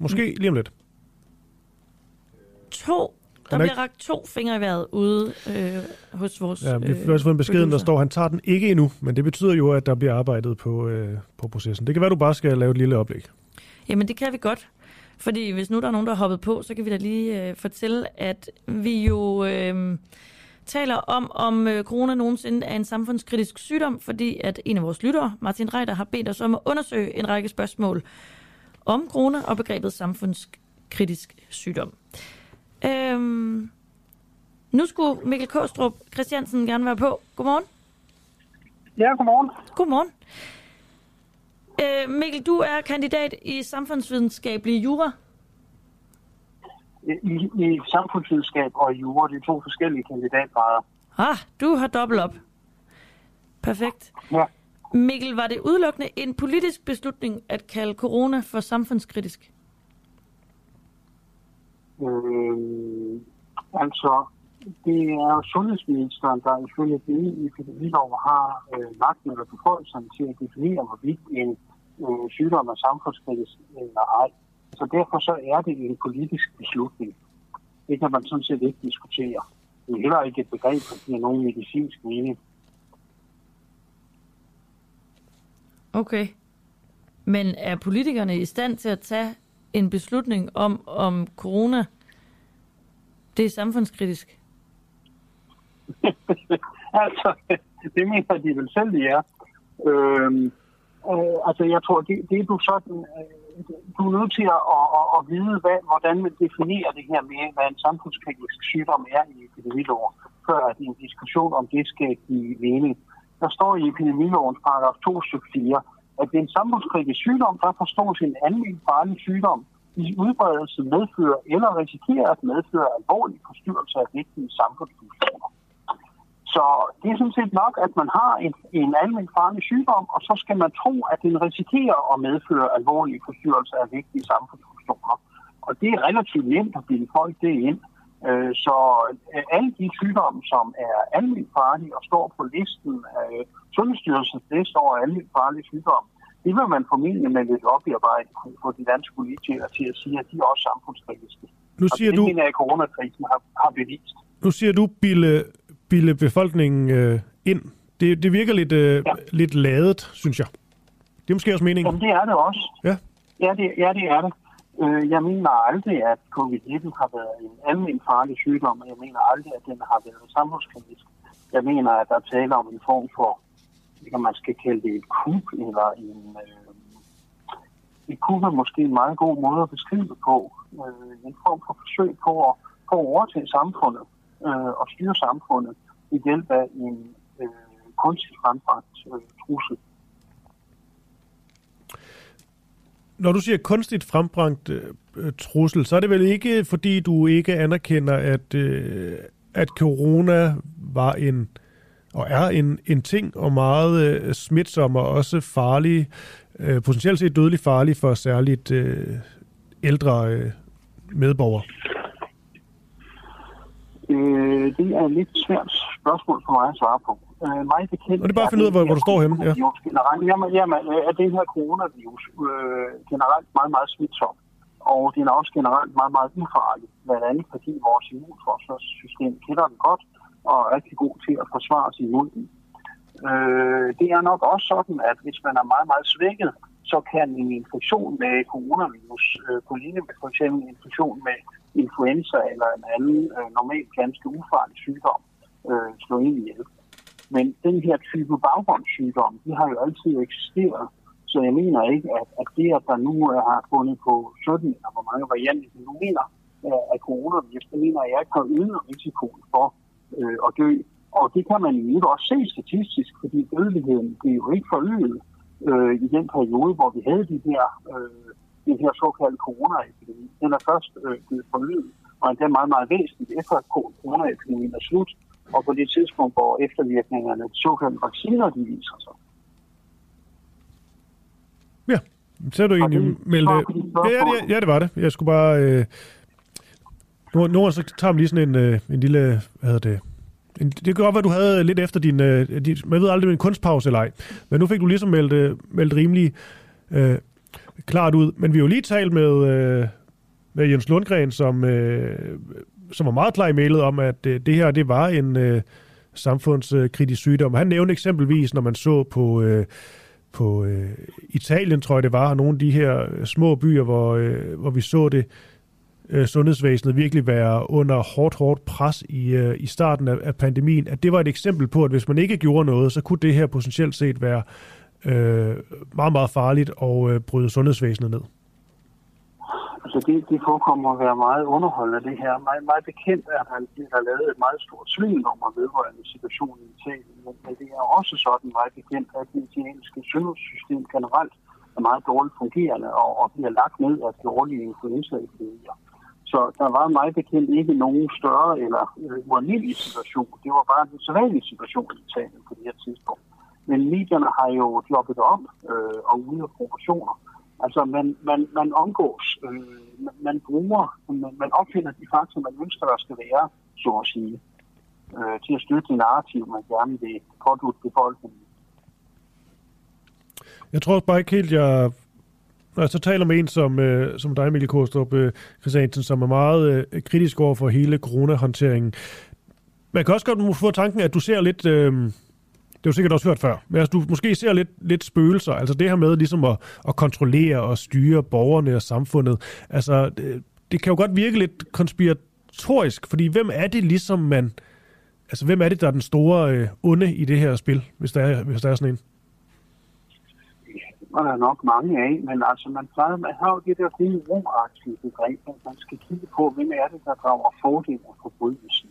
Måske lige om lidt. To. Der er bliver ikke- rakt to fingre i vejret ude øh, hos vores Ja, vi har også fået en besked, der står, han tager den ikke endnu, men det betyder jo, at der bliver arbejdet på, øh, på processen. Det kan være, du bare skal lave et lille oplæg. Jamen, det kan vi godt. Fordi hvis nu der er nogen, der er hoppet på, så kan vi da lige øh, fortælle, at vi jo øh, taler om, om øh, corona nogensinde er en samfundskritisk sygdom, fordi at en af vores lyttere, Martin Reiter, har bedt os om at undersøge en række spørgsmål om corona og begrebet samfundskritisk sygdom. Øhm, nu skulle Mikkel Kostrup Christiansen gerne være på. Godmorgen. Ja, godmorgen. Godmorgen. Øh, Mikkel, du er kandidat i samfundsvidenskabelig jura. I, i samfundsvidenskab og jura, det er to forskellige kandidatgrader. Ah, du har dobbelt op. Perfekt. Ja. Mikkel, var det udelukkende en politisk beslutning at kalde corona for samfundskritisk? Øh, altså, det er jo sundhedsministeren, der ifølge det epidemilov har øh, magten eller beføjelserne til at definere, hvorvidt en øh, sygdom er samfundskritisk eller ej. Så derfor så er det en politisk beslutning. Det kan man sådan set ikke diskutere. Det er heller ikke et begreb, der giver nogen medicinsk mening. Okay. Men er politikerne i stand til at tage en beslutning om, om corona det er samfundskritisk? altså, det mener de vel selv, de er. Øhm, øh, altså, jeg tror, det, det er du sådan... Øh, du er nødt til at, at, at, at vide, hvad, hvordan man definerer det her med, hvad en samfundskritisk sygdom er i epidemiloven, før at en diskussion om det skal give mening. Der står i epidemilovens paragraf 2 stykke 4, at det er en samfundskritisk sygdom, der forstås en almindelig farlig sygdom, i udbredelse medfører eller risikerer at medføre alvorlig forstyrrelse af vigtige samfundsfunktioner. Så det er sådan set nok, at man har en, en almindelig farlig sygdom, og så skal man tro, at den risikerer at medføre alvorlige forstyrrelser af vigtige samfundsfunktioner. Og det er relativt nemt at bilde folk det ind. Øh, Så øh, alle de sygdomme, som er almindeligt farlige og står på listen af Sundhedsstyrelsens liste over almindeligt farlige sygdomme, det vil man formentlig med lidt oparbejde kunne få de danske politikere til at sige, at de er også samfundskritiske. Nu Og siger det du- mener jeg, coronakrisen har, har bevist. Nu siger du, Bille, Bille befolkningen øh, ind. Det, det virker lidt, øh, ja. lidt ladet, synes jeg. Det er måske også meningen. Jamen, det er det også. Ja. Ja, det, ja, det er det. Øh, Jeg mener aldrig, at covid-19 har været en almen farlig sygdom, og jeg mener aldrig, at den har været samfundskritisk. Jeg mener, at der taler om en form for, hvad man skal kalde det et kub, eller en... Øh, et kub er måske en meget god måde at beskrive det på. Øh, en form for forsøg på at, på at overtage samfundet øh, og styre samfundet i hjælp af en øh, kunstigt frembragt øh, trussel. Når du siger kunstigt frembragt øh, øh, trussel, så er det vel ikke, fordi du ikke anerkender, at, øh, at corona var en og er en, en ting, og meget øh, smitsom og også farlig, øh, potentielt set dødelig farlig for særligt øh, ældre øh, medborgere? Øh, det er et lidt svært spørgsmål for mig at svare på. Øh, mig bekendt, og det er bare at finde ud af, hvor, hvor du står henne. Ja. Generelt, jamen, jamen, er det her coronavirus øh, generelt meget, meget smitsom. Og den er også generelt meget, meget ufarlig. Blandt andet fordi vores immunforsvarssystem kender den godt og er rigtig god til at forsvare sig imod den. Øh, det er nok også sådan, at hvis man er meget, meget svækket, så kan en infektion med coronavirus, øh, på linje med for eksempel en infektion med influenza eller en anden øh, normalt ganske ufarlig sygdom, øh, slå ind i hjælp. Men den her type baggrundssygdom, de har jo altid eksisteret. Så jeg mener ikke, at, at det, at der nu har fundet på 17, eller hvor mange varianter de nu mener, af coronavirus, det mener jeg ikke har øget risikoen for øh, at dø. Og det kan man jo også se statistisk, fordi dødeligheden blev jo ikke forøget øh, i den periode, hvor vi havde de her, øh, de her såkaldte coronaepidemi. Den er først øh, blevet forøget, og endda meget, meget væsentligt efter at coronaepidemien er slut, og på det tidspunkt, hvor eftervirkningerne af såkaldte vacciner, de viser sig. Ja, så er du egentlig meldt... Ja, ja, ja, ja, det var det. Jeg skulle bare... Øh... Nu, nu så tager vi lige sådan en, øh, en lille... Hvad hedder det? En, det kan godt være, du havde lidt efter din... Øh, din man ved aldrig, med en kunstpause eller ej. Men nu fik du ligesom meldt, øh, meldt rimelig øh, klart ud. Men vi har jo lige talt med, øh, med Jens Lundgren, som, øh, som var meget klar i mailet om, at øh, det her det var en øh, samfundskritisk sygdom. Han nævnte eksempelvis, når man så på... Øh, på øh, Italien, tror jeg det var, og nogle af de her øh, små byer, hvor, øh, hvor vi så det øh, sundhedsvæsenet virkelig være under hårdt, hårdt pres i, øh, i starten af, af pandemien, at det var et eksempel på, at hvis man ikke gjorde noget, så kunne det her potentielt set være øh, meget, meget farligt og øh, bryde sundhedsvæsenet ned. Altså det, det forekommer at være meget underholdende det her. Meget, meget bekendt er, at han har lavet et meget stort svindelnummer vedrørende situationen i Italien. Men det er også sådan meget bekendt, at det italienske sundhedssystem generelt er meget dårligt fungerende og, og bliver lagt ned af dårlige influenzaepidemier. Så der var meget bekendt ikke nogen større eller øh, ualmindelig situation. Det var bare en sædvanlig situation i Italien på det her tidspunkt. Men medierne har jo jobbet op øh, og ude af proportioner. Altså, man, man, man omgås, øh, man, man bruger, man, man opfinder de fakta, man ønsker, der skal være, så at sige, øh, til at støtte det narrativ, man gerne vil pådute befolkningen. Jeg tror bare ikke helt, jeg når jeg så taler med en som, øh, som dig, Emilie Kostrup øh, Christiansen, som er meget øh, kritisk over for hele coronahåndteringen. Man kan også godt få tanken, at du ser lidt, øh, det har du sikkert også hørt før, men altså, du måske ser lidt, lidt spøgelser, altså det her med ligesom at, at kontrollere og styre borgerne og samfundet, altså det, det kan jo godt virke lidt konspiratorisk, fordi hvem er det ligesom man, altså hvem er det, der er den store øh, onde i det her spil, hvis der er, hvis der er sådan en? Og der er nok mange af, men altså man plejer, man har jo det der gode romartige begreb, at man skal kigge på, hvem er det, der drager fordel af forbrydelsen.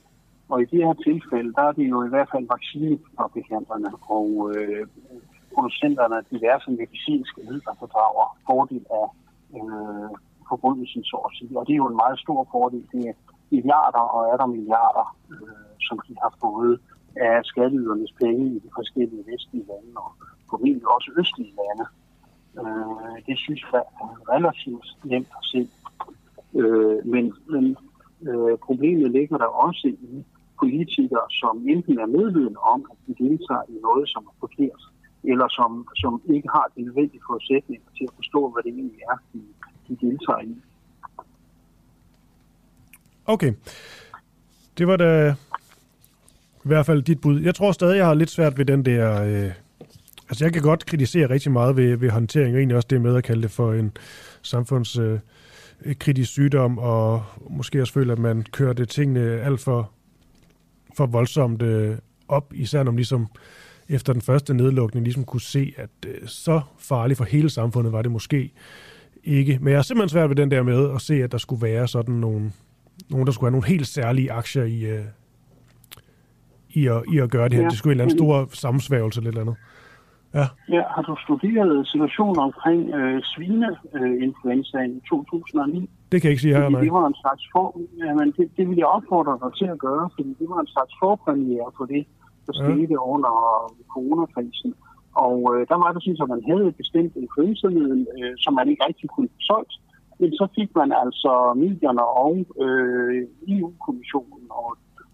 Og i det her tilfælde, der er det jo i hvert fald vaccinefabrikanterne og øh, producenterne af diverse medicinske midler, der drager fordel af øh, forbrydelsen, så at sige. Og det er jo en meget stor fordel. Det er milliarder og er der milliarder, øh, som de har fået af skatteydernes penge i de forskellige vestlige lande og formentlig også østlige lande. Øh, det synes jeg er relativt nemt at se. Øh, men men øh, problemet ligger der også i, politikere, som enten er medvidende om, at de deltager i noget, som er forkert, eller som, som ikke har de nødvendige forudsætninger til at forstå, hvad det egentlig er, de, de deltager i. Okay. Det var da i hvert fald dit bud. Jeg tror stadig, jeg har lidt svært ved den der... Øh, altså, jeg kan godt kritisere rigtig meget ved, ved håndtering, og egentlig også det med at kalde det for en samfundskritisk øh, sygdom, og måske også føle, at man det tingene alt for for voldsomt øh, op, især når man ligesom efter den første nedlukning ligesom kunne se, at øh, så farligt for hele samfundet var det måske ikke. Men jeg er simpelthen svært ved den der med at se, at der skulle være sådan nogle, nogen, der skulle have nogle helt særlige aktier i, øh, i, at, i at gøre det her. Ja. Det skulle en eller anden stor sammensværgelse eller eller andet. Ja. ja. Har du studeret situationen omkring øh, svineinfluenzaen i 2009? Det kan jeg ikke sige her, nej. Det var en slags for, jamen, det, det vil jeg opfordre dig til at gøre, fordi det var en slags forpremiere på det, der skete under coronakrisen. Og øh, der var det sådan, at man havde et bestemt influenzamiddel, øh, som man ikke rigtig kunne få solgt. Men så fik man altså medierne og øh, EU-kommissionen og,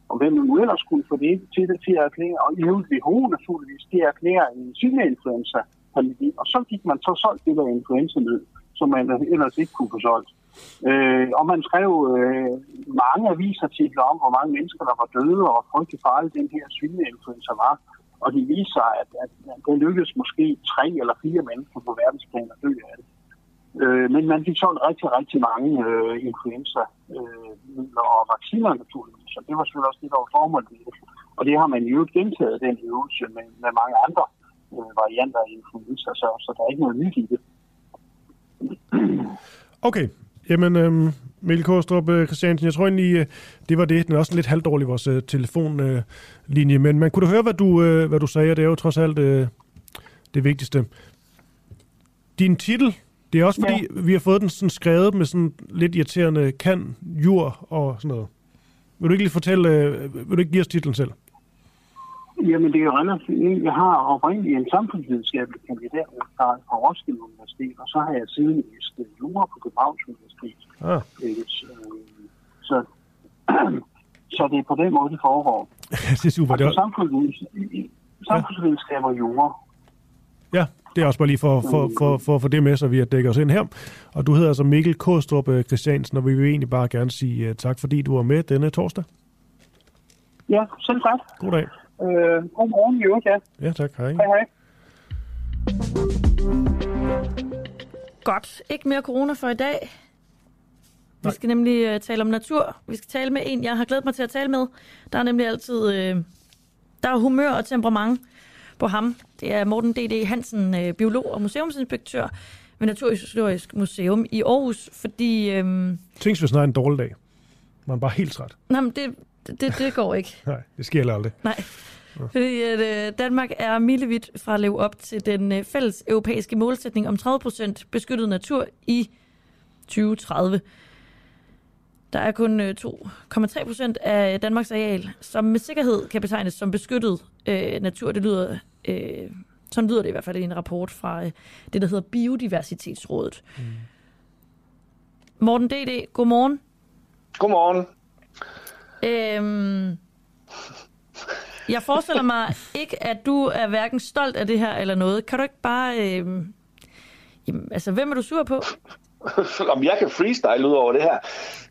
og hvem nu ellers kunne få det til, det til at erklære, og WHO naturligvis, det at erklære en svineinfluenza pandemi. Og så fik man så solgt det der influenzamiddel, som man ellers ikke kunne få solgt. Øh, og man skrev øh, mange avisartikler om, hvor mange mennesker, der var døde, og frygtelig farlig den her svineinfluenza var. Og de viser sig, at, at, at det lykkedes måske tre eller fire mennesker på verdensplan at dø af det. Øh, men man fik solgt rigtig, rigtig mange øh, influenza-midler øh, og vacciner naturligvis. Så det var selvfølgelig også det, der var formålet Og det har man jo gentaget, den øvelse, med, med mange andre øh, varianter af influenza, så, så der er ikke noget nyt i det. Okay, Jamen, øhm, Mikkel Kostrup øh, Christiansen, jeg tror egentlig, øh, det var det. Den er også lidt halvdårlig, vores øh, telefonlinje. Øh, men man kunne du høre, hvad du, øh, hvad du sagde, det er jo trods alt øh, det vigtigste. Din titel, det er også fordi, ja. vi har fået den sådan skrevet med sådan lidt irriterende kan, jur og sådan noget. Vil du ikke lige fortælle, øh, vil du ikke give os titlen selv? Jamen, det er jo relativt. Jeg har oprindeligt en samfundsvidenskabelig kandidat fra Roskilde Universitet, og så har jeg siden læst jura på Københavns Universitet. Ah. Så, så det er på den måde, det foregår. det er super. Altså, samfundsvidenskab og jura. Ja, det er også bare lige for, for, for, for, for det med, så vi har dækket os ind her. Og du hedder altså Mikkel Kostrup øh, Christiansen, og vi vil egentlig bare gerne sige uh, tak, fordi du var med denne torsdag. Ja, selv tak. God dag. Øh, god morgen, jo, ja. Ja, tak. Hej. Hej, hej. Godt. Ikke mere corona for i dag. Vi skal nemlig uh, tale om natur. Vi skal tale med en, jeg har glædet mig til at tale med. Der er nemlig altid uh, der er humør og temperament på ham. Det er Morten D.D. Hansen, uh, biolog og museumsinspektør ved Naturhistorisk Museum i Aarhus, fordi... Uh, Tænk, hvis en dårlig dag. Man er bare helt træt. Nej, men det, det, det går ikke. Nej, det sker aldrig. Nej. Fordi at, øh, Danmark er milevidt fra at leve op til den øh, fælles europæiske målsætning om 30% beskyttet natur i 2030. Der er kun øh, 2,3 procent af Danmarks areal, som med sikkerhed kan betegnes som beskyttet øh, natur. Det lyder, øh, sådan lyder det i hvert fald i en rapport fra øh, det, der hedder Biodiversitetsrådet. Mm. Morten D.D., godmorgen. Godmorgen. Øhm, jeg forestiller mig ikke, at du er hverken stolt af det her eller noget. Kan du ikke bare... Øhm, jamen, altså, hvem er du sur på? Om jeg kan freestyle ud over det her?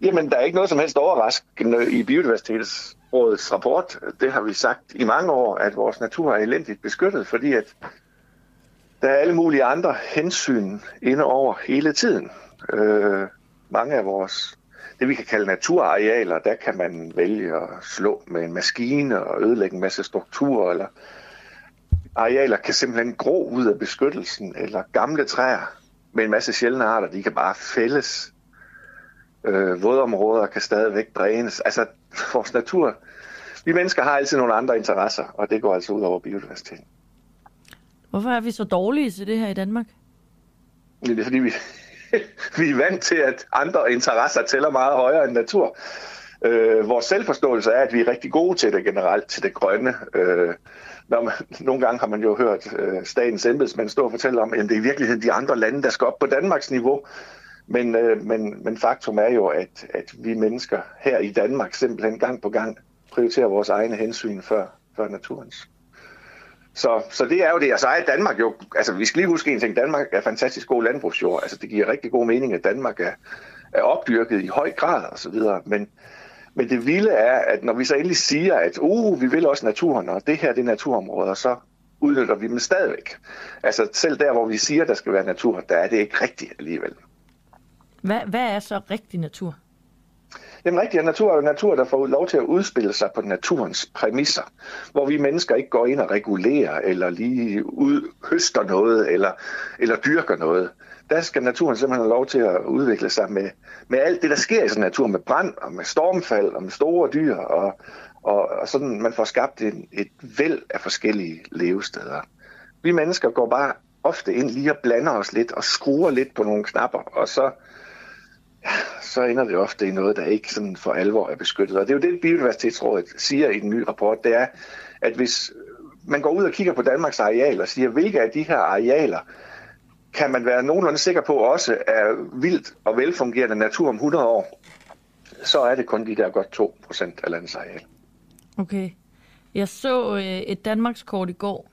Jamen, der er ikke noget som helst overraskende i Biodiversitetsrådets rapport. Det har vi sagt i mange år, at vores natur er elendigt beskyttet, fordi at der er alle mulige andre hensyn inde over hele tiden. Øh, mange af vores det vi kan kalde naturarealer, der kan man vælge at slå med en maskine og ødelægge en masse strukturer, eller arealer kan simpelthen gro ud af beskyttelsen, eller gamle træer med en masse sjældne arter, de kan bare fælles. Øh, vådområder kan stadigvæk drænes. Altså, vores natur, vi mennesker har altid nogle andre interesser, og det går altså ud over biodiversiteten. Hvorfor er vi så dårlige til det her i Danmark? Det er fordi, vi, vi er vant til, at andre interesser tæller meget højere end natur. Øh, vores selvforståelse er, at vi er rigtig gode til det generelt, til det grønne. Øh, når man, nogle gange har man jo hørt øh, statens embedsmænd stå og fortælle om, at det er i virkeligheden de andre lande, der skal op på Danmarks niveau. Men, øh, men, men faktum er jo, at, at vi mennesker her i Danmark simpelthen gang på gang prioriterer vores egne hensyn før, før naturens. Så, så det er jo det. Og så er Danmark jo, altså vi skal lige huske en ting, Danmark er fantastisk god landbrugsjord. Altså det giver rigtig god mening, at Danmark er, er opdyrket i høj grad og så videre. Men, men det vilde er, at når vi så endelig siger, at uh, vi vil også naturen, og det her det er naturområder, så udnytter vi dem stadigvæk. Altså selv der, hvor vi siger, at der skal være natur, der er det ikke rigtigt alligevel. Hvad, hvad er så rigtig natur? Den rigtige natur er jo natur, der får lov til at udspille sig på naturens præmisser, hvor vi mennesker ikke går ind og regulerer, eller lige ud, høster noget, eller, eller dyrker noget. Der skal naturen simpelthen have lov til at udvikle sig med, med alt det, der sker i sådan natur, med brand og med stormfald og med store dyr, og, og, og sådan man får skabt en, et væld af forskellige levesteder. Vi mennesker går bare ofte ind lige og blander os lidt og skruer lidt på nogle knapper, og så så ender det ofte i noget, der ikke sådan for alvor er beskyttet. Og det er jo det, Biodiversitetsrådet siger i den nye rapport, det er, at hvis man går ud og kigger på Danmarks arealer og siger, hvilke af de her arealer kan man være nogenlunde sikker på også er vildt og velfungerende natur om 100 år, så er det kun de der godt 2 procent af landets areal. Okay. Jeg så øh, et Danmarkskort i går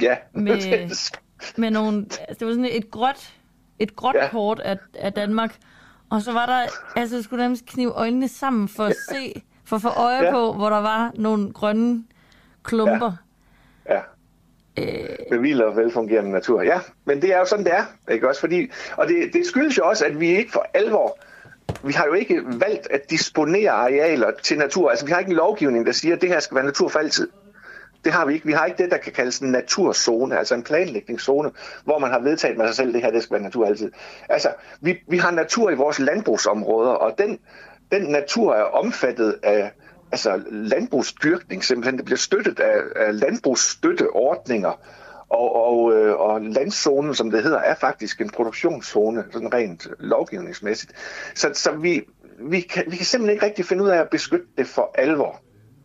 Ja, med, med nogle, altså, det var sådan et gråt, et gråt ja. Ja. kort af, af Danmark. Og så var der, altså jeg skulle nærmest knive øjnene sammen for at se, for at få øje Ja. ja. på, hvor der var nogle grønne klumper. Ja. Øh. Med vild og velfungerende natur. Ja, men det er jo sådan, det er. Ikke også? Fordi, og det, det skyldes jo også, at vi ikke for alvor vi har jo ikke valgt at disponere arealer til natur. Altså, vi har ikke en lovgivning, der siger, at det her skal være natur for altid. Det har vi ikke. Vi har ikke det, der kan kaldes en naturzone, altså en planlægningszone, hvor man har vedtaget med sig selv, at det her det skal være natur altid. Altså, vi, vi har natur i vores landbrugsområder, og den, den natur er omfattet af altså landbrugsdyrkning simpelthen. Det bliver støttet af, af landbrugsstøtteordninger, og, og, øh, og landzonen, som det hedder, er faktisk en produktionszone, sådan rent lovgivningsmæssigt. Så, så vi, vi, kan, vi kan simpelthen ikke rigtig finde ud af at beskytte det for alvor.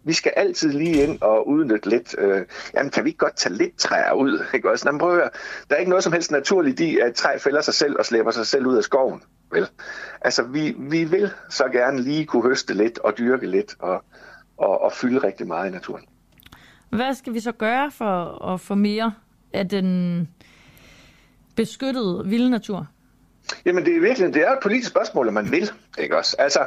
Vi skal altid lige ind og udnytte lidt. Øh, jamen, kan vi ikke godt tage lidt træer ud? Ikke også? Jamen, prøv at høre. Der er ikke noget som helst naturligt i, at træ fælder sig selv og slæber sig selv ud af skoven. Vel? Altså, vi, vi vil så gerne lige kunne høste lidt og dyrke lidt og, og, og fylde rigtig meget i naturen. Hvad skal vi så gøre for at få mere af den beskyttede vilde natur? Jamen det er virkelig, det er et politisk spørgsmål, om man vil, ikke også? Altså,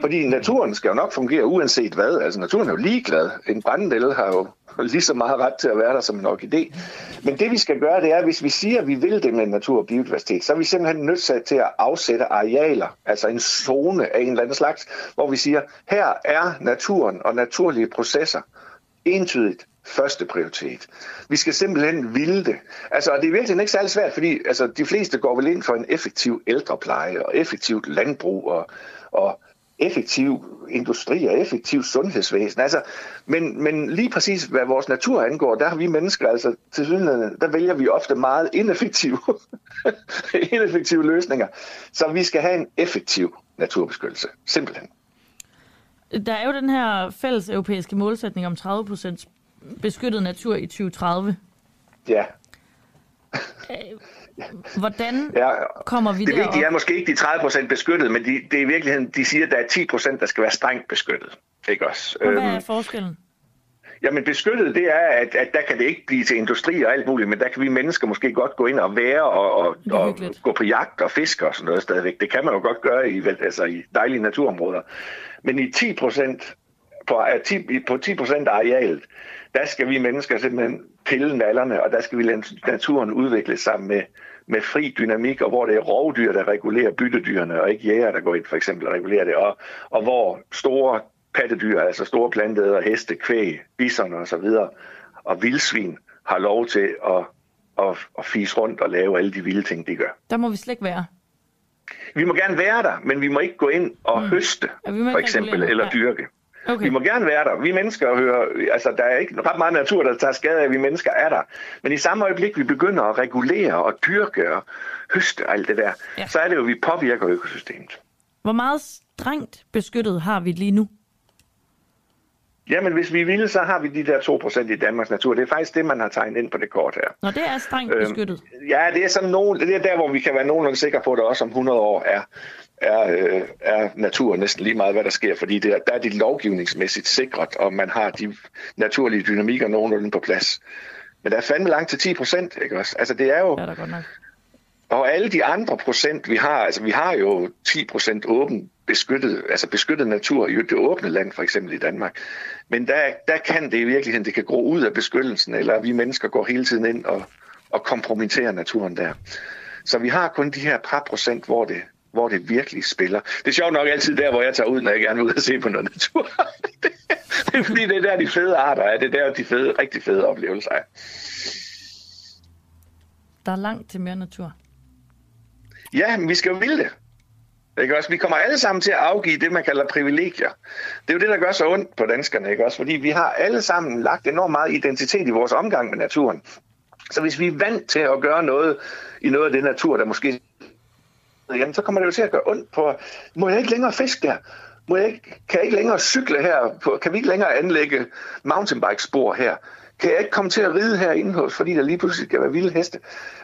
fordi naturen skal jo nok fungere uanset hvad. Altså naturen er jo ligeglad. En brændel har jo lige så meget ret til at være der som en orkidé. Men det vi skal gøre, det er, hvis vi siger, at vi vil det med natur og biodiversitet, så er vi simpelthen nødt til at afsætte arealer, altså en zone af en eller anden slags, hvor vi siger, her er naturen og naturlige processer entydigt første prioritet. Vi skal simpelthen ville det. Altså, og det er virkelig ikke særlig svært, fordi altså, de fleste går vel ind for en effektiv ældrepleje og effektivt landbrug og, og effektiv industri og effektiv sundhedsvæsen. Altså, men, men lige præcis hvad vores natur angår, der har vi mennesker, altså til synligheden, der vælger vi ofte meget ineffektive, ineffektive løsninger. Så vi skal have en effektiv naturbeskyttelse. Simpelthen. Der er jo den her fælles europæiske målsætning om 30% beskyttet natur i 2030. Ja. Hvordan Ja, kommer vi det derop? vigtige er måske ikke de 30 procent beskyttet, men de, det er i virkeligheden, de siger, at der er 10 procent, der skal være strengt beskyttet. Ikke også? Og hvad Øhm, er forskellen? Jamen beskyttet, det er, at, at der kan det ikke blive til industri og alt muligt, men der kan vi mennesker måske godt gå ind og være og, og, og gå på jagt og fiske og sådan noget stadigvæk. Det kan man jo godt gøre i, altså i dejlige naturområder. Men i 10 procent på, af 10, på 10 procent af arealet, der skal vi mennesker simpelthen pille nallerne, og der skal vi lade naturen udvikle sig med, med fri dynamik, og hvor det er rovdyr, der regulerer byttedyrene, og ikke jæger, der går ind for eksempel og regulerer det, og, og hvor store pattedyr, altså store planteder, heste, kvæg, bison og så videre, og vildsvin har lov til at, at, at fise rundt og lave alle de vilde ting, de gør. Der må vi slet ikke være. Vi må gerne være der, men vi må ikke gå ind og mm. høste, vi må for eksempel, regulere. eller dyrke. Okay. Vi må gerne være der. Vi mennesker hører, altså der er ikke ret meget natur, der tager skade af, at vi mennesker er der. Men i samme øjeblik, vi begynder at regulere og dyrke og høste og alt det der, Ja. så er det jo, at vi påvirker økosystemet. Hvor meget strengt beskyttet har vi lige nu? Jamen, hvis vi ville, så har vi de der 2% i Danmarks natur. Det er faktisk det, man har tegnet ind på det kort her. Når det er strengt Øhm, beskyttet. Ja, det er, sådan nogen, det er der, hvor vi kan være nogenlunde sikre på, at der også om 100 år er, er, øh, er naturen næsten lige meget, hvad der sker. Fordi det, er- der er det lovgivningsmæssigt sikret, og man har de naturlige dynamikker nogenlunde på plads. Men der er fandme langt til 10 procent, ikke også? Altså, det er jo... Ja, der godt nok. Og alle de andre procent, vi har, altså vi har jo 10 procent åben beskyttet, altså beskyttet natur i det åbne land, for eksempel i Danmark. Men der, der kan det i virkeligheden, det kan gro ud af beskyttelsen, eller vi mennesker går hele tiden ind og, og kompromitterer naturen der. Så vi har kun de her par procent, hvor det, hvor det virkelig spiller. Det er sjovt nok altid der, hvor jeg tager ud, når jeg gerne vil ud og se på noget natur. det er fordi, det er der, de fede arter er. Det er der, de fede, rigtig fede oplevelser er. Der er langt til mere natur. Ja, men vi skal jo ville det. Ikke også? Vi kommer alle sammen til at afgive det, man kalder privilegier. Det er jo det, der gør så ondt på danskerne, ikke også? Fordi vi har alle sammen lagt enormt meget identitet i vores omgang med naturen. Så hvis vi er vant til at gøre noget i noget af det natur, der måske... Jamen, så kommer det jo til at gøre ondt på... Må jeg ikke længere fiske der? Må jeg ikke, kan jeg ikke længere cykle her? På, kan vi ikke længere anlægge mountainbike-spor her? Kan jeg ikke komme til at ride herinde hos, fordi der lige pludselig skal være vilde heste?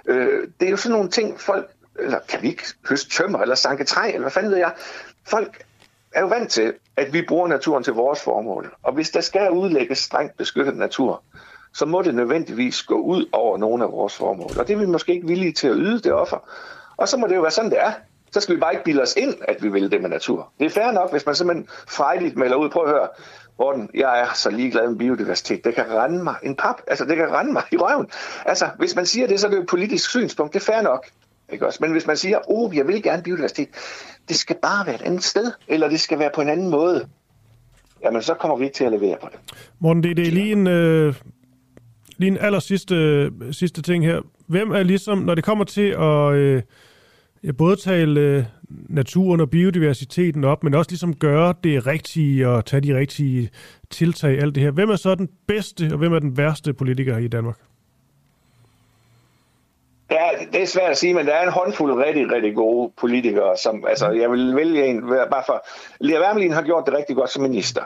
Øh, det er jo sådan nogle ting, folk... Eller kan vi ikke høste tømmer, eller sanke træ, eller hvad fanden ved jeg? Folk er jo vant til, at vi bruger naturen til vores formål. Og hvis der skal udlægges strengt beskyttet natur, så må det nødvendigvis gå ud over nogle af vores formål. Og det er vi måske ikke villige til at yde det offer. Og så må det jo være sådan, det er. Så skal vi bare ikke bilde os ind, at vi vil det med natur. Det er fair nok, hvis man simpelthen frejligt melder ud. Prøv at høre, Morten, jeg er så ligeglad med biodiversitet. Det kan rende mig en pap. Altså, det kan rende mig i røven. Altså, hvis man siger det, så er det jo et politisk synspunkt. Det er fair nok. Ikke også? Men hvis man siger, oh, jeg vil gerne biodiversitet, det skal bare være et andet sted, eller det skal være på en anden måde, jamen så kommer vi ikke til at levere på det. Morten, det, det er lige en, øh, lige en aller sidste, sidste ting her. Hvem er ligesom, når det kommer til at øh, både tale øh, naturen og biodiversiteten op, men også ligesom gøre det rigtige og tage de rigtige tiltag, alt det her. Hvem er så den bedste, og hvem er den værste politiker i Danmark? Ja, det er svært at sige, men der er en håndfuld rigtig, rigtig gode politikere, som, altså, jeg vil vælge en, bare for, Lea Wermelin har gjort det rigtig godt som minister.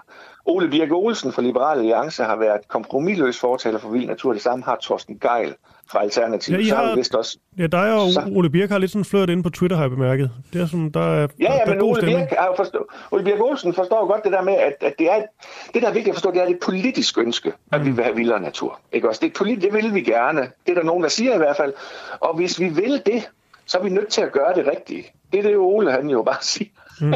Ole Birke Olsen fra Liberale Alliance har været kompromilløs fortaler for vild natur. Det samme har Torsten Geil fra Alternativet. Ja, I så har, vist også... Ja, dig og så... Ole Birk har lidt sådan flørt inde på Twitter, har jeg bemærket. Det er sådan, der er, Ja, ja, der er men Ole. Birk, har forstå, Ole Birk Olsen forstår godt det der med, at, at det, er, det, der er vigtigt at forstå, det er et politisk ønske, at vi vil have vildere natur. Ikke også? Det, politi- det vil vi gerne. Det er der nogen, der siger i hvert fald. Og hvis vi vil det, så er vi nødt til at gøre det rigtige. Det er det, Ole han jo bare siger. Mm.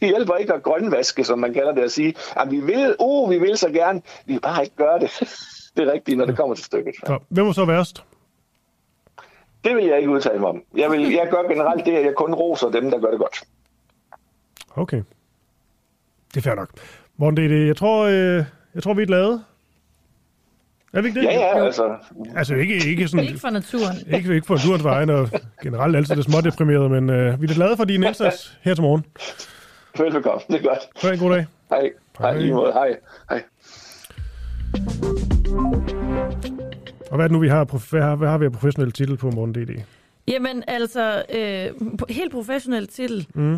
det hjælper ikke at grønvaske, som man kalder det, at sige, at vi vil, oh, vi vil så gerne, vi vil bare ikke gøre det. Det er rigtigt, når det kommer til stykket. Så, hvem var så værst? Det vil jeg ikke udtale mig om. Jeg, vil, jeg gør generelt det, at jeg kun roser dem, der gør det godt. Okay. Det er fair nok. Morten, det er det. Jeg tror, øh, jeg tror vi er glade. Er vi ikke det? Ja, ja, altså. Altså ikke, ikke sådan... Ikke for naturen. Ikke, ikke for naturens vegne, og generelt altid det smådeprimeret, men øh, vi er glade for din indsats her til morgen. Velbekomme, det er godt. Ha' en god dag. Hej. Hej, måde. Hej. Hej. Og hvad er det nu, vi har, hvad har, hvad har vi af professionel titel på morgen DD? Jamen altså, øh, helt professionel titel. Mm.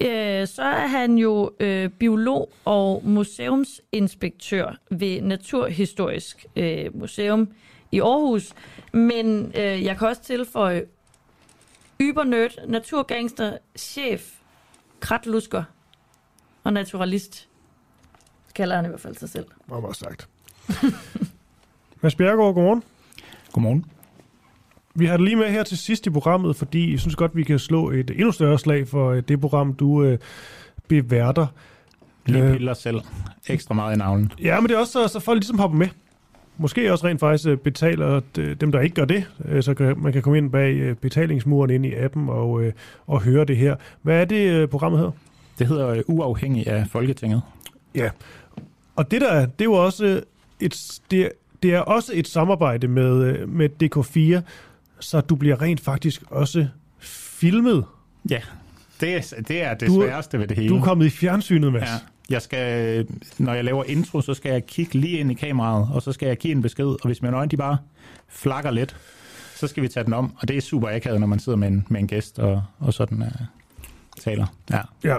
Øh, så er han jo øh, biolog og museumsinspektør ved Naturhistorisk øh, Museum i Aarhus. Men øh, jeg kan også tilføje ybernørd, naturgangster, chef, kratlusker og naturalist. Kalder han i hvert fald sig selv. Meget, meget sagt. Mads Bjergaard, godmorgen. Godmorgen. Vi har det lige med her til sidst i programmet, fordi jeg synes godt, vi kan slå et endnu større slag for øh, det program, du øh, beværter. Lige Øh, piller selv ekstra meget i navlen. Ja, men det er også så, så folk ligesom hopper med. Måske også rent faktisk øh, betaler dem, der ikke gør det, så kan, man kan komme ind bag betalingsmuren ind i appen og, øh, og høre det her. Hvad er det, programmet hedder? Det hedder Uafhængig af Folketinget. Ja, og det der er, det er jo også et, det, er- det er også et samarbejde med, øh, med DK4, så du bliver rent faktisk også filmet. Ja, det er det, er det Du- sværeste ved det hele. Du er kommet i fjernsynet, Mads. Ja. Jeg skal, når jeg laver intro, så skal jeg kigge lige ind i kameraet, og så skal jeg give en besked, og hvis mine øjne de bare flakker lidt, så skal vi tage den om, og det er super akavet, når man sidder med en, med en gæst og, og sådan uh, taler. Ja. Ja.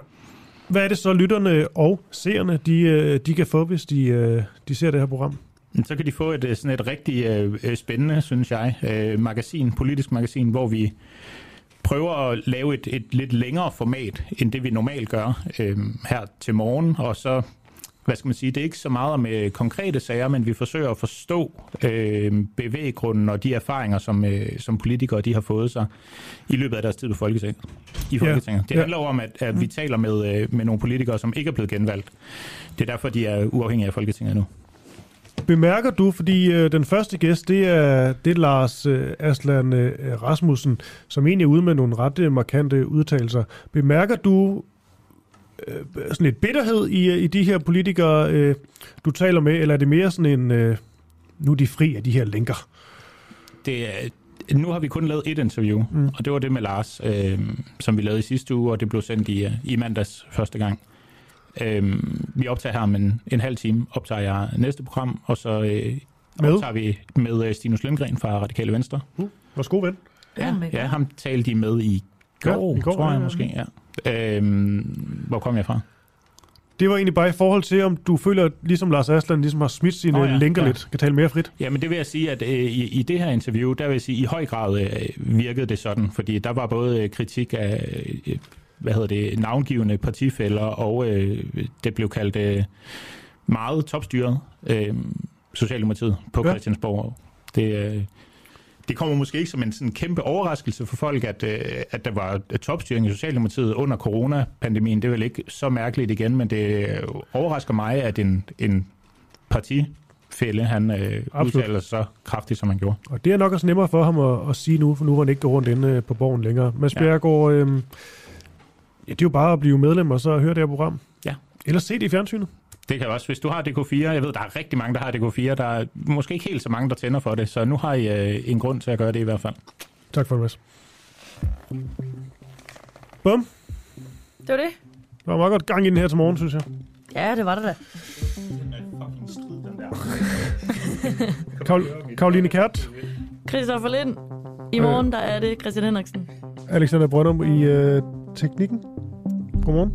Hvad er det så, lytterne og seerne, de, øh, de kan få, hvis de, øh, de ser det her program? Så kan de få et øh, sådan et rigtig øh, spændende, synes jeg, øh, magasin, politisk magasin, hvor vi prøver at lave et, et lidt længere format, end det vi normalt gør øh, her til morgen, og så hvad skal man sige, det er ikke så meget om øh, konkrete sager, men vi forsøger at forstå øh, bevæggrunden og de erfaringer, som, øh, som politikere de har fået sig i løbet af deres tid på Folketinget. I Folketinget. Det Ja. handler jo om, at, at vi taler med, øh, med nogle politikere, som ikke er blevet genvalgt. Det er derfor, de er uafhængige af Folketinget nu. Bemærker du, fordi øh, den første gæst, det er, det er Lars øh, Aslan øh, Rasmussen, som egentlig er ude med nogle ret øh, markante udtalelser. Bemærker du øh, sådan lidt bitterhed i, øh, i de her politikere, øh, du taler med, eller er det mere sådan en, øh, nu er de fri af de her linker? det er, nu har vi kun lavet et interview, Mm. mm. og det var det med Lars, øh, som vi lavede i sidste uge, og det blev sendt i, øh, i mandags første gang. Øh, vi optager her om en, en halv time, optager jeg næste program, og så øh, Med? optager vi med øh, Stinus Lindgren fra Radikale Venstre. Uh, vores gode ven. Ja, ja, ham talte de med i går, Ja, i går, tror jeg ja, ja. måske. Ja. Øh, hvor kom jeg fra? Det var egentlig bare i forhold til, om du føler, ligesom Lars Aslan ligesom har smidt sine oh, ja, lænker ja. lidt, kan tale mere frit. Ja, men det vil jeg sige, at øh, i, i det her interview, der vil jeg sige, i høj grad øh, virkede det sådan, fordi der var både øh, kritik af, øh, hvad hedder det, navngivende partifælder, og øh, det blev kaldt øh, meget topstyret, øh, Socialdemokratiet på ja. Christiansborg. Det, øh, det kommer måske ikke som en sådan kæmpe overraskelse for folk, at, øh, at der var topstyring i Socialdemokratiet under coronapandemien. Det er vel ikke så mærkeligt igen, men det øh, overrasker mig, at en, en partifælle, han øh, udtaler sig så kraftigt, som han gjorde. Og det er nok også nemmere for ham at, at sige nu, for nu hvor han ikke går rundt inde øh, på borgen længere. Mads Ja. Bjerregaard, øh, ja, det er jo bare at blive medlem og så høre det her program. Ja. Eller se det i fjernsynet. Det kan også, hvis du har DK4, jeg ved, der er rigtig mange, der har DK4, der er måske ikke helt så mange, der tænder for det, så nu har I øh, en grund til at gøre det i hvert fald. Tak for det, Mads. Bum. Det var det. Der var meget godt gang i den her til morgen, synes jeg. Ja, det var det da. Karol- Karoline Kært, Christoffer Lind. I morgen, der er det Christian Henriksen. Alexander Brøndum i øh, teknikken. Godmorgen.